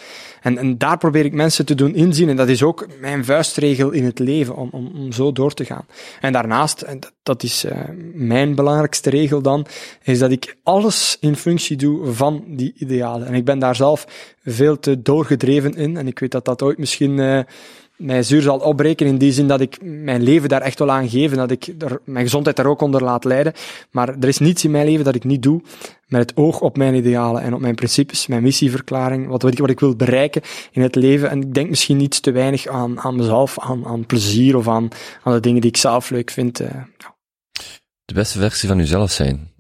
En, en daar probeer ik mensen te doen inzien, en dat is ook mijn vuistregel in het leven, om, om, om zo door te gaan. En daarnaast, en dat is uh, mijn belangrijkste regel dan, is dat ik alles in functie doe van die idealen. En ik ben daar zelf veel te doorgedreven in, en ik weet dat dat ooit misschien... Uh, mij zuur zal opbreken in die zin dat ik mijn leven daar echt wel aan geef en dat ik mijn gezondheid daar ook onder laat leiden. Maar er is niets in mijn leven dat ik niet doe met het oog op mijn idealen en op mijn principes, mijn missieverklaring, wat, wat, ik, wat ik wil bereiken in het leven. En ik denk misschien niet te weinig aan, aan mezelf, aan, aan plezier of aan, aan de dingen die ik zelf leuk vind. Uh, De beste versie van uzelf zijn.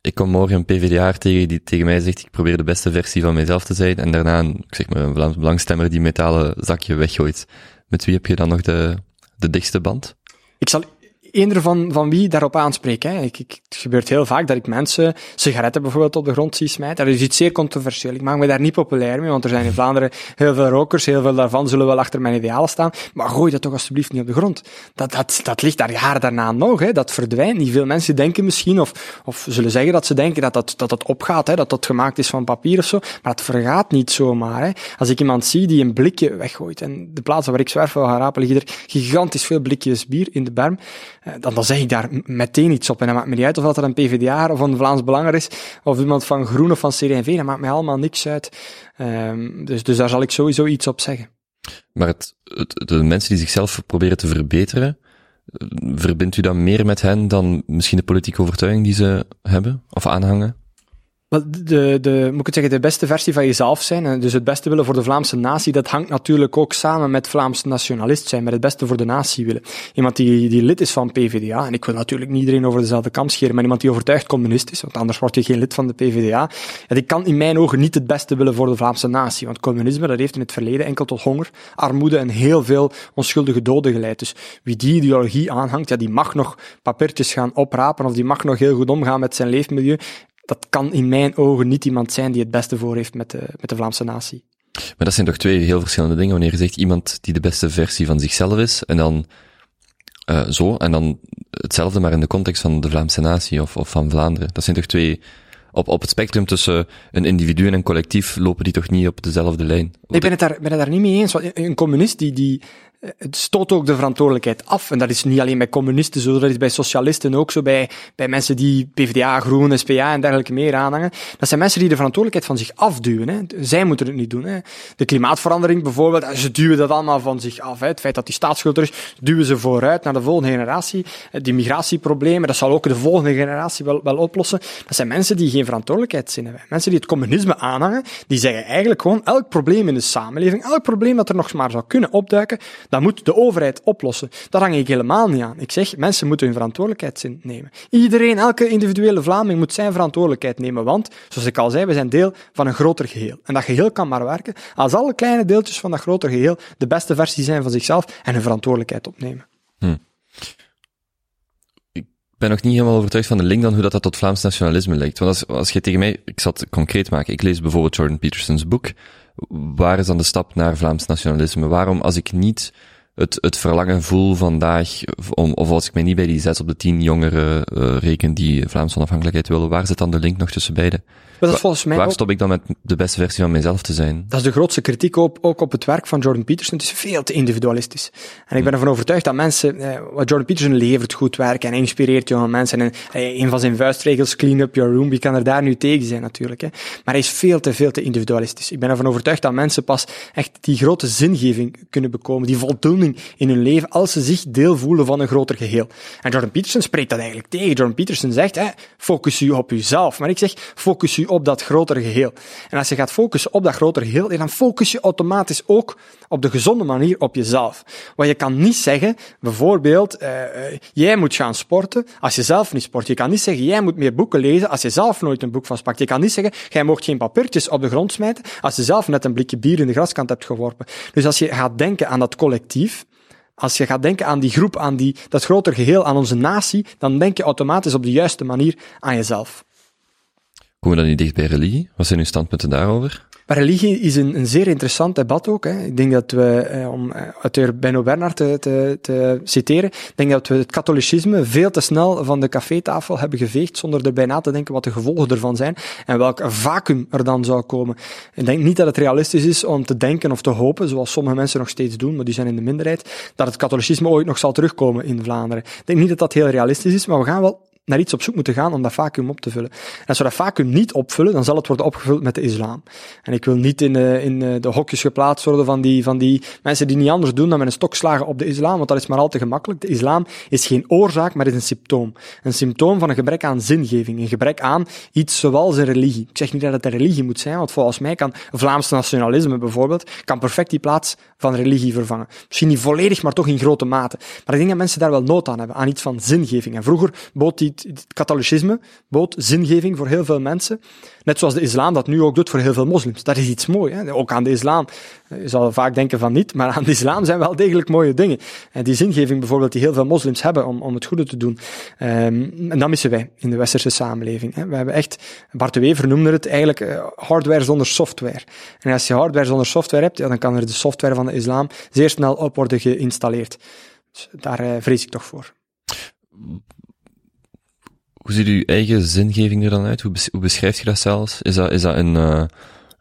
Ik kom morgen een PvdA tegen die tegen mij zegt, ik probeer de beste versie van mijzelf te zijn, en daarna een, zeg maar, een Vlaams belangstemmer die metalen zakje weggooit. Met wie heb je dan nog de, de dichtste band? Ik zal eender van, van wie daarop aanspreek. Hè. Ik, ik, het gebeurt heel vaak dat ik mensen sigaretten bijvoorbeeld op de grond zie smijten. Dat is iets zeer controversieel. Ik maak me daar niet populair mee, want er zijn in Vlaanderen heel veel rokers. Heel veel daarvan zullen wel achter mijn idealen staan. Maar gooi dat toch alsjeblieft niet op de grond. Dat, dat, dat ligt daar jaren daarna nog. Hè. Dat verdwijnt niet. Veel mensen denken misschien, of, of zullen zeggen dat ze denken dat dat, dat, dat opgaat. Hè. Dat dat gemaakt is van papier of zo. Maar het vergaat niet zomaar. Hè. Als ik iemand zie die een blikje weggooit. En de plaatsen waar ik zwerf wil rapen, liggen er gigantisch veel blikjes bier in de berm. Eh, dan, dan zeg ik daar meteen iets op. En dat maakt me niet uit of dat er een PvdA of een Vlaams Belanger is, of iemand van Groen of van CD&V, dat maakt mij allemaal niks uit. Um, dus, dus daar zal ik sowieso iets op zeggen. Maar het, het, de mensen die zichzelf proberen te verbeteren, verbindt u dan meer met hen dan misschien de politieke overtuiging die ze hebben of aanhangen? De, de, moet ik het zeggen, de beste versie van jezelf zijn, en dus het beste willen voor de Vlaamse natie, dat hangt natuurlijk ook samen met Vlaams nationalist zijn, met het beste voor de natie willen. Iemand die, die lid is van PvdA, en ik wil natuurlijk niet iedereen over dezelfde kam scheren, maar iemand die overtuigd communist is, want anders word je geen lid van de PvdA, ja, die kan in mijn ogen niet het beste willen voor de Vlaamse natie, want communisme, dat heeft in het verleden enkel tot honger, armoede en heel veel onschuldige doden geleid. Dus wie die ideologie aanhangt, ja, die mag nog papiertjes gaan oprapen, of die mag nog heel goed omgaan met zijn leefmilieu, dat kan in mijn ogen niet iemand zijn die het beste voor heeft met de, met de Vlaamse natie. Maar dat zijn toch twee heel verschillende dingen. Wanneer je zegt iemand die de beste versie van zichzelf is, en dan uh, zo, en dan hetzelfde maar in de context van de Vlaamse natie of, of van Vlaanderen. Dat zijn toch twee op, op het spectrum tussen een individu en een collectief lopen die toch niet op dezelfde lijn? Ik ben het daar, ben het daar niet mee eens. Een communist die, die het stoot ook de verantwoordelijkheid af. En dat is niet alleen bij communisten zo, dat is bij socialisten ook zo, bij, bij mensen die PvdA, Groen, SPA en dergelijke meer aanhangen. Dat zijn mensen die de verantwoordelijkheid van zich afduwen. Hè. Zij moeten het niet doen. Hè. De klimaatverandering bijvoorbeeld, ze duwen dat allemaal van zich af. Het feit dat die staatsschuld er is, duwen ze vooruit naar de volgende generatie. Die migratieproblemen, dat zal ook de volgende generatie wel, wel oplossen. Dat zijn mensen die geen verantwoordelijkheidszin hebben. Mensen die het communisme aanhangen, die zeggen eigenlijk gewoon elk probleem in de samenleving, elk probleem dat er nog maar zou kunnen opduiken, dat moet de overheid oplossen. Dat hang ik helemaal niet aan. Ik zeg, mensen moeten hun verantwoordelijkheid nemen. Iedereen, elke individuele Vlaming moet zijn verantwoordelijkheid nemen, want, zoals ik al zei, we zijn deel van een groter geheel. En dat geheel kan maar werken als alle kleine deeltjes van dat groter geheel de beste versie zijn van zichzelf en hun verantwoordelijkheid opnemen. Hm. Ik ben nog niet helemaal overtuigd van de link dan hoe dat, dat tot Vlaams nationalisme lijkt. Want als, als je tegen mij, ik zal het concreet maken, ik lees bijvoorbeeld Jordan Peterson's boek, waar is dan de stap naar Vlaams nationalisme? Waarom, als ik niet het, het verlangen voel vandaag, om, of als ik mij niet bij die zes op de tien jongeren uh, reken die Vlaamse onafhankelijkheid willen, waar zit dan de link nog tussen beiden? Dat is volgens mij Waar stop ik dan met de beste versie van mezelf te zijn? Dat is de grootste kritiek op, ook op het werk van Jordan Peterson. Het is veel te individualistisch. En ik ben ervan overtuigd dat mensen, eh, wat Jordan Peterson levert goed werk en inspireert jonge mensen. En eh, een van zijn vuistregels, clean up your room, wie kan er daar nu tegen zijn natuurlijk. Hè. Maar hij is veel te, veel te individualistisch. Ik ben ervan overtuigd dat mensen pas echt die grote zingeving kunnen bekomen, die voldoening in hun leven, als ze zich deel voelen van een groter geheel. En Jordan Peterson spreekt dat eigenlijk tegen. Jordan Peterson zegt, hè, focus u op uzelf. Maar ik zeg, focus u op dat grotere geheel. En als je gaat focussen op dat grotere geheel, dan focus je automatisch ook op de gezonde manier op jezelf. Want je kan niet zeggen, bijvoorbeeld, uh, jij moet gaan sporten als je zelf niet sport. Je kan niet zeggen, jij moet meer boeken lezen als je zelf nooit een boek van spakt. Je kan niet zeggen, jij mag geen papiertjes op de grond smijten als je zelf net een blikje bier in de graskant hebt geworpen. Dus als je gaat denken aan dat collectief, als je gaat denken aan die groep, aan die, dat groter geheel, aan onze natie, dan denk je automatisch op de juiste manier aan jezelf. Komen we dan niet dicht bij religie? Wat zijn uw standpunten daarover? Religie is een, een zeer interessant debat ook. Hè. Ik denk dat we, eh, om eh, auteur Benno Bernhard te, te, te, citeren, ik denk dat we het katholicisme veel te snel van de cafetafel hebben geveegd, zonder erbij na te denken wat de gevolgen ervan zijn en welk vacuüm er dan zou komen. Ik denk niet dat het realistisch is om te denken of te hopen, zoals sommige mensen nog steeds doen, maar die zijn in de minderheid, dat het katholicisme ooit nog zal terugkomen in Vlaanderen. Ik denk niet dat dat heel realistisch is, maar we gaan wel naar iets op zoek moeten gaan om dat vacuüm op te vullen. En als we dat vacuüm niet opvullen, dan zal het worden opgevuld met de islam. En ik wil niet in, uh, in uh, de hokjes geplaatst worden van die, van die mensen die niet anders doen dan met een stok slagen op de islam, want dat is maar al te gemakkelijk. De islam is geen oorzaak, maar is een symptoom. Een symptoom van een gebrek aan zingeving, een gebrek aan iets zoals een religie. Ik zeg niet dat het een religie moet zijn, want volgens mij kan Vlaams nationalisme bijvoorbeeld, kan perfect die plaats van religie vervangen. Misschien niet volledig, maar toch in grote mate. Maar ik denk dat mensen daar wel nood aan hebben, aan iets van zingeving. En vroeger bood die het katholicisme bood zingeving voor heel veel mensen. Net zoals de islam dat nu ook doet voor heel veel moslims. Dat is iets moois. Hè? Ook aan de islam. Je zal vaak denken van niet, maar aan de islam zijn wel degelijk mooie dingen. En die zingeving bijvoorbeeld die heel veel moslims hebben om, om het goede te doen. Um, en dat missen wij in de westerse samenleving. Hè? We hebben echt, Bart de Wever noemde het eigenlijk uh, hardware zonder software. En als je hardware zonder software hebt, dan kan er de software van de islam zeer snel op worden geïnstalleerd. Dus daar uh, vrees ik toch voor. Hoe ziet uw eigen zingeving er dan uit? Hoe, hoe beschrijft je dat zelfs? Is dat, is dat een, uh,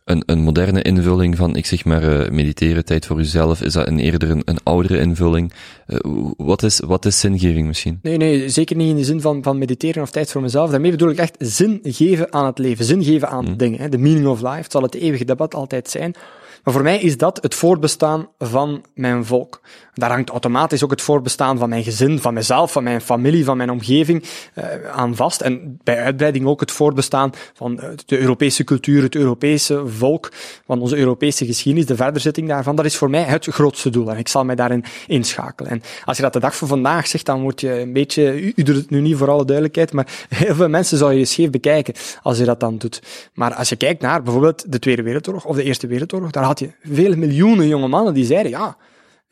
een, een moderne invulling van, ik zeg maar, uh, mediteren, tijd voor uzelf? Is dat een eerder een, een oudere invulling? Uh, wat, is, wat is zingeving misschien? Nee, nee, zeker niet in de zin van, van mediteren of tijd voor mezelf. Daarmee bedoel ik echt zin geven aan het leven, zin geven aan mm. dingen. Hè. The meaning of life, het zal het eeuwige debat altijd zijn. Maar voor mij is dat het voortbestaan van mijn volk. Daar hangt automatisch ook het voortbestaan van mijn gezin, van mezelf, van mijn familie, van mijn omgeving uh, aan vast. En bij uitbreiding ook het voortbestaan van de Europese cultuur, het Europese volk, van onze Europese geschiedenis, de verderzetting daarvan. Dat is voor mij het grootste doel en ik zal mij daarin inschakelen. En als je dat de dag van vandaag zegt, dan word je een beetje, u, u doet het nu niet voor alle duidelijkheid, maar heel veel mensen zou je scheef bekijken als je dat dan doet. Maar als je kijkt naar bijvoorbeeld de Tweede Wereldoorlog of de Eerste Wereldoorlog, daar had je vele miljoenen jonge mannen die zeiden, ja,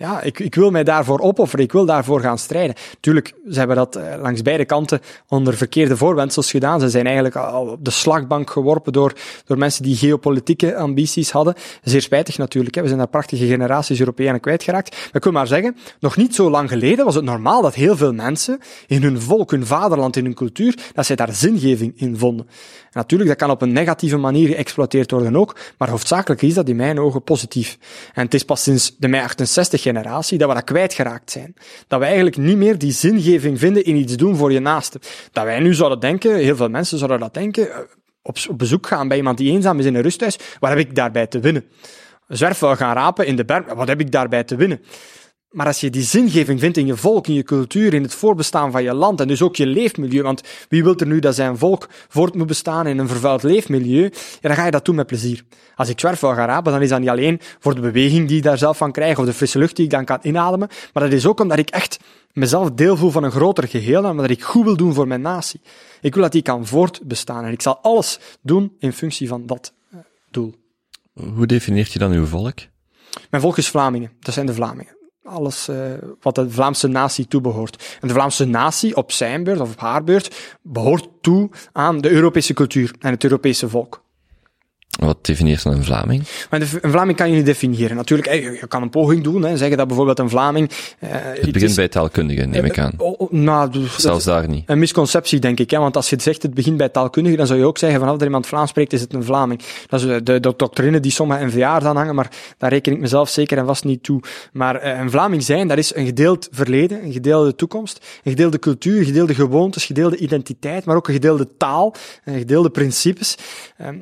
Ja, ik, ik wil mij daarvoor opofferen, ik wil daarvoor gaan strijden. Tuurlijk, ze hebben dat eh, langs beide kanten onder verkeerde voorwendsels gedaan. Ze zijn eigenlijk al op de slagbank geworpen door, door mensen die geopolitieke ambities hadden. Zeer spijtig natuurlijk, hè. we zijn daar prachtige generaties Europeanen kwijtgeraakt. Maar ik wil maar zeggen, nog niet zo lang geleden was het normaal dat heel veel mensen in hun volk, hun vaderland, in hun cultuur, dat zij daar zingeving in vonden. En natuurlijk, dat kan op een negatieve manier geëxploiteerd worden ook, maar hoofdzakelijk is dat in mijn ogen positief. En het is pas sinds de mei 68 generatie dat we dat kwijtgeraakt zijn. Dat we eigenlijk niet meer die zingeving vinden in iets doen voor je naaste. Dat wij nu zouden denken, heel veel mensen zouden dat denken, eh, op, bezoek gaan bij iemand die eenzaam is in een rusthuis, wat heb ik daarbij te winnen? Zwerfvuil gaan rapen in de berg, wat heb ik daarbij te winnen? Maar als je die zingeving vindt in je volk, in je cultuur, in het voorbestaan van je land en dus ook je leefmilieu, want wie wil er nu dat zijn volk voort moet bestaan in een vervuild leefmilieu, ja, dan ga je dat doen met plezier. Als ik zwerf wil gaan rapen, dan is dat niet alleen voor de beweging die ik daar zelf van krijg, of de frisse lucht die ik dan kan inademen, maar dat is ook omdat ik echt mezelf deel voel van een groter geheel, en omdat ik goed wil doen voor mijn natie. Ik wil dat die kan voortbestaan en ik zal alles doen in functie van dat eh, doel. Hoe definieert je dan uw volk? Mijn volk is Vlamingen. Dat zijn de Vlamingen alles uh, wat de Vlaamse natie toebehoort. En de Vlaamse natie op zijn beurt of op haar beurt behoort toe aan de Europese cultuur en het Europese volk. Wat definieert dan een Vlaming? Maar een Vlaming kan je niet definiëren. Natuurlijk, je kan een poging doen, hè, zeggen dat bijvoorbeeld een Vlaming... Uh, het begint bij taalkundige, neem ik aan. Uh, uh, nou, dus, Zelfs daar niet. Een misconceptie, denk ik. Hè, want als je zegt het begint bij taalkundige, dan zou je ook zeggen vanaf dat iemand Vlaams spreekt, is het een Vlaming. Dat is de, de, de doctrine die sommige NVA's aan hangen, maar daar reken ik mezelf zeker en vast niet toe. Maar uh, een Vlaming zijn, dat is een gedeeld verleden, een gedeelde toekomst, een gedeelde cultuur, gedeelde gewoontes, gedeelde identiteit, maar ook een gedeelde taal, een gedeelde principes.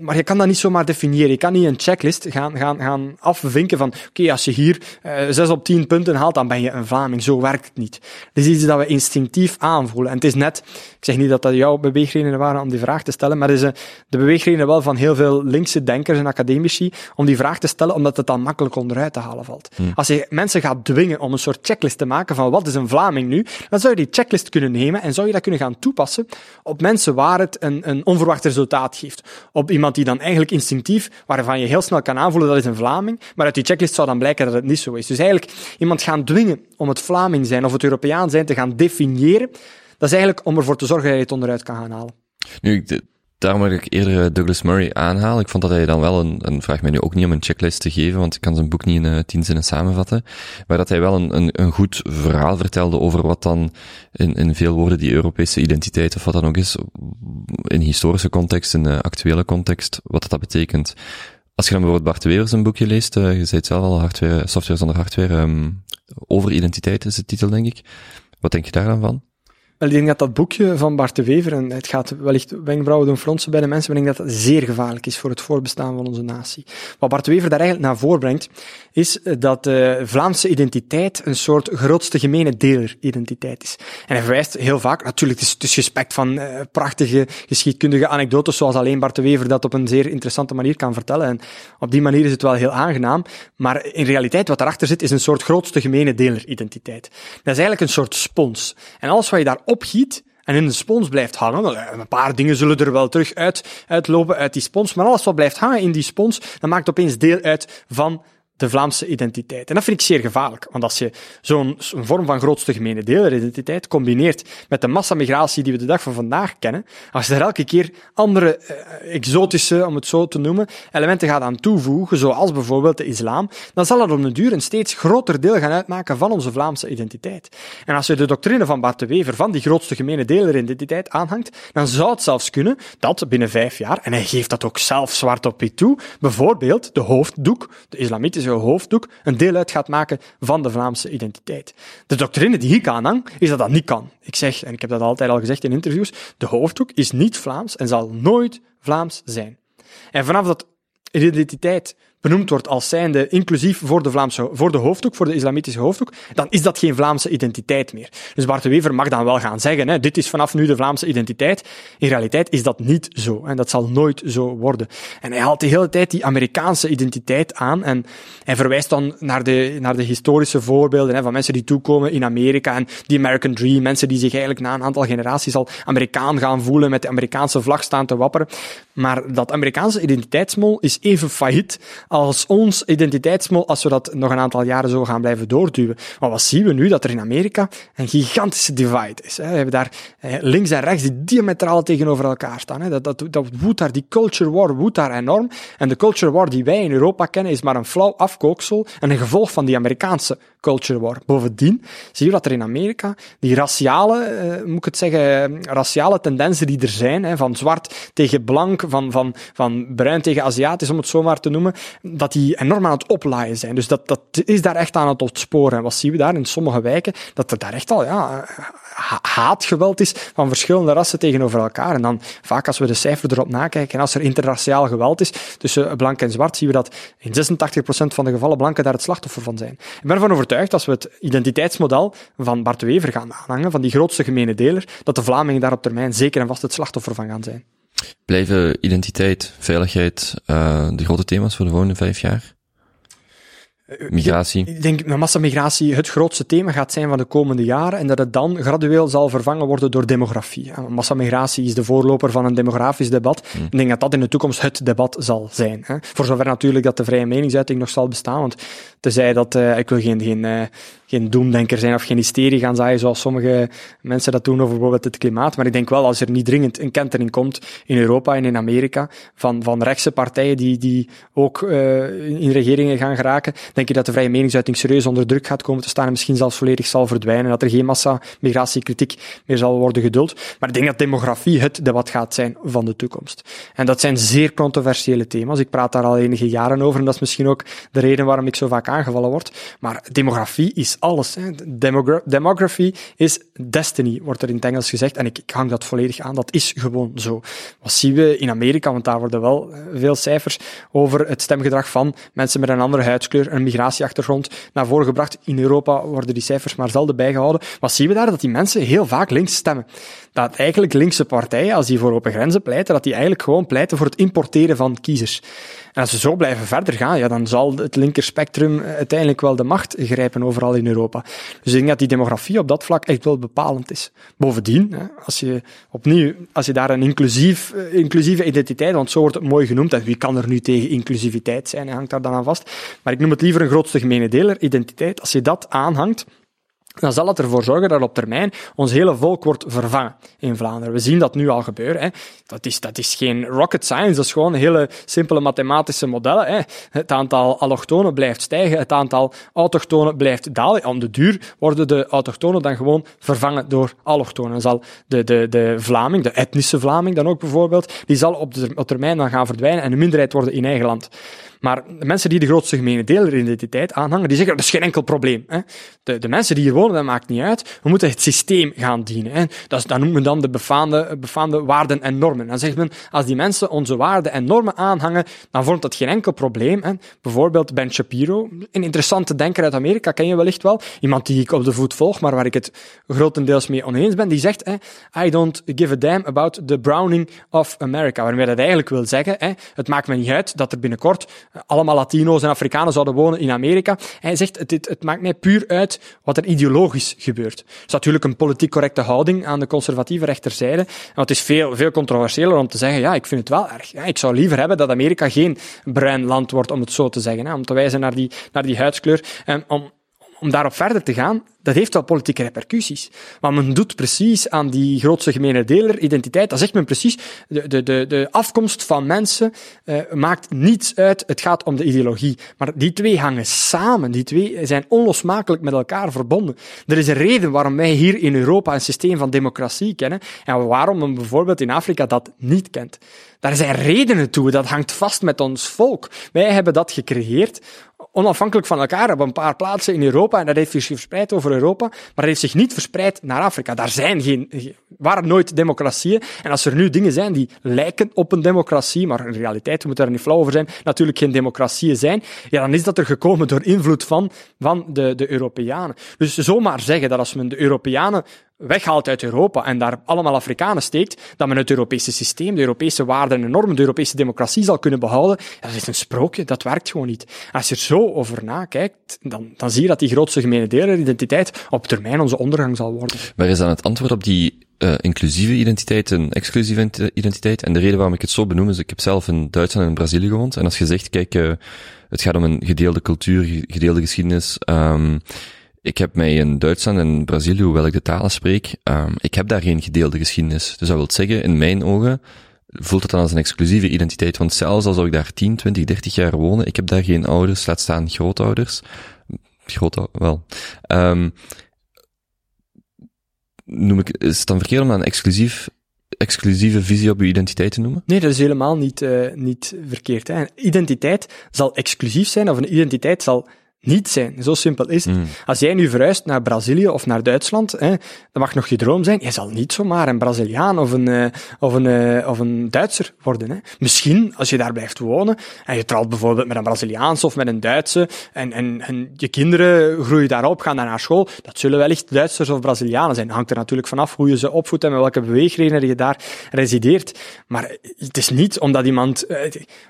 Maar je kan dat niet zomaar definiëren. Je kan niet een checklist gaan, gaan, gaan afvinken van, oké, als je hier uh, zes op tien punten haalt, dan ben je een Vlaming. Zo werkt het niet. Het is iets dat we instinctief aanvoelen. En het is net, ik zeg niet dat dat jouw beweegredenen waren om die vraag te stellen, maar het is uh, de beweegredenen wel van heel veel linkse denkers en academici om die vraag te stellen, omdat het dan makkelijk onderuit te halen valt. Hmm. Als je mensen gaat dwingen om een soort checklist te maken van wat is een Vlaming nu, dan zou je die checklist kunnen nemen en zou je dat kunnen gaan toepassen op mensen waar het een, een onverwacht resultaat geeft. Op iemand die dan eigenlijk instinctief waarvan je heel snel kan aanvoelen dat is een Vlaming, maar uit die checklist zou dan blijken dat het niet zo is. Dus eigenlijk iemand gaan dwingen om het Vlaming zijn of het Europeaan zijn te gaan definiëren, dat is eigenlijk om ervoor te zorgen dat je het onderuit kan gaan halen. Nu, daarom wil ik eerder eh, Douglas Murray aanhalen. Ik vond dat hij dan wel een, een vraag mij nu ook niet om een checklist te geven, want ik kan zijn boek niet in uh, tien zinnen samenvatten, maar dat hij wel een, een, een goed verhaal vertelde over wat dan in, in veel woorden die Europese identiteit of wat dan ook is, in historische context, in de actuele context, wat dat betekent. Als je dan bijvoorbeeld Bart Wever zijn boekje leest, je zei het zelf al, hardware, software zonder hardware, um, over identiteit is de titel, denk ik. Wat denk je daar dan van? Denk dat dat boekje van Bart de Wever, en het gaat wellicht wenkbrauwen doen fronsen bij de mensen, maar ik denk dat dat zeer gevaarlijk is voor het voorbestaan van onze natie. Wat Bart de Wever daar eigenlijk naar voren brengt, is dat de Vlaamse identiteit een soort grootste gemene deler-identiteit is. En hij verwijst heel vaak, natuurlijk, het is, het gespekt van uh, prachtige geschiedkundige anekdotes, zoals alleen Bart de Wever dat op een zeer interessante manier kan vertellen. En op die manier is het wel heel aangenaam, maar in realiteit wat daarachter zit, is een soort grootste gemene deler-identiteit. Dat is eigenlijk een soort spons. En alles wat je daar opgiet en in de spons blijft hangen, een paar dingen zullen er wel terug uit, uitlopen uit die spons, maar alles wat blijft hangen in die spons, dat maakt opeens deel uit van de Vlaamse identiteit. En dat vind ik zeer gevaarlijk, want als je zo'n vorm van grootste gemene deler-identiteit combineert met de massamigratie die we de dag van vandaag kennen, als je er elke keer andere uh, exotische, om het zo te noemen, elementen gaat aan toevoegen, zoals bijvoorbeeld de islam, dan zal dat op de duur een steeds groter deel gaan uitmaken van onze Vlaamse identiteit. En als je de doctrine van Bart de Wever van die grootste gemene deler-identiteit aanhangt, dan zou het zelfs kunnen dat binnen vijf jaar, en hij geeft dat ook zelf zwart op wit toe, bijvoorbeeld de hoofddoek, de islamitische hoofddoek een deel uit gaat maken van de Vlaamse identiteit. De doctrine die ik aanhang, is dat dat niet kan. Ik zeg, en ik heb dat altijd al gezegd in interviews, de hoofddoek is niet Vlaams en zal nooit Vlaams zijn. En vanaf dat identiteit benoemd wordt als zijnde inclusief voor de, Vlaamse, voor de hoofddoek, voor de islamitische hoofddoek, dan is dat geen Vlaamse identiteit meer. Dus Bart de Wever mag dan wel gaan zeggen, hè, dit is vanaf nu de Vlaamse identiteit. In realiteit is dat niet zo. En dat zal nooit zo worden. En hij haalt de hele tijd die Amerikaanse identiteit aan en hij verwijst dan naar de, naar de historische voorbeelden hè, van mensen die toekomen in Amerika en die American Dream, mensen die zich eigenlijk na een aantal generaties al Amerikaan gaan voelen, met de Amerikaanse vlag staan te wapperen. Maar dat Amerikaanse identiteitsmol is even failliet ons identiteitsmodel, als we dat nog een aantal jaren zo gaan blijven doorduwen. Maar wat zien we nu? Dat er in Amerika een gigantische divide is. Hè. We hebben daar eh, links en rechts die diametraal tegenover elkaar staan. Hè. Dat, dat, dat woedt daar, die culture war woedt daar enorm. En de culture war die wij in Europa kennen is maar een flauw afkooksel en een gevolg van die Amerikaanse culture war. Bovendien zie je dat er in Amerika die raciale, eh, moet ik het zeggen, raciale tendensen die er zijn, hè, van zwart tegen blank, van, van, van bruin tegen Aziatisch, om het zo maar te noemen, dat die enorm aan het oplaaien zijn. Dus dat, dat is daar echt aan het ontsporen. En wat zien we daar in sommige wijken? Dat er daar echt al ja, haatgeweld is van verschillende rassen tegenover elkaar. En dan vaak als we de cijfer erop nakijken en als er interraciaal geweld is tussen blank en zwart, zien we dat in 86% van de gevallen blanken daar het slachtoffer van zijn. Ik ben ervan overtuigd als we het identiteitsmodel van Bart Wever gaan aanhangen, van die grootste gemene deler, dat de Vlamingen daar op termijn zeker en vast het slachtoffer van gaan zijn. Blijven identiteit, veiligheid uh, de grote thema's voor de volgende vijf jaar? Eh, migratie. Ik denk dat massamigratie het grootste thema gaat zijn van de komende jaren en dat het dan gradueel zal vervangen worden door demografie. Massamigratie is de voorloper van een demografisch debat. Hmm. Ik denk dat dat in de toekomst het debat zal zijn. Voor zover natuurlijk dat de vrije meningsuiting nog zal bestaan, want tenzij dat, uh, ik wil geen, geen uh, geen doemdenker zijn of geen hysterie gaan zaaien zoals sommige mensen dat doen over bijvoorbeeld het klimaat. Maar ik denk wel, als er niet dringend een kentering komt in Europa en in Amerika van, van rechtse partijen die, die ook uh, in regeringen gaan geraken, denk je dat de vrije meningsuiting serieus onder druk gaat komen te staan en misschien zelfs volledig zal verdwijnen. Dat er geen massa-migratiekritiek meer zal worden geduld. Maar ik denk dat demografie het debat gaat zijn van de toekomst. En dat zijn zeer controversiële thema's. Ik praat daar al enige jaren over en dat is misschien ook de reden waarom ik zo vaak aangevallen word. Maar demografie is alles. Hè. Demogra demography is destiny, wordt er in het Engels gezegd. En ik, ik, hang dat volledig aan. Dat is gewoon zo. Wat zien we in Amerika? Want daar worden wel eh, veel cijfers over het stemgedrag van mensen met een andere huidskleur, een migratieachtergrond, naar voren gebracht. In Europa worden die cijfers maar zelden bijgehouden. Wat zien we daar? Dat die mensen heel vaak links stemmen. Dat eigenlijk linkse partijen, als die voor open grenzen pleiten, dat die eigenlijk gewoon pleiten voor het importeren van kiezers. En als we zo blijven verder gaan, ja, dan zal het linkerspectrum uiteindelijk wel de macht grijpen overal in Europa. Dus ik denk dat die demografie op dat vlak echt wel bepalend is. Bovendien, als je opnieuw, als je daar een inclusief, eh, inclusieve identiteit, want zo wordt het mooi genoemd, en wie kan er nu tegen inclusiviteit zijn, hangt daar dan aan vast. Maar ik noem het liever een grootste gemene deler, identiteit. Als je dat aanhangt, dan zal het ervoor zorgen dat op termijn ons hele volk wordt vervangen in Vlaanderen. We zien dat nu al gebeuren. Hè. Dat, is, dat is geen rocket science, dat is gewoon hele simpele mathematische modellen. Hè. Het aantal allochtonen blijft stijgen, het aantal autochtonen blijft dalen. Om de duur worden de autochtonen dan gewoon vervangen door allochtonen. Dan zal de, de, de Vlaming, de etnische Vlaming dan ook bijvoorbeeld, die zal op, de, op termijn dan gaan verdwijnen en een minderheid worden in eigen land. Maar de mensen die de grootste gemene deler aanhangen, die zeggen dat is geen enkel probleem. Hè. De, de mensen die hier wonen, dat maakt niet uit. We moeten het systeem gaan dienen. Hè. Dat, dat noemt men dan de befaamde, befaamde waarden en normen. Dan zegt men, als die mensen onze waarden en normen aanhangen, dan vormt dat geen enkel probleem. Bijvoorbeeld Ben Shapiro, een interessante denker uit Amerika, ken je wellicht wel. Iemand die ik op de voet volg, maar waar ik het grotendeels mee oneens ben. Die zegt, hè, I don't give a damn about the browning of America. Waarmee dat eigenlijk wil zeggen, hè, het maakt me niet uit dat er binnenkort allemaal Latino's en Afrikanen zouden wonen in Amerika. Hij zegt, het, maakt mij puur uit wat er ideologisch gebeurt. Dat is natuurlijk een politiek correcte houding aan de conservatieve rechterzijde. En het is veel, veel controversiëler om te zeggen, ja, ik vind het wel erg. Ja, ik zou liever hebben dat Amerika geen bruin land wordt, om het zo te zeggen. Hè, om te wijzen naar die, naar die huidskleur. En om, om daarop verder te gaan, dat heeft wel politieke repercussies. Maar men doet precies aan die grootste gemene deler identiteit, dat zegt men precies, de, de, de, de afkomst van mensen uh, maakt niets uit, het gaat om de ideologie. Maar die twee hangen samen, die twee zijn onlosmakelijk met elkaar verbonden. Er is een reden waarom wij hier in Europa een systeem van democratie kennen en waarom men bijvoorbeeld in Afrika dat niet kent. Daar zijn redenen toe, dat hangt vast met ons volk. Wij hebben dat gecreëerd onafhankelijk van elkaar op een paar plaatsen in Europa. En dat heeft zich verspreid over Europa, maar dat heeft zich niet verspreid naar Afrika. Daar zijn geen, waren nooit democratieën. En als er nu dingen zijn die lijken op een democratie, maar in realiteit, we moeten er niet flauw over zijn, natuurlijk geen democratieën zijn, ja, dan is dat er gekomen door invloed van, van de, de Europeanen. Dus zomaar zeggen dat als men de Europeanen weghaalt uit Europa en daar allemaal Afrikanen steekt, dat men het Europese systeem, de Europese waarden en normen, de Europese democratie zal kunnen behouden, dat is een sprookje, dat werkt gewoon niet. Als je er zo over nakijkt, dan, dan zie je dat die grootste gemene deler identiteit op termijn onze ondergang zal worden. Waar is dan het antwoord op die uh, inclusieve identiteit en exclusieve identiteit. En de reden waarom ik het zo benoem is, ik heb zelf in Duitsland en in Brazilië gewoond. En als je zegt, kijk, uh, het gaat om een gedeelde cultuur, gedeelde geschiedenis. Um, ik heb mij in Duitsland en Brazilië, hoewel ik de talen spreek, um, ik heb daar geen gedeelde geschiedenis. Dus dat wil zeggen, in mijn ogen, voelt het dan als een exclusieve identiteit. Want zelfs als ik daar 10, 20, 30 jaar wonen, ik heb daar geen ouders, laat staan grootouders. Groot, wel. Um, noem ik, is het dan verkeerd om een exclusief, exclusieve visie op je identiteit te noemen? Nee, dat is helemaal niet, uh, niet verkeerd. Hè. Identiteit zal exclusief zijn, of een identiteit zal niet zijn. Zo simpel is het. Mm. Als jij nu verhuist naar Brazilië of naar Duitsland, hè, dat mag nog je droom zijn, je zal niet zomaar een Braziliaan of een, uh, of een, uh, of een Duitser worden. Hè. Misschien, als je daar blijft wonen, en je trouwt bijvoorbeeld met een Braziliaanse of met een Duitse, en, en, en je kinderen groeien daarop, gaan daar naar school, dat zullen wellicht Duitsers of Brazilianen zijn. Dat hangt er natuurlijk vanaf hoe je ze opvoedt en met welke beweegredenen je daar resideert. Maar het is niet omdat iemand, uh,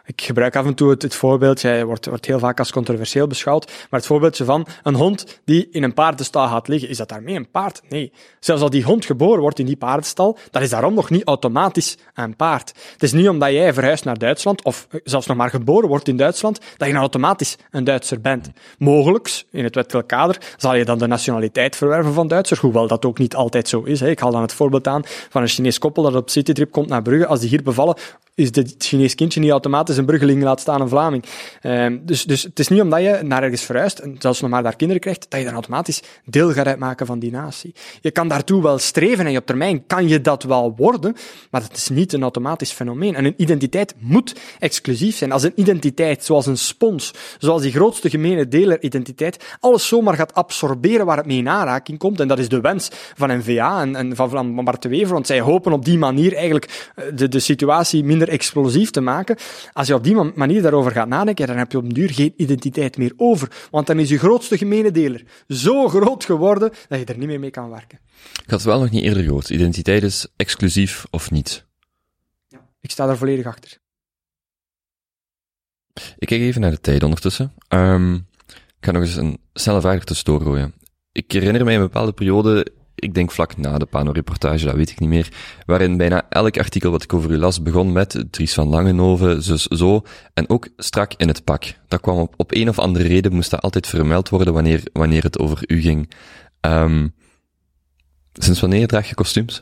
ik gebruik af en toe het, het voorbeeld, jij wordt, wordt heel vaak als controversieel beschouwd, maar het voorbeeldje van een hond die in een paardenstal gaat liggen, is dat daarmee een paard? Nee. Zelfs als die hond geboren wordt in die paardenstal, dat is daarom nog niet automatisch een paard. Het is niet omdat jij verhuist naar Duitsland, of zelfs nog maar geboren wordt in Duitsland, dat je dan automatisch een Duitser bent. Mogelijks, in het wettelijk kader, zal je dan de nationaliteit verwerven van Duitser, hoewel dat ook niet altijd zo is. Ik haal dan het voorbeeld aan van een Chinees koppel dat op citytrip komt naar Brugge. Als die hier bevallen, is het Chinees kindje niet automatisch een Bruggeling laat staan een Vlaming. Uh, dus, dus het is niet omdat je naar ergens verhuist, en zelfs nog maar daar kinderen krijgt, dat je dan automatisch deel gaat uitmaken van die natie. Je kan daartoe wel streven en op termijn kan je dat wel worden, maar het is niet een automatisch fenomeen. En een identiteit moet exclusief zijn. Als een identiteit, zoals een spons, zoals die grootste gemene deler identiteit, alles zomaar gaat absorberen waar het mee in aanraking komt, en dat is de wens van NVA en, en van, van Bart de Wever, want zij hopen op die manier eigenlijk eh, de, de situatie minder explosief te maken. Als je op die manier daarover gaat nadenken, dan heb je op een duur geen identiteit meer over. Want dan is je grootste gemene deler zo groot geworden dat je er niet meer mee kan werken. Ik had het wel nog niet eerder gehoord. Identiteit is exclusief of niet? Ja, ik sta daar volledig achter. Ik kijk even naar de tijd ondertussen. Um, ik ga nog eens een snelle vraag tussendoor gooien. Ik herinner mij een bepaalde periode ik denk vlak na de Pano-reportage, dat weet ik niet meer, waarin bijna elk artikel wat ik over u las begon met Dries van Langenhoven, zus zo, en ook strak in het pak. Dat kwam op, op een of andere reden, moest dat altijd vermeld worden wanneer, wanneer het over u ging. Um, sinds wanneer draag je kostuums?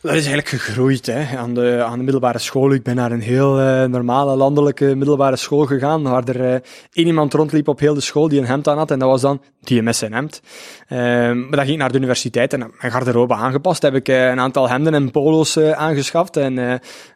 Dat is eigenlijk gegroeid hè, aan, de, aan de middelbare school. Ik ben naar een heel uh, normale landelijke middelbare school gegaan, waar er uh, één iemand rondliep op heel de school die een hemd aan had, en dat was dan die MS en hemd. Uh, maar dan ging ik naar de universiteit en mijn garderobe aangepast. Heb ik uh, een aantal hemden en polo's aangeschaft en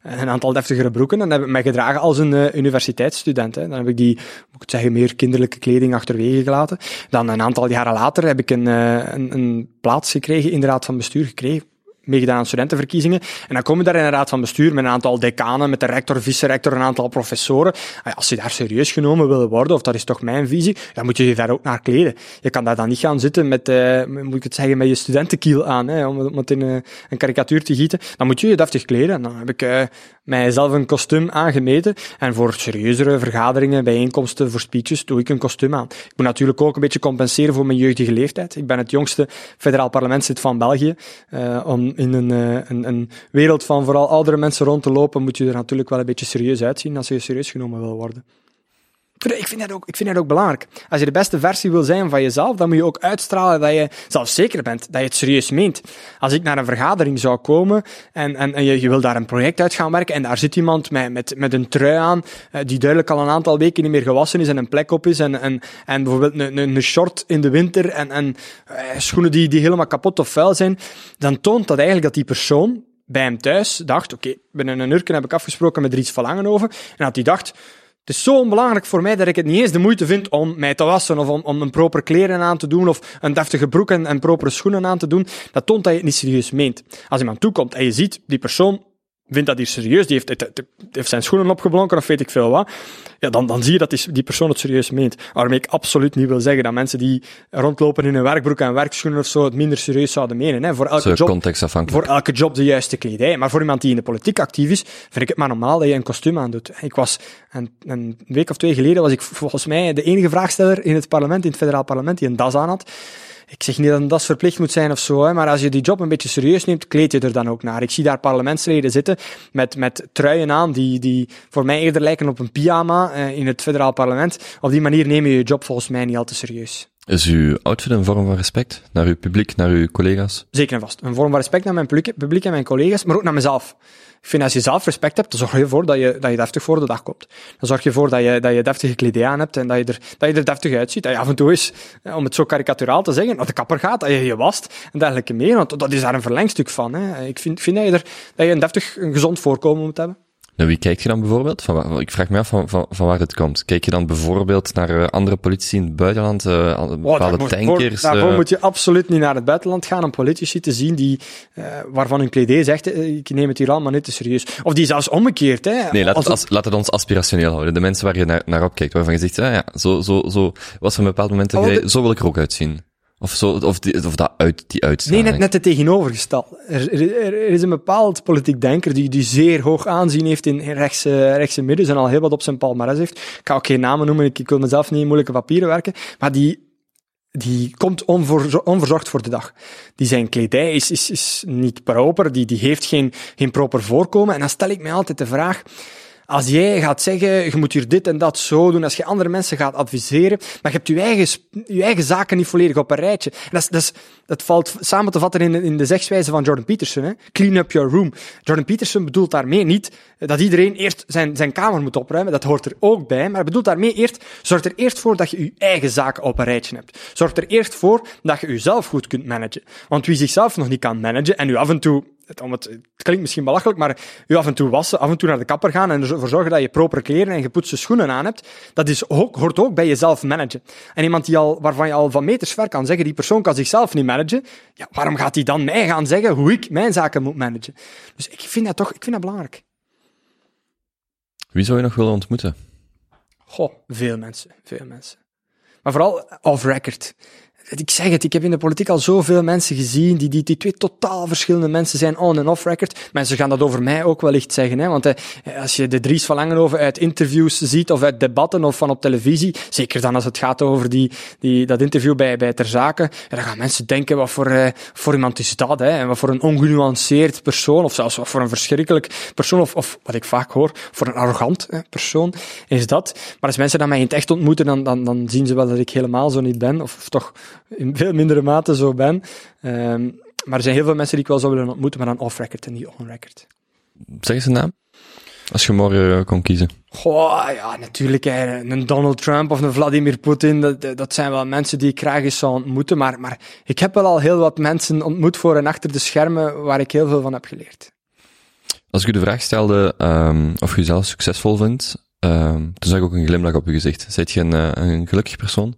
een aantal deftigere broeken. En dan heb ik mij gedragen als een universiteitsstudent. Hè. Dan heb ik die, moet ik zeggen, meer kinderlijke kleding achterwege gelaten. Dan een aantal jaren later heb ik een, een, een plaats gekregen in de raad van bestuur gekregen meegedaan aan studentenverkiezingen. En dan kom je daar in een raad van bestuur met een aantal decanen, met de rector, vice-rector, een aantal professoren. Als je daar serieus genomen wil worden, of dat is toch mijn visie, dan moet je je daar ook naar kleden. Je kan daar dan niet gaan zitten met, uh, moet ik het zeggen, met je studentenkiel aan, hè, om, het in uh, een karikatuur te gieten. Dan moet je je deftig kleden. Dan heb ik uh, mijzelf een kostuum aangemeten. En voor serieuzere vergaderingen, bijeenkomsten, voor speeches, doe ik een kostuum aan. Ik moet natuurlijk ook een beetje compenseren voor mijn jeugdige leeftijd. Ik ben het jongste federaal parlementslid van België. om in een, eh, een, een, wereld van vooral oudere mensen rond te lopen, moet je er natuurlijk wel een beetje serieus uitzien als je serieus genomen wil worden. Ik vind, dat ook, ik vind dat ook belangrijk. Als je de beste versie wil zijn van jezelf, dan moet je ook uitstralen dat je zelfzeker bent, dat je het serieus meent. Als ik naar een vergadering zou komen en, en, en je, je wil daar een project uit gaan werken en daar zit iemand met, met, met een trui aan, eh, die duidelijk al een aantal weken niet meer gewassen is en een plek op is en, en, en bijvoorbeeld een, een, een short in de winter en, en uh, schoenen die, die helemaal kapot of vuil zijn, dan toont dat eigenlijk dat die persoon bij hem thuis dacht, oké, binnen een uur heb ik afgesproken met Dries Verlangen over, en dat hij dacht, het is zo onbelangrijk voor mij dat ik het niet eens de moeite vind om mij te wassen of om, een proper kleren aan te doen of een deftige broek en, en propere schoenen aan te doen. Dat toont dat je het niet serieus meent. Als iemand toekomt en je ziet, die persoon vindt dat hier serieus, die heeft, heeft zijn schoenen opgeblonken of weet ik veel wat, ja, dan, dan zie je dat die, die persoon het serieus meent. Waarmee ik absoluut niet wil zeggen dat mensen die rondlopen in een werkbroek en werkschoenen of zo het minder serieus zouden menen. Hè. Voor, elke job, voor elke job de juiste kledij. Maar voor iemand die in de politiek actief is, vind ik het maar normaal dat je een kostuum aandoet. Ik was een, een week of twee geleden was ik volgens mij de enige vraagsteller in het parlement, in het federaal parlement, die een das aan had. Ik zeg niet dat dat verplicht moet zijn of zo, hè, maar als je die job een beetje serieus neemt, kleed je er dan ook naar. Ik zie daar parlementsleden zitten met, met truien aan die, die voor mij eerder lijken op een pyjama uh, in het federaal parlement. Op die manier neem je je job volgens mij niet al te serieus. Is uw outfit een vorm van respect naar uw publiek, naar uw collega's? Zeker en vast. Een vorm van respect naar mijn publiek, en mijn collega's, maar ook naar mezelf. Ik vind als je zelf respect hebt, dan zorg je ervoor dat je, dat je deftig voor de dag komt. Dan zorg je ervoor dat je, dat je deftige kledij aan hebt en dat je, er, dat je er deftig uitziet. Dat je af en toe eens, om het zo karikaturaal te zeggen, naar de kapper gaat, dat je je wast en dergelijke meer. Want dat is daar een verlengstuk van. Hè. Ik vind, vind dat, je er, dat je een deftig, een gezond voorkomen moet hebben. Naar wie kijk je dan bijvoorbeeld? Van, ik vraag me af van, van, van waar het komt. Kijk je dan bijvoorbeeld naar uh, andere politici in het buitenland, uh, bepaalde oh, tankers? Voor, daarvoor uh... moet je absoluut niet naar het buitenland gaan om politici te zien die, waarvan hun kledij zegt, ik neem het hier allemaal niet te serieus. Of die zelfs omgekeerd. Hè. Nee, laat, het, als, laat het ons aspirationeel houden. De mensen waar je naar, naar opkijkt, waarvan je zegt, ah, ja, zo, zo, zo was er een bepaald moment, oh, de... zo wil ik er ook uitzien. Of, zo, of, die, of dat uit, die uitstraling. Nee, net, net het tegenovergestelde. Er, er, er, is een bepaald politiek denker die, die zeer hoog aanzien heeft in, in rechtse, rechtse midden en al heel wat op zijn palmarès heeft. Ik ga ook geen namen noemen, ik, ik wil mezelf niet in moeilijke papieren werken, maar die die komt onverzorgd voor de dag. Die zijn kledij is, is, is niet proper, die, die heeft geen, geen proper voorkomen. En dan stel ik mij altijd de vraag, als jij gaat zeggen, je moet hier dit en dat zo doen, als je andere mensen gaat adviseren, maar je hebt je eigen, je eigen zaken niet volledig op een rijtje. Dat, is, dat, valt samen te vatten in, in de zegswijze van Jordan Peterson. Hè? Clean up your room. Jordan Peterson bedoelt daarmee niet dat iedereen eerst zijn, zijn kamer moet opruimen, dat hoort er ook bij, maar bedoelt daarmee eerst, zorg er eerst voor dat je je eigen zaken op een rijtje hebt. Zorg er eerst voor dat je jezelf goed kunt managen. Want wie zichzelf nog niet kan managen en u af en toe het, om het, het klinkt misschien belachelijk, maar u af en toe wassen, af en toe naar de kapper gaan en ervoor zorgen dat je proper kleren en gepoetste schoenen aan hebt, dat is ook, hoort ook bij jezelf managen. En iemand die al, waarvan je al van meters ver kan zeggen, die persoon kan zichzelf niet managen, ja, waarom gaat hij dan mij gaan zeggen hoe ik mijn zaken moet managen? Dus ik vind dat toch, ik vind dat belangrijk. Wie zou je nog willen ontmoeten? Goh, veel mensen, veel mensen. Maar vooral off-record ik zeg het, ik heb in de politiek al zoveel mensen gezien die, die, die twee totaal verschillende mensen zijn on- en off-record. Mensen gaan dat over mij ook wellicht zeggen, hè, want eh, als je de Dries van Langenhoven uit interviews ziet of uit debatten of van op televisie, zeker dan als het gaat over die, die, dat interview bij, bij Ter Zaken, dan gaan mensen denken, wat voor, uh, voor iemand is dat, hè, en wat voor een ongenuanceerd persoon, of zelfs wat voor een verschrikkelijk persoon, of, of wat ik vaak hoor, voor een arrogant persoon is dat. Maar als mensen dan mij in het echt ontmoeten, dan, dan, dan zien ze wel dat ik helemaal zo niet ben, of toch in veel mindere mate zo ben. Um, maar er zijn heel veel mensen die ik wel zou willen ontmoeten, maar dan off-record en niet on-record. Zeg eens een naam. Als je morgen uh, kon kiezen. Goh, ja, natuurlijk. Een Donald Trump of een Vladimir Poetin, dat, dat zijn wel mensen die ik graag eens zou ontmoeten. Maar, maar ik heb wel al heel wat mensen ontmoet voor en achter de schermen waar ik heel veel van heb geleerd. Als ik u de vraag stelde um, of je jezelf succesvol vindt, um, toen zag ik ook een glimlach op uw gezicht. Zijt je een, uh, een gelukkig persoon?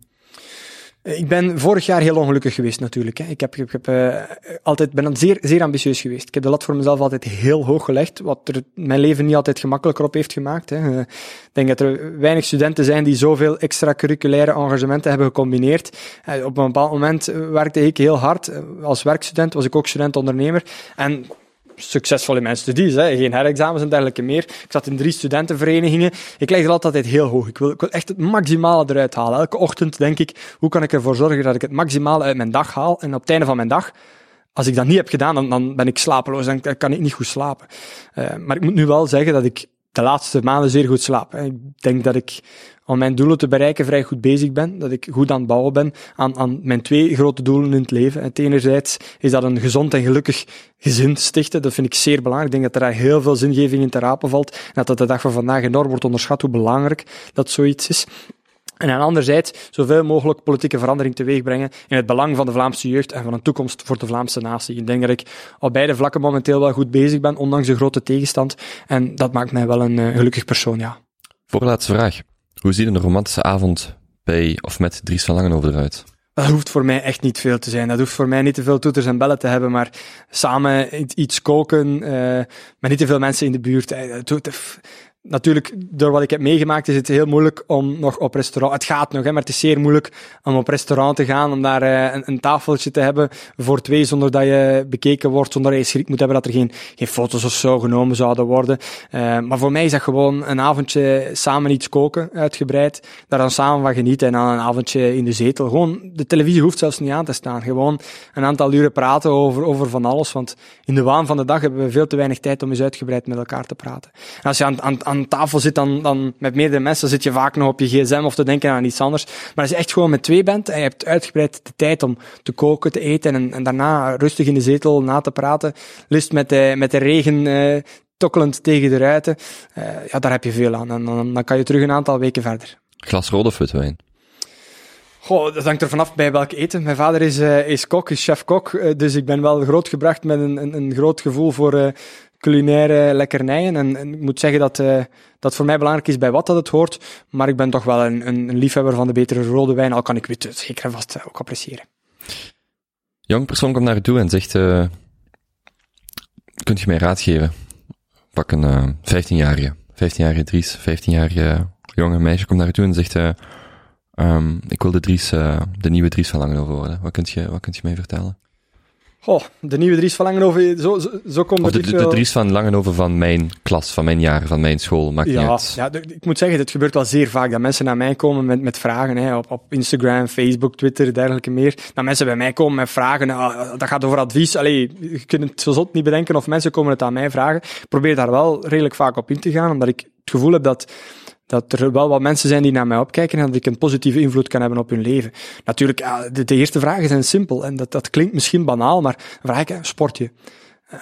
Ik ben vorig jaar heel ongelukkig geweest natuurlijk. Hè. Ik, heb, ik heb, uh, altijd, ben zeer, zeer ambitieus geweest. Ik heb de lat voor mezelf altijd heel hoog gelegd, wat er mijn leven niet altijd gemakkelijker op heeft gemaakt. Hè. Uh, ik denk dat er weinig studenten zijn die zoveel extracurriculaire engagementen hebben gecombineerd. Op een bepaald moment werkte ik heel hard. Als werkstudent was ik ook student-ondernemer. En succesvol in mijn studies, hè. geen herexamens en dergelijke meer. Ik zat in drie studentenverenigingen. Ik leg er altijd heel hoog. Ik wil, ik wil echt het maximale eruit halen. Elke ochtend denk ik, hoe kan ik ervoor zorgen dat ik het maximale uit mijn dag haal? En op het einde van mijn dag, als ik dat niet heb gedaan, dan, dan ben ik slapeloos. Dan kan ik niet goed slapen. Uh, maar ik moet nu wel zeggen dat ik de laatste maanden zeer goed slaap. Ik denk dat ik om mijn doelen te bereiken vrij goed bezig ben. Dat ik goed aan het bouwen ben aan, aan mijn twee grote doelen in het leven. Het enerzijds is dat een gezond en gelukkig gezin stichten. Dat vind ik zeer belangrijk. Ik denk dat er daar heel veel zingeving in te rapen valt. En dat de dag van vandaag enorm wordt onderschat hoe belangrijk dat zoiets is. En aan anderzijds zoveel mogelijk politieke verandering teweeg brengen in het belang van de Vlaamse jeugd en van een toekomst voor de Vlaamse natie. Ik denk dat ik op beide vlakken momenteel wel goed bezig ben, ondanks de grote tegenstand. En dat maakt mij wel een uh, gelukkig persoon, ja. Voorlaatste vraag. Hoe ziet een romantische avond bij of met Dries van Langenhoven eruit? Dat hoeft voor mij echt niet veel te zijn. Dat hoeft voor mij niet te veel toeters en bellen te hebben, maar samen iets koken, uh, met niet te veel mensen in de buurt. Uh, natuurlijk, door wat ik heb meegemaakt, is het heel moeilijk om nog op restaurant. Het gaat nog, hè, maar het is zeer moeilijk om op restaurant te gaan, om daar uh, een, een, tafeltje te hebben voor twee, zonder dat je bekeken wordt, zonder dat je schrik moet hebben dat er geen, geen foto's of zo genomen zouden worden. Uh, maar voor mij is dat gewoon een avondje samen iets koken, uitgebreid, daar dan samen van genieten en dan een avondje in de zetel. Gewoon, de televisie hoeft zelfs niet aan te staan. Gewoon een aantal uren praten over, over van alles, want in de waan van de dag hebben we veel te weinig tijd om eens uitgebreid met elkaar te praten. En als je aan, aan, aan tafel zit dan, dan met meerdere mensen, zit je vaak nog op je gsm of te denken aan iets anders. Maar als je echt gewoon met twee bent en je hebt uitgebreid de tijd om te koken, te eten en, en daarna rustig in de zetel na te praten, lust met de, met de regen uh, tokkelend tegen de ruiten, uh, ja, daar heb je veel aan. En dan, dan kan je terug een aantal weken verder. Glas rode of wijn? Goh, dat hangt er vanaf bij welk eten. Mijn vader is, uh, is kok, is chef-kok, uh, dus ik ben wel grootgebracht met een, een, een groot gevoel voor, uh, culinaire lekkernijen. En, en, ik moet zeggen dat uh, dat voor mij belangrijk is bij wat dat het hoort. Maar ik ben toch wel een, een, een liefhebber van de betere rode wijn, al kan ik het zeker en vast ook appreciëren. Jong persoon komt naar je toe en zegt, uh, kunt je mij raad geven? Pak een uh, 15-jarige, 15-jarige Dries, 15-jarige jonge meisje komt naar je toe en zegt, um, ik wil de Dries, de nieuwe Dries van Langenhoven worden. Wat kunt je, wat kunt je mij vertellen? Oh, de nieuwe Dries van Langenhoven, zo, zo, zo komt of de, de, de Dries van Langenhoven van mijn klas, van mijn jaar, van mijn school, maakt ja, niet uit. Ja, ik moet zeggen, het gebeurt wel zeer vaak dat mensen naar mij komen met, met vragen, hè, op, op Instagram, Facebook, Twitter, dergelijke meer. Dat mensen bij mij komen met vragen, uh, dat gaat over advies. Allee, je kunt het zo zot niet bedenken of mensen komen het aan mij vragen. Ik probeer daar wel redelijk vaak op in te gaan, omdat ik het gevoel heb dat dat er wel wat mensen zijn die naar mij opkijken en dat ik een positieve invloed kan hebben op hun leven. Natuurlijk, de, de eerste vragen zijn simpel en dat, dat klinkt misschien banaal, maar vraag ik, sport je?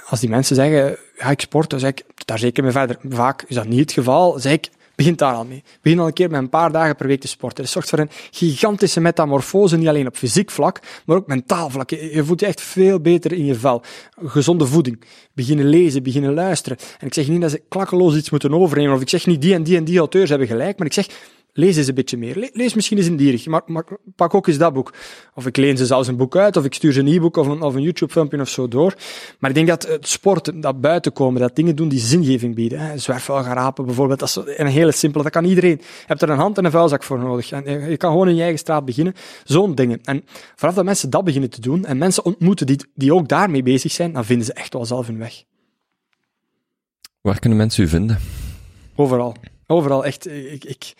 Als die mensen zeggen, ja, ik sport, dan zeg ik, daar zeker mee verder. Vaak is dat niet het geval, zeg ik, begint daar al mee. Begin al een keer met een paar dagen per week te sporten. Dat zorgt voor een gigantische metamorfose, niet alleen op fysiek vlak, maar ook mentaal vlak. Je voelt je echt veel beter in je vel. Gezonde voeding. Beginnen lezen, beginnen luisteren. En ik zeg niet dat ze klakkeloos iets moeten overnemen, of ik zeg niet die en die en die auteurs hebben gelijk, maar ik zeg, Lees eens een beetje meer. Lees misschien eens een dierig, maar, maar, pak ook eens dat boek. Of ik leen ze zelfs een boek uit, of ik stuur ze een e-book of een, of een YouTube-filmpje of zo door. Maar ik denk dat het sporten, dat buiten komen, dat dingen doen die zingeving bieden. Hè. Zwerfvuil gaan rapen bijvoorbeeld, dat is een hele simpele, dat kan iedereen. Je hebt er een hand en een vuilzak voor nodig. En je kan gewoon in je eigen straat beginnen. Zo'n dingen. En vanaf dat mensen dat beginnen te doen, en mensen ontmoeten die, die ook daarmee bezig zijn, dan vinden ze echt wel zelf hun weg. Waar kunnen mensen u vinden? Overal. Overal, echt. Ik, ik,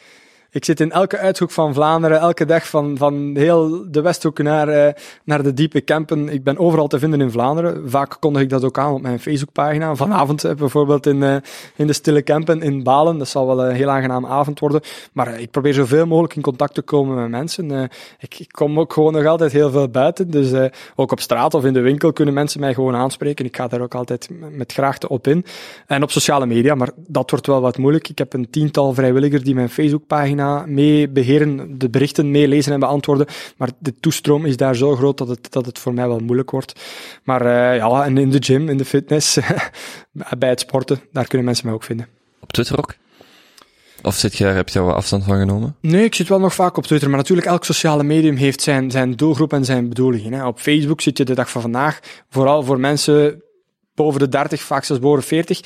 ik zit in elke uithoek van Vlaanderen, elke dag van, van heel de Westhoek naar, uh, naar de diepe kampen. Ik ben overal te vinden in Vlaanderen. Vaak kondig ik dat ook aan op mijn Facebookpagina. Vanavond uh, bijvoorbeeld in, uh, in de Stille Kampen in Balen. Dat zal wel een heel aangename avond worden. Maar ik probeer zoveel mogelijk in contact te komen met mensen. Ik, ik, kom ook gewoon nog altijd heel veel buiten. Dus ook op straat of in de winkel kunnen mensen mij gewoon aanspreken. Ik ga daar ook altijd met graagte op in. En op sociale media, maar dat wordt wel wat moeilijk. Ik heb een tiental vrijwilligers die mijn Facebookpagina mee beheren, de berichten meelezen en beantwoorden. Maar de toestroom is daar zo groot dat het, dat het voor mij wel moeilijk wordt. Maar uh, ja, en in de gym, in de fitness, bij het sporten, daar kunnen mensen mij ook vinden. Op Twitter ook? Of zit je, heb je daar wel afstand van genomen? Nee, ik zit wel nog vaak op Twitter. Maar natuurlijk, elk sociale medium heeft zijn, zijn doelgroep en zijn bedoelingen. Hè. Op Facebook zit je de dag van vandaag vooral voor mensen boven de 30, vaak zelfs boven 40.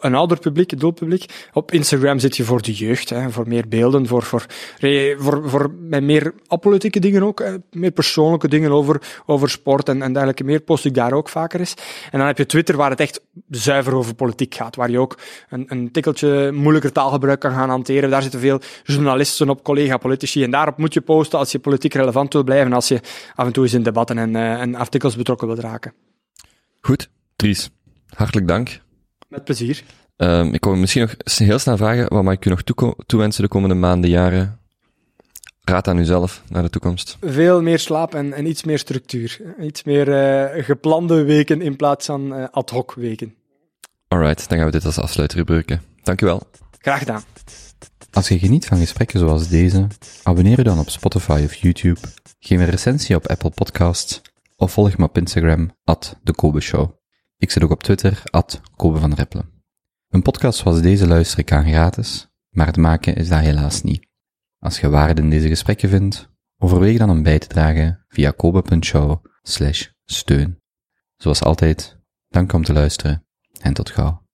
Een ouder publiek, het doelpubliek. Op Instagram zit je voor de jeugd, hè, voor meer beelden, voor, voor, voor, voor meer apolitieke dingen ook, hè, meer persoonlijke dingen over, over sport en, en dergelijke meer, post ik daar ook vaker eens. En dan heb je Twitter waar het echt zuiver over politiek gaat, waar je ook een, een tikkeltje moeilijker taalgebruik kan gaan hanteren. Daar zitten veel journalisten op, collega-politici, en daarop moet je posten als je politiek relevant wil blijven, als je af en toe eens in debatten en, uh, en artikels betrokken wilt raken. Goed, Dries, hartelijk dank. Met plezier. Um, ik kom misschien nog heel snel vragen, wat mag ik u nog toewensen de komende maanden, jaren? Raad aan uzelf naar de toekomst. Veel meer slaap en, en iets meer structuur. Iets meer uh, geplande weken in plaats van uh, ad hoc weken. Alright, dan gaan we dit als afsluiter gebruiken. Dank u wel. Graag gedaan. Als je geniet van gesprekken zoals deze, abonneer je dan op Spotify of YouTube, geef een recensie op Apple Podcasts of volg me op Instagram, at de Kobe Show. Ik zit ook op Twitter, at Kobe van Rippelen. Een podcast zoals deze luister ik aan gratis, maar het maken is dat helaas niet. Als je waarde in deze gesprekken vindt, overweeg dan om bij te dragen via kobe.show steun. Zoals altijd, dank om te luisteren en tot gauw.